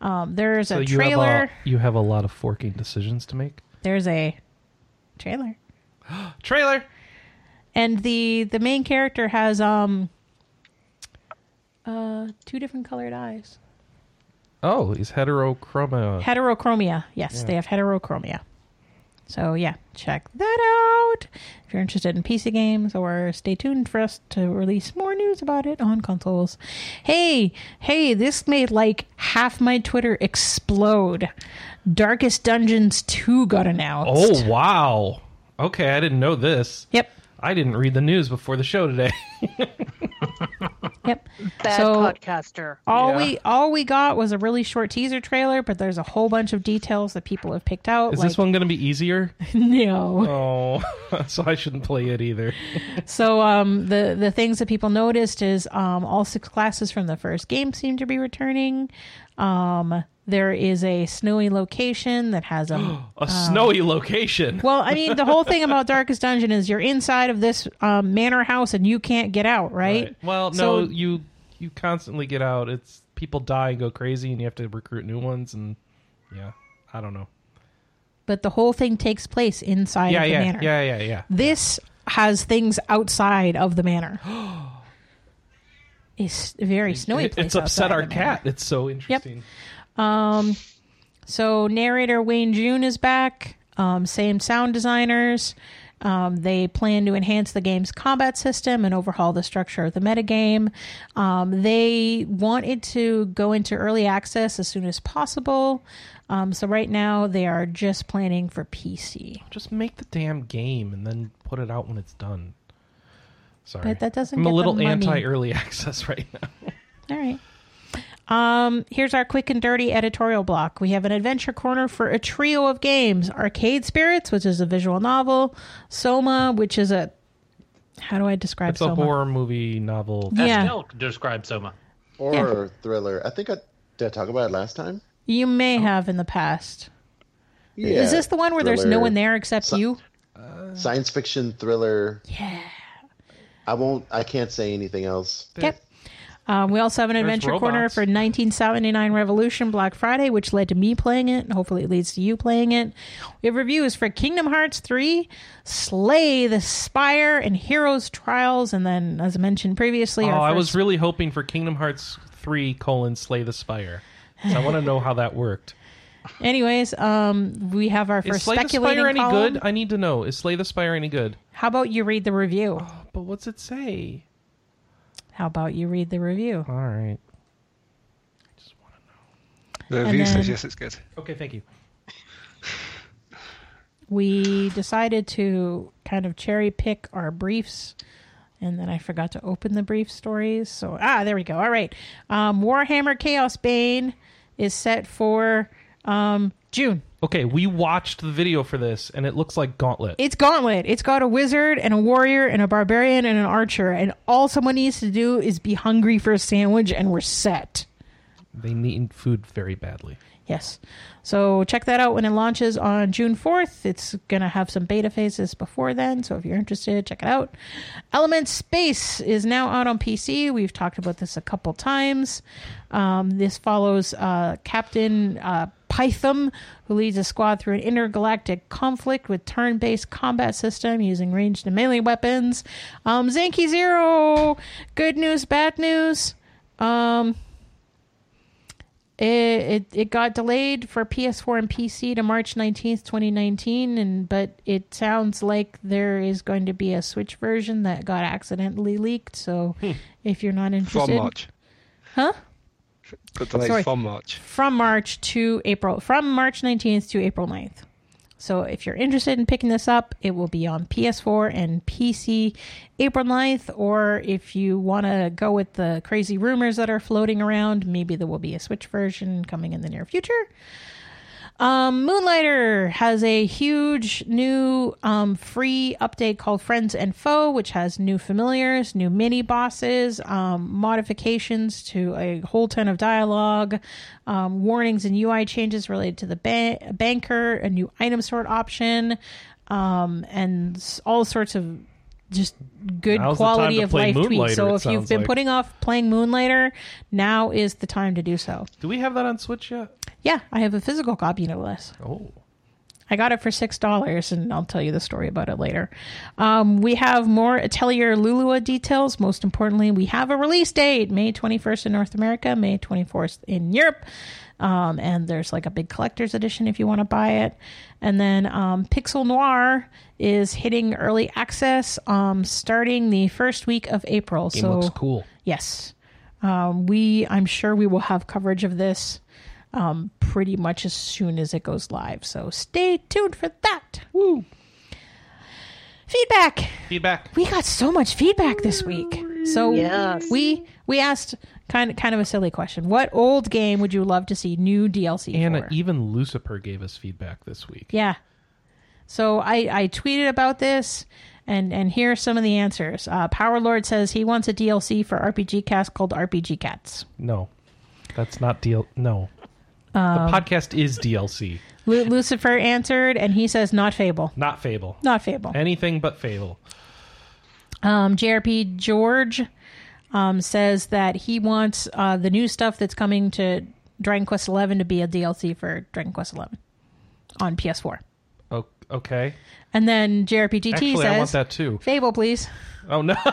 Um, there's so a you trailer. have a, you have a lot of forking decisions to make. There's a trailer. Trailer. and the the main character has um uh two different colored eyes. Oh, he's heterochroma. heterochromia. Yes they have heterochromia. So yeah check that out. If you're interested in pc games or stay tuned for us to release more news about it on consoles. Hey hey this made like half my twitter explode. Darkest dungeons 2 got announced. Oh wow. Okay, I didn't know this. yep I didn't read the news before the show today. yep Bad So- podcaster. All Yeah. we all we got was a really short teaser trailer, but there's a whole bunch of details that people have picked out. Is like, this one going to be easier? no. Oh, so I shouldn't play it either. So um, the the things that people noticed is um, all six classes from the first game seem to be returning. Um, there is a snowy location that has a A snowy location. well, I mean, the whole thing about Darkest Dungeon is you're inside of this um, manor house and you can't get out, right? Well, no, you you constantly get out. It's people die and go crazy, and you have to recruit new ones. And yeah, I don't know. But the whole thing takes place inside Yeah, of the yeah, manor. yeah, yeah, yeah. This has things outside of the manor. it's very snowy. It- it's upset our cat. It's so interesting. Um, so narrator Wayne June is back. Um, same sound designers. Um, they plan to enhance the game's combat system and overhaul the structure of the metagame. Um, they want it to go into early access as soon as possible. Um, so right now they are just planning for PC. Just make the damn game and then put it out when it's done. Sorry, But that doesn't I'm a little anti-early access right now. All right. Um, here's our quick and dirty editorial block. We have an adventure corner for a trio of games: Arcade Spirits, which is a visual novel; Soma, which is a how do I describe It's a Soma? horror movie novel. Yeah. Estelle described Soma. Or thriller. I think I did I talk about it last time. You Oh. may have in the past. Yeah, is this the one where there's no one there except So- you? Science fiction thriller. Yeah. I won't. I can't say anything else. Yep. Um, we also have an There's adventure corner for 1979 Revolution Black Friday, which led to me playing it, and hopefully it leads to you playing it. We have reviews for Kingdom Hearts 3, Slay the Spire, and Heroes Trials, and then, as I mentioned previously, Oh, I first- was really hoping for Kingdom Hearts three colon Slay the Spire. I want to know how that worked. Anyways, um, we have our Is first Slay the Spire any column. good? I need to know. Is Slay the Spire any good? How about you read the review? But what's it say? How about you read the review? All right. I just want to know. The And review then- says yes, it's good. Okay, thank you. we decided to kind of cherry pick our briefs and then i forgot to open the brief stories so ah there we go all right um, warhammer chaos bane is set for um, june Okay, we watched the video for this, and it looks like Gauntlet. it's gauntlet it's got a wizard and a warrior and a barbarian and an archer and all someone needs to do is be hungry for a sandwich and we're set They need food very badly. Yes. So check that out when it launches on June 4th. It's going to have some beta phases before then. So if you're interested, check it out. Element Space is now out on PC. We've talked about this a couple times. Um, this follows uh, Captain uh, Python, who leads a squad through an intergalactic conflict with turn based combat system using ranged and melee weapons. Um, Zanki Zero, good news, bad news. Um, It, it it got delayed for PS4 and PC to March 19th, 2019 and but it sounds like there is going to be a Switch version that got accidentally leaked. So hmm. if you're not interested From March. Huh? But delayed Sorry. from March. from March to April, from March 19th to April 9th. So if you're interested in picking this up, it will be on PS4 and PC April 9th. Or if you want to go with the crazy rumors that are floating around, maybe there will be a Switch version coming in the near future. Um, Moonlighter has a huge new um, free update called Friends and Foe, which has new familiars, new mini bosses, um, modifications to a whole ton of dialogue, um, warnings and UI changes related to the ba- banker, a new item sort option, um, and all sorts of just good Now's quality of life. Moonlighter, So if you've been like. putting off playing Moonlighter, now is the time to do so. Do we have that on Switch yet? Yeah, I have a physical copy, no less. Oh. I got it for six dollars, and I'll tell you the story about it later. Um, we have more Atelier Lulua details. Most importantly, we have a release date: May twenty first in North America, May twenty fourth in Europe. Um, and there's like a big collector's edition if you want to buy it. And then um, Pixel Noir is hitting early access um, starting the first week of April. Game so looks cool. Yes. Um, we, I'm sure we will have coverage of this um, pretty much as soon as it goes live. So stay tuned for that. Woo. Feedback. Feedback. We got so much feedback this week. So Yes. we we asked kind of kind of a silly question. What old game would you love to see new DLC And for? even Lucifer gave us feedback this week. Yeah. So I, I tweeted about this, and and here are some of the answers. Uh, Power Lord says he wants a DLC for RPG Cast called RPG Cats. No, that's not deal. No, Um, the podcast is DLC, Lu- Lucifer answered, and he says not Fable, not Fable. not Fable. Anything but Fable. Um, JRP George um, says that he wants uh, the new stuff that's coming to Dragon Quest XI to be a DLC for Dragon Quest XI on PS4. Okay. And then JRPGT Actually, says I want that too. Fable, please. Oh no.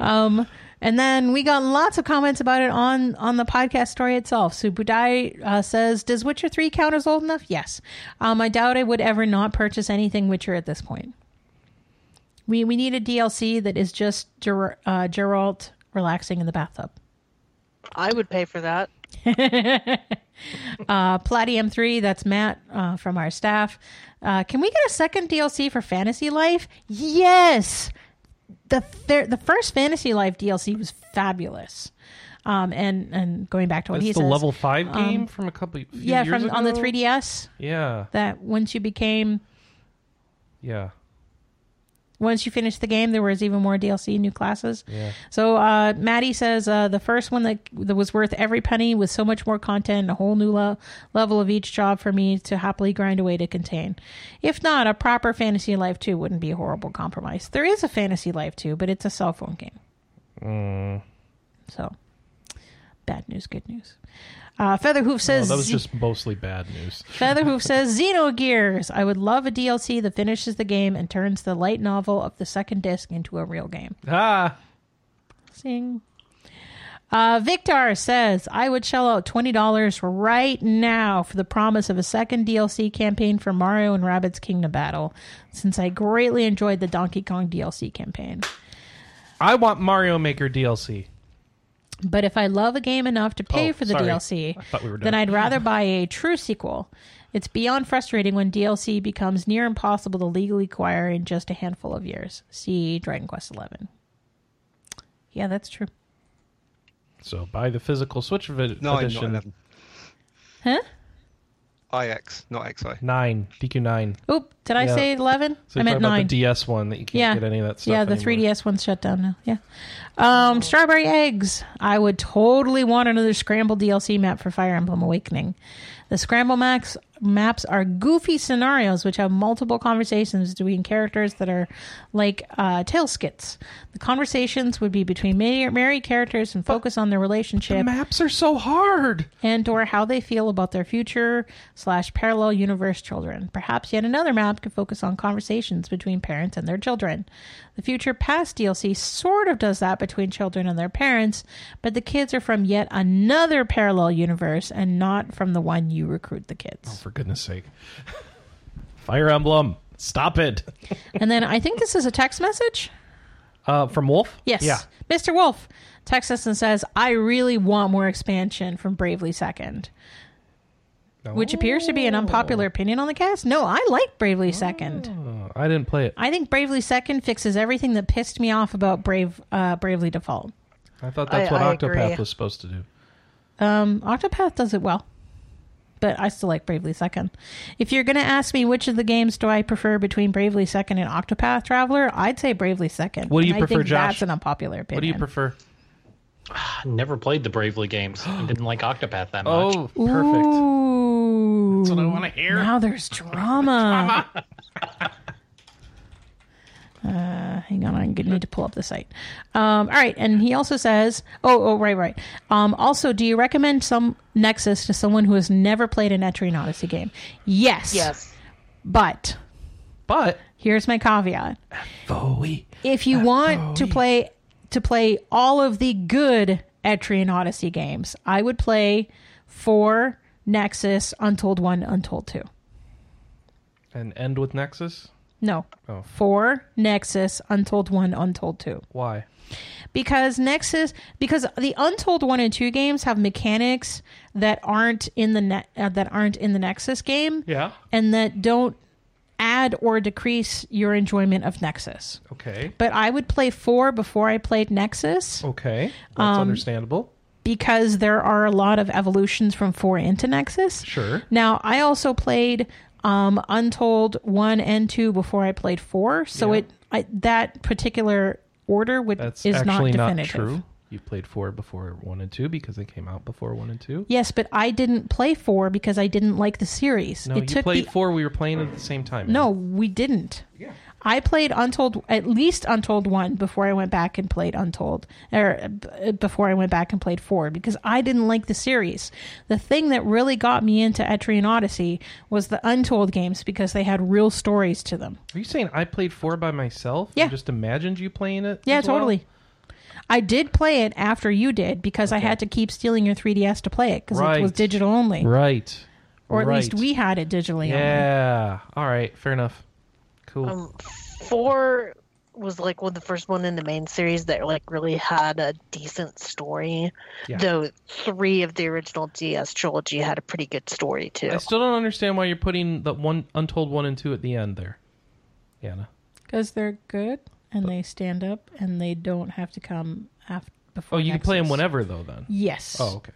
um, And then we got lots of comments about it on on the podcast story itself. Subudai uh, says, "Does Witcher Three count as old enough?" Yes. Um, I doubt I would ever not purchase anything Witcher at this point. We we need a DLC that is just Ger- uh, Geralt relaxing in the bathtub. I would pay for that. Uh, Platium Three, that's Matt uh, from our staff. Uh, can we get a second DLC for Fantasy Life? Yes. The thir- the first Fantasy Life DLC was fabulous. Um, and and going back to what It's he the says, level five game from a couple. Few years ago. yeah, from on the 3DS. Yeah, That once you became yeah, once you finish the game, there was even more DLC, new classes. yeah. So uh, Maddie says uh, the first one that that was worth every penny with so much more content, a whole new le- level of each job for me to happily grind away to contain. If not, a proper Fantasy Life 2 wouldn't be a horrible compromise. There is a Fantasy Life 2, but it's a cell phone game. Mm. So bad news, good news. Uh, Featherhoof Oh, says that was just mostly bad news. Featherhoof says Xenogears. I would love a DLC that finishes the game and turns the light novel of the second disc into a real game. Ah, Sing. Uh, Victor says, I would shell out $20 right now for the promise of a second DLC campaign for Mario and Rabbids Kingdom Battle, since I greatly enjoyed the Donkey Kong DLC campaign. I want Mario Maker DLC. But if I love a game enough to pay Oh, for the sorry. DLC, we then. I'd rather buy a true sequel. It's beyond frustrating when DLC becomes near impossible to legally acquire in just a handful of years. See Dragon Quest XI. Yeah, that's true. So buy the physical Switch vid- Nine, not edition. eleven. Huh? IX, not XI. Nine DQ nine. Oop, did I Yeah. say 11? So I you're meant talking about 9. the DS one that you can't yeah. get any of that stuff. yeah, the anymore. 3DS one's shut down now. Yeah. Um, strawberry eggs. I would totally want another scramble DLC map for Fire Emblem Awakening. The scramble maps maps are goofy scenarios which have multiple conversations between characters that are like uh, Tales skits. The conversations would be between married, married characters and focus on their The relationship maps are so hard. and or how they feel about their future slash parallel universe children. Perhaps yet another map could focus on conversations between parents and their children. The Future Past DLC sort of does that between children and their parents, but the kids are from yet another parallel universe and not from the one you recruit the kids. Oh, for goodness sake. Fire Emblem. Stop it. and then I think this is a text message. Uh, from Wolf? Yes. Yeah. Mr. Wolf texts us and says, I really want more expansion from Bravely Second. Which appears to be an unpopular opinion on the cast. No, I like Bravely Second. Oh, I didn't play it. I think Bravely Second fixes everything that pissed me off about Brave uh, Bravely Default. I thought that's I- what I Octopath agree. was supposed to do. Um, Octopath does it well, but I still like Bravely Second. If you're going to ask me which of the games do I prefer between Bravely Second and Octopath Traveler, I'd say Bravely Second. What do you And I prefer, think Josh? That's an unpopular opinion. What do you prefer? I never played the Bravely games. I didn't like Octopath that much. Oh, perfect. Ooh, That's what I want to hear. Now there's drama. Uh, hang on, I need to pull up the site. Um, all right, and he also says, "Oh, oh, right, right." Um, also, do you recommend some Nexus to someone who has never played an Etrian Odyssey game? Yes. Yes. But But here's my caveat: Bowie. if you want to play to play all of the good Etrian Odyssey games, I would play four Nexus, Untold One, Untold Two. And end with Nexus? No. Oh. Four Nexus, Untold 1, Untold 2. Why? Because Nexus because the Untold 1 and 2 games have mechanics that aren't in the ne- uh, that aren't in the Nexus game Yeah. and that don't add or decrease your enjoyment of Nexus. Okay. But I would play 4 before I played Nexus Okay. That's understandable. because there are a lot of evolutions from 4 into Nexus. Sure. Now, I also played um, Untold one and two before I played four, so Yeah. it I, that particular order would That's is actually not not, definitive. true. You played four before one and two because they came out before one and two. Yes, but I didn't play four because I didn't like the series. No, it you took played the, four. We were playing at the same time. No, we didn't. Yeah. I played Untold at least Untold one before I went back and played Untold, or uh, before I went back and played four because I didn't like the series. The thing that really got me into Etrian Odyssey was the Untold games because they had real stories to them. Are you saying I played four by myself? Yeah. Just imagined you playing it. Yeah, as well? Totally. I did play it after you did because I had to keep stealing your 3DS to play it because it was digital only, Right. or at least we had it digitally only. Yeah. All right. Fair enough. Cool. Um, four was like one of the first one in the main series that like really had a decent story. Yeah. Though three of the original DS trilogy had a pretty good story too. I still don't understand why you're putting the one Untold one and two at the end there, Anna. Because they're good and they stand up and they don't have to come after before. Oh, you can play them whenever though. Then. Yes. Oh, okay.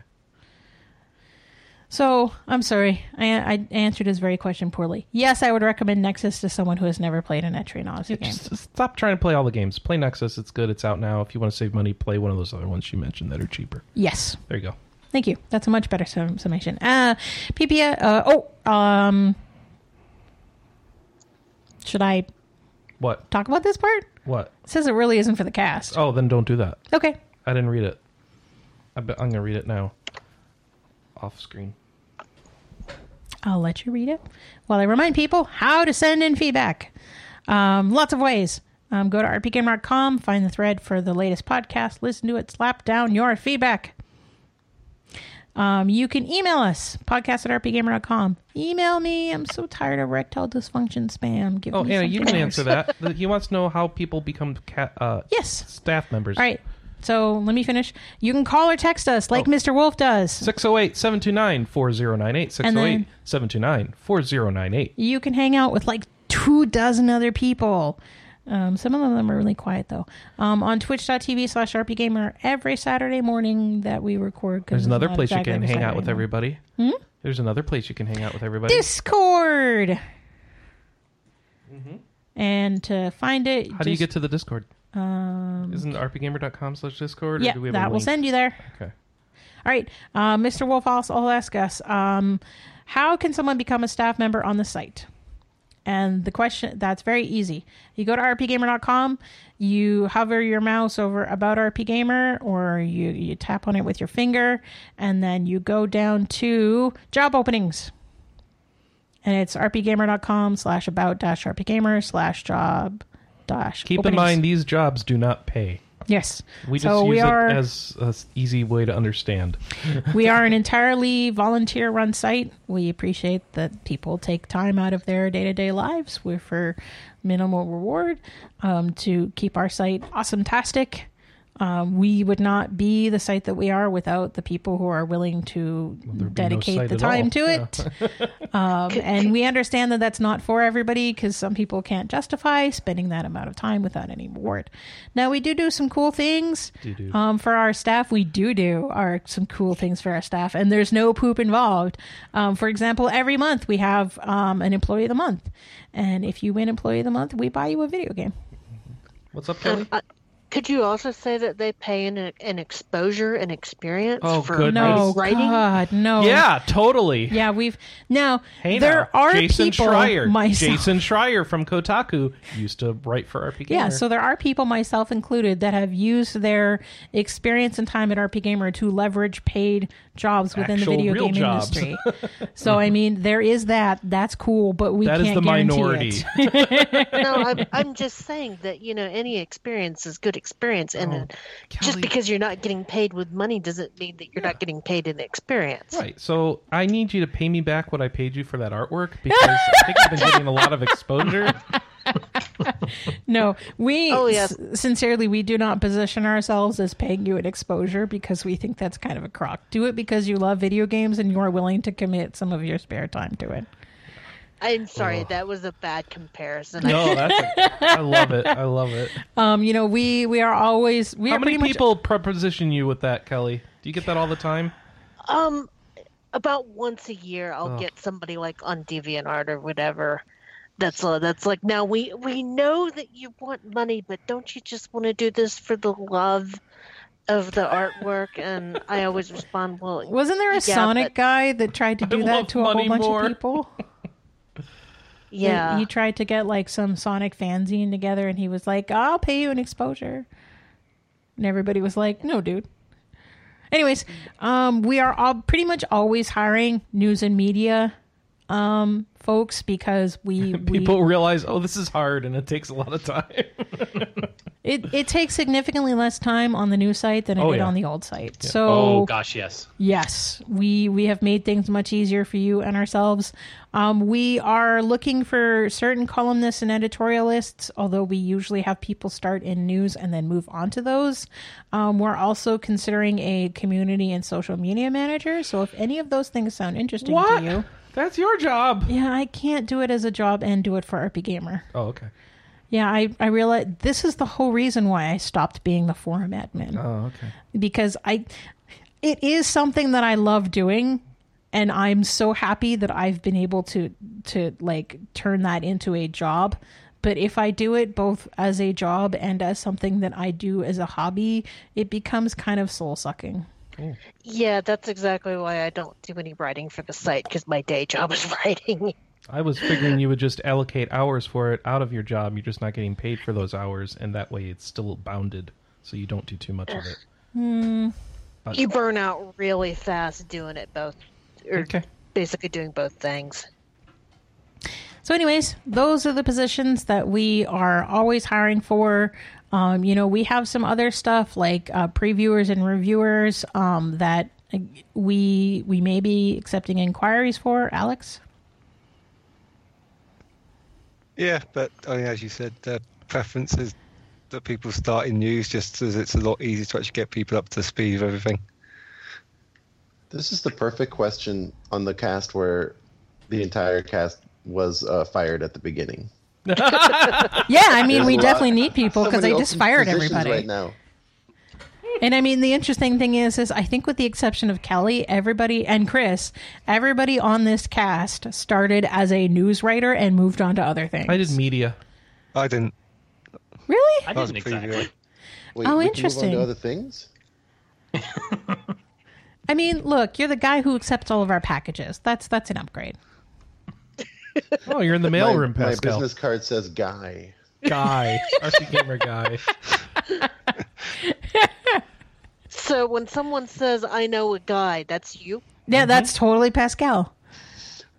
So I'm sorry, I, I answered his very question poorly. Yes, I would recommend Nexus to someone who has never played an Etrian Odyssey game. Just stop trying to play all the games. Play Nexus. It's good. It's out now. If you want to save money, play one of those other ones you mentioned that are cheaper. Yes. There you go. Thank you. That's a much better sum- summation. Uh, PPA. Uh, oh, um, should I What? talk about this part? What? It says it really isn't for the cast. Oh, then don't do that. Okay. I didn't read it. I bet I'm gonna read it now. Off screen. I'll let you read it while I remind people how to send in feedback. Um, lots of ways. Um, go to rpgamer.com, find the thread for the latest podcast, listen to it, slap down your feedback. Um, you can email us, podcast at rpgamer.com. Email me. I'm so tired of erectile dysfunction spam. Give Oh, me Anna, you can answer that. he wants to know how people become uh, Yes. staff members. All right. So let me finish. You can call or text us like Oh. Mr. Wolf does. 608 729 4098. 608 729 4098. You can hang out with like two dozen other people. Um, some of them are really quiet though. Um, on twitch.tv slash rpgamer every Saturday morning that we record. There's another place you can hang out with morning. everybody. Hmm? There's another place you can hang out with everybody. Discord. And to find it, Mm-hmm. How do you get to the Discord? Um, Isn't it rpgamer.com slash Discord? or yeah, do we have a that will link? send you there. Okay. All right. Uh, Mr. Wolf also asked us um, how can someone become a staff member on the site? And the question that's very easy. You go to rpgamer.com, you hover your mouse over about rpgamer, or you, you tap on it with your finger, and then you go down to job openings. and it's rpgamer.com slash about dash rpgamer slash job dash. Keep in mind these jobs do not pay. Yes. We just so use we it are as an easy way to understand. we are an entirely volunteer run site. We appreciate that people take time out of their day to day lives with for minimal reward um, to keep our site awesome tastic. Um, we would not be the site that we are without the people who are willing to there'd be no dedicate the time to it. um, and we understand that that's not for everybody because some people can't justify spending that amount of time without any reward. Now, we do do some cool things um, for our staff. We do do are some cool things for our staff, and there's no poop involved. Um, for example, every month we have um, an employee of the month, and if you win employee of the month, we buy you a video game. What's up, Kelly? Um, uh, could you also say that they pay an, an exposure and experience Oh, for goodness. No, writing? God, no. yeah, totally. Yeah, we've now Hey, there now, are Jason people Schreier. myself. Jason Schreier from Kotaku used to write for RP Gamer. Yeah, so there are people, myself included, that have used their experience and time at RP Gamer to leverage paid jobs within Actual the video game jobs. industry. so I mean, there is that. That's cool, but we that is can't the guarantee minority. it. no, I'm, I'm just saying that you know any experience is good experience, and Oh, just because you're not getting paid with money doesn't mean that you're not getting paid in experience. Right. So I need you to pay me back what I paid you for that artwork because I think I've been getting a lot of exposure. No, we Oh, yes. s- sincerely we do not position ourselves as paying you an exposure because we think that's kind of a crock. Do it because you love video games and you are willing to commit some of your spare time to it. I'm sorry, that was a bad comparison. No, that's a, I love it. I love it. Um, you know, we we are always we How are many pretty much people proposition you with that, Kelly? Do you get that all the time? Um, about once a year, I'll Oh. get somebody like on DeviantArt or whatever. That's that's like now we we know that you want money, but don't you just want to do this for the love of the artwork? And I always respond, well, Wasn't there a Yeah, Sonic but- guy that tried to do love that to a whole bunch more. of people? yeah. He tried to get like some Sonic fanzine together and he was like, I'll pay you an exposure. And everybody was like, no, dude. Anyways, um, we are all pretty much always hiring news and media um, folks because we, we People realize, oh, this is hard and it takes a lot of time. it, it takes significantly less time on the new site than it Oh, did yeah. on the old site. So Oh gosh, yes. Yes, we we have made things much easier for you and ourselves. Um, we are looking for certain columnists and editorialists, although we usually have people start in news and then move on to those. Um, we're also considering a community and social media manager. So if any of those things sound interesting what? to you, That's your job. yeah, I can't do it as a job and do it for RP Gamer. Oh, okay. Yeah, I I realize this is the whole reason why I stopped being the forum admin Oh, okay. because I it is something that I love doing and I'm so happy that I've been able to to like turn that into a job. But if I do it both as a job and as something that I do as a hobby, it becomes kind of soul sucking. Yeah, that's exactly why I don't do any writing for the site because my day job is writing. I was figuring you would just allocate hours for it out of your job. You're just not getting paid for those hours, and that way it's still bounded, so you don't do too much of it. Hmm. you burn out really fast doing it both, or Okay. basically doing both things. So, anyways, those are the positions that we are always hiring for. Um, you know, we have some other stuff like uh, previewers and reviewers um, that we we may be accepting inquiries for. Alex, Yeah, but I mean, as you said, the preference is that people start in news just as it's a lot easier to actually get people up to speed with everything. This is the perfect question on the cast where the entire cast was uh, fired at the beginning. yeah, I mean, There's we definitely need people because many they just fired everybody. right now. And I mean, the interesting thing is, is I think with the exception of Kelly, everybody and Chris, everybody on this cast started as a news writer and moved on to other things. I did media. I didn't. really. I I didn't a previewer. exactly. Wait, Oh, we move on interesting. to other things. I mean, look, you're the guy who accepts all of our packages. That's that's an upgrade. Oh, you're in the My, mailroom, my Pascal. business card says guy. Guy, RP Gamer guy. So when someone says, "I know a guy," that's you. Yeah, mm-hmm. that's totally Pascal.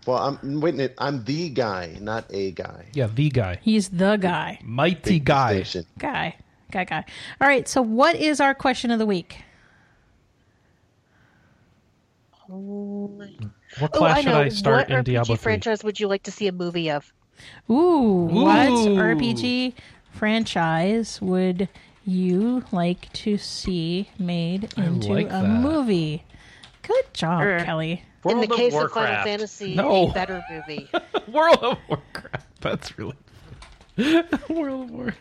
Well, I'm wait. a minute, I'm the guy, not a guy. Yeah, the guy. He's the guy. Mighty Big guy. distinction. Guy. Guy, guy. All right, so what is our question of the week? Oh What Oh, class I should know. I start what in RPG Diablo 3? franchise would you like to see a movie of? Ooh, what RPG franchise would you like to see made into like a that. movie? Good job, Er. Kelly. In World the of case of Warcraft. Final Fantasy, No. a better movie. World of Warcraft. That's really World of War.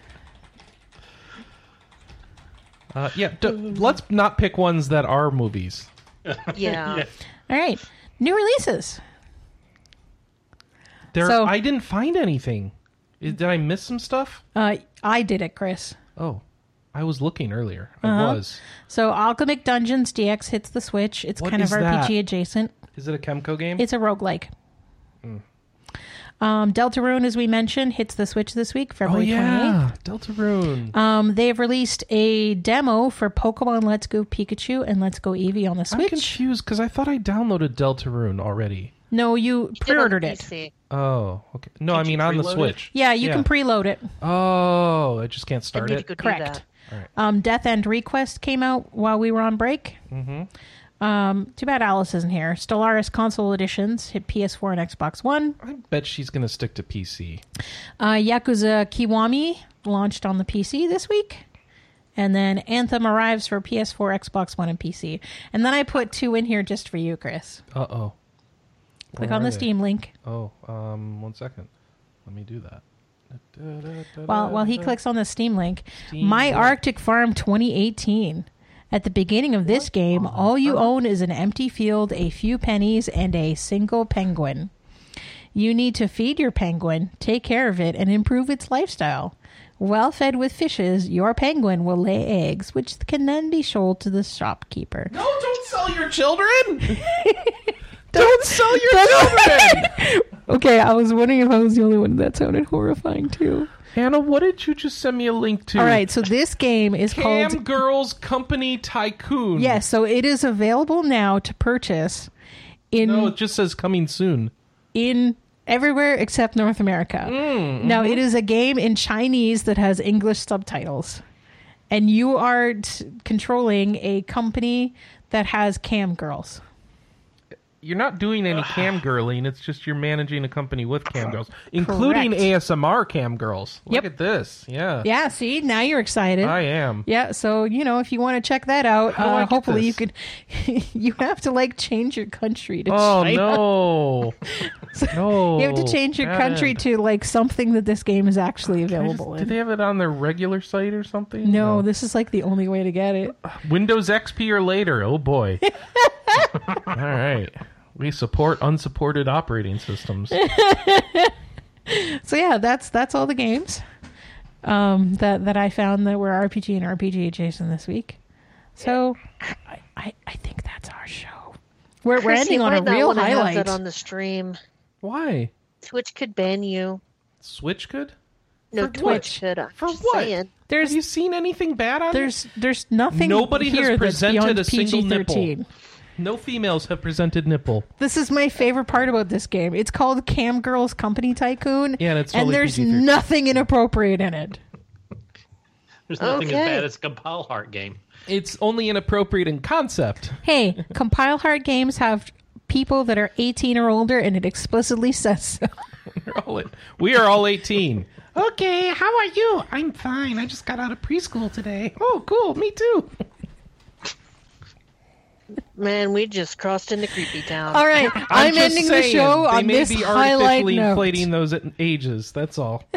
Uh, yeah, d- let's not pick ones that are movies. Yeah. All right, new releases. There, So- I didn't find anything. Is- Did I miss some stuff? Uh, I did it, Chris. Oh, I was looking earlier. I Uh-huh. was. So Alchemic Dungeons DX hits the Switch. It's What kind of is RPG that? adjacent. Is it a Kemco game? It's a roguelike. Um, Deltarune, as we mentioned, hits the Switch this week, oh February 28th. yeah, Deltarune. Um, they've released a demo for Pokemon Let's Go Pikachu and Let's Go Eevee on the Switch. I'm Switch. confused because I thought I downloaded Deltarune already. No, you Did pre-ordered it. PC. Oh, okay. No, I Did you mean on the preload it? Switch. Yeah, you Yeah. can preload it. Oh, I just can't I start need to it. go do Correct. that. Um, Death End Request came out while we were on break. Mm-hmm. Um, too bad Alice isn't here. Stellaris console editions hit PS4 and Xbox One. I bet she's gonna stick to PC. Uh, Yakuza Kiwami launched on the PC this week. And then Anthem arrives for PS4, Xbox One, and PC. And then I put two in here just for you, Chris. Uh oh. Click on the Steam link. Oh, um, one second. Let me do that. While while he clicks on the Steam link, Steam My link. Arctic Farm 2018. At the beginning of this game, all you own is an empty field, a few pennies, and a single penguin. You need to feed your penguin, take care of it, and improve its lifestyle. Well fed with fishes, your penguin will lay eggs, which can then be sold to the shopkeeper. No, don't sell your children. don't sell your children. Okay, I was wondering if I was the only one that sounded horrifying too. Hannah, what did you just send me a link to? All right, so this game is Cam called Girls Company Tycoon. Yes, so it is available now to purchase in No, it just says coming soon. in everywhere except North America. Mm, Now mm-hmm. it is a game in Chinese that has English subtitles. And you are t- controlling a company that has cam girls. You're not doing any cam girling. It's just you're managing a company with cam girls, including Correct. ASMR cam girls. Look Yep. at this. Yeah, Yeah, see, now you're excited. I am. yeah, so you know if you want to check that out, How do I uh, get hopefully you this? could. you have to like change your country to Oh China. no, no! You have to change your God. country to like something that this game is actually Can I just- available do in. they have it on their regular site or something? no, this is like the only way to get it. Windows XP or later. Oh boy. All right. We support unsupported operating systems. So yeah, that's that's all the games um, that that I found that were RPG and RPG adjacent this week. So I, I, I think that's our show. We're, we're ending on a real highlight. that on the stream. Why? Twitch could ban you. Switch could? No, For Twitch what? could. I'm For what? saying. There's Have you seen anything bad on there's there's nothing. Nobody has presented that's a single nipple. PG-13. it? No females have presented nipple. This is my favorite part about this game. It's called Cam Girls Company Tycoon. Yeah, and it's and there's PG-13. nothing inappropriate in it. There's nothing Okay. as bad as compile heart game. It's only inappropriate in concept. Hey, Compile Heart Games have people that are 18 or older, and it explicitly says so. We're all we are all 18. Okay, how are you? I'm fine. I just got out of preschool today. Oh, cool. Me too. Man, we just crossed into creepy town. All right, I'm, just ending the saying, show they on may this be highlight artificially note. inflating those ages. That's all.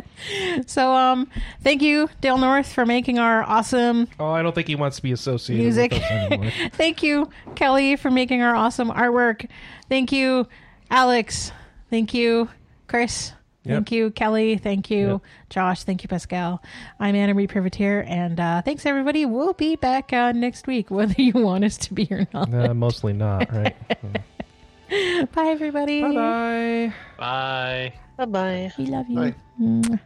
So, um, thank you, Dale North, for making our awesome Oh, I don't think he wants to be associated music. with us anymore. thank you, Kelly, for making our awesome artwork. Thank you, Alex. Thank you, Chris. Thank you, Kelly. Thank you, Yep. Josh. Thank you, Pascal. I'm Anna Marie Privitere, and uh, thanks everybody. We'll be back uh, next week, whether you want us to be or not. uh, mostly not, right? Bye, everybody. bye bye. Bye. Bye bye. We love you. Bye. Mwah.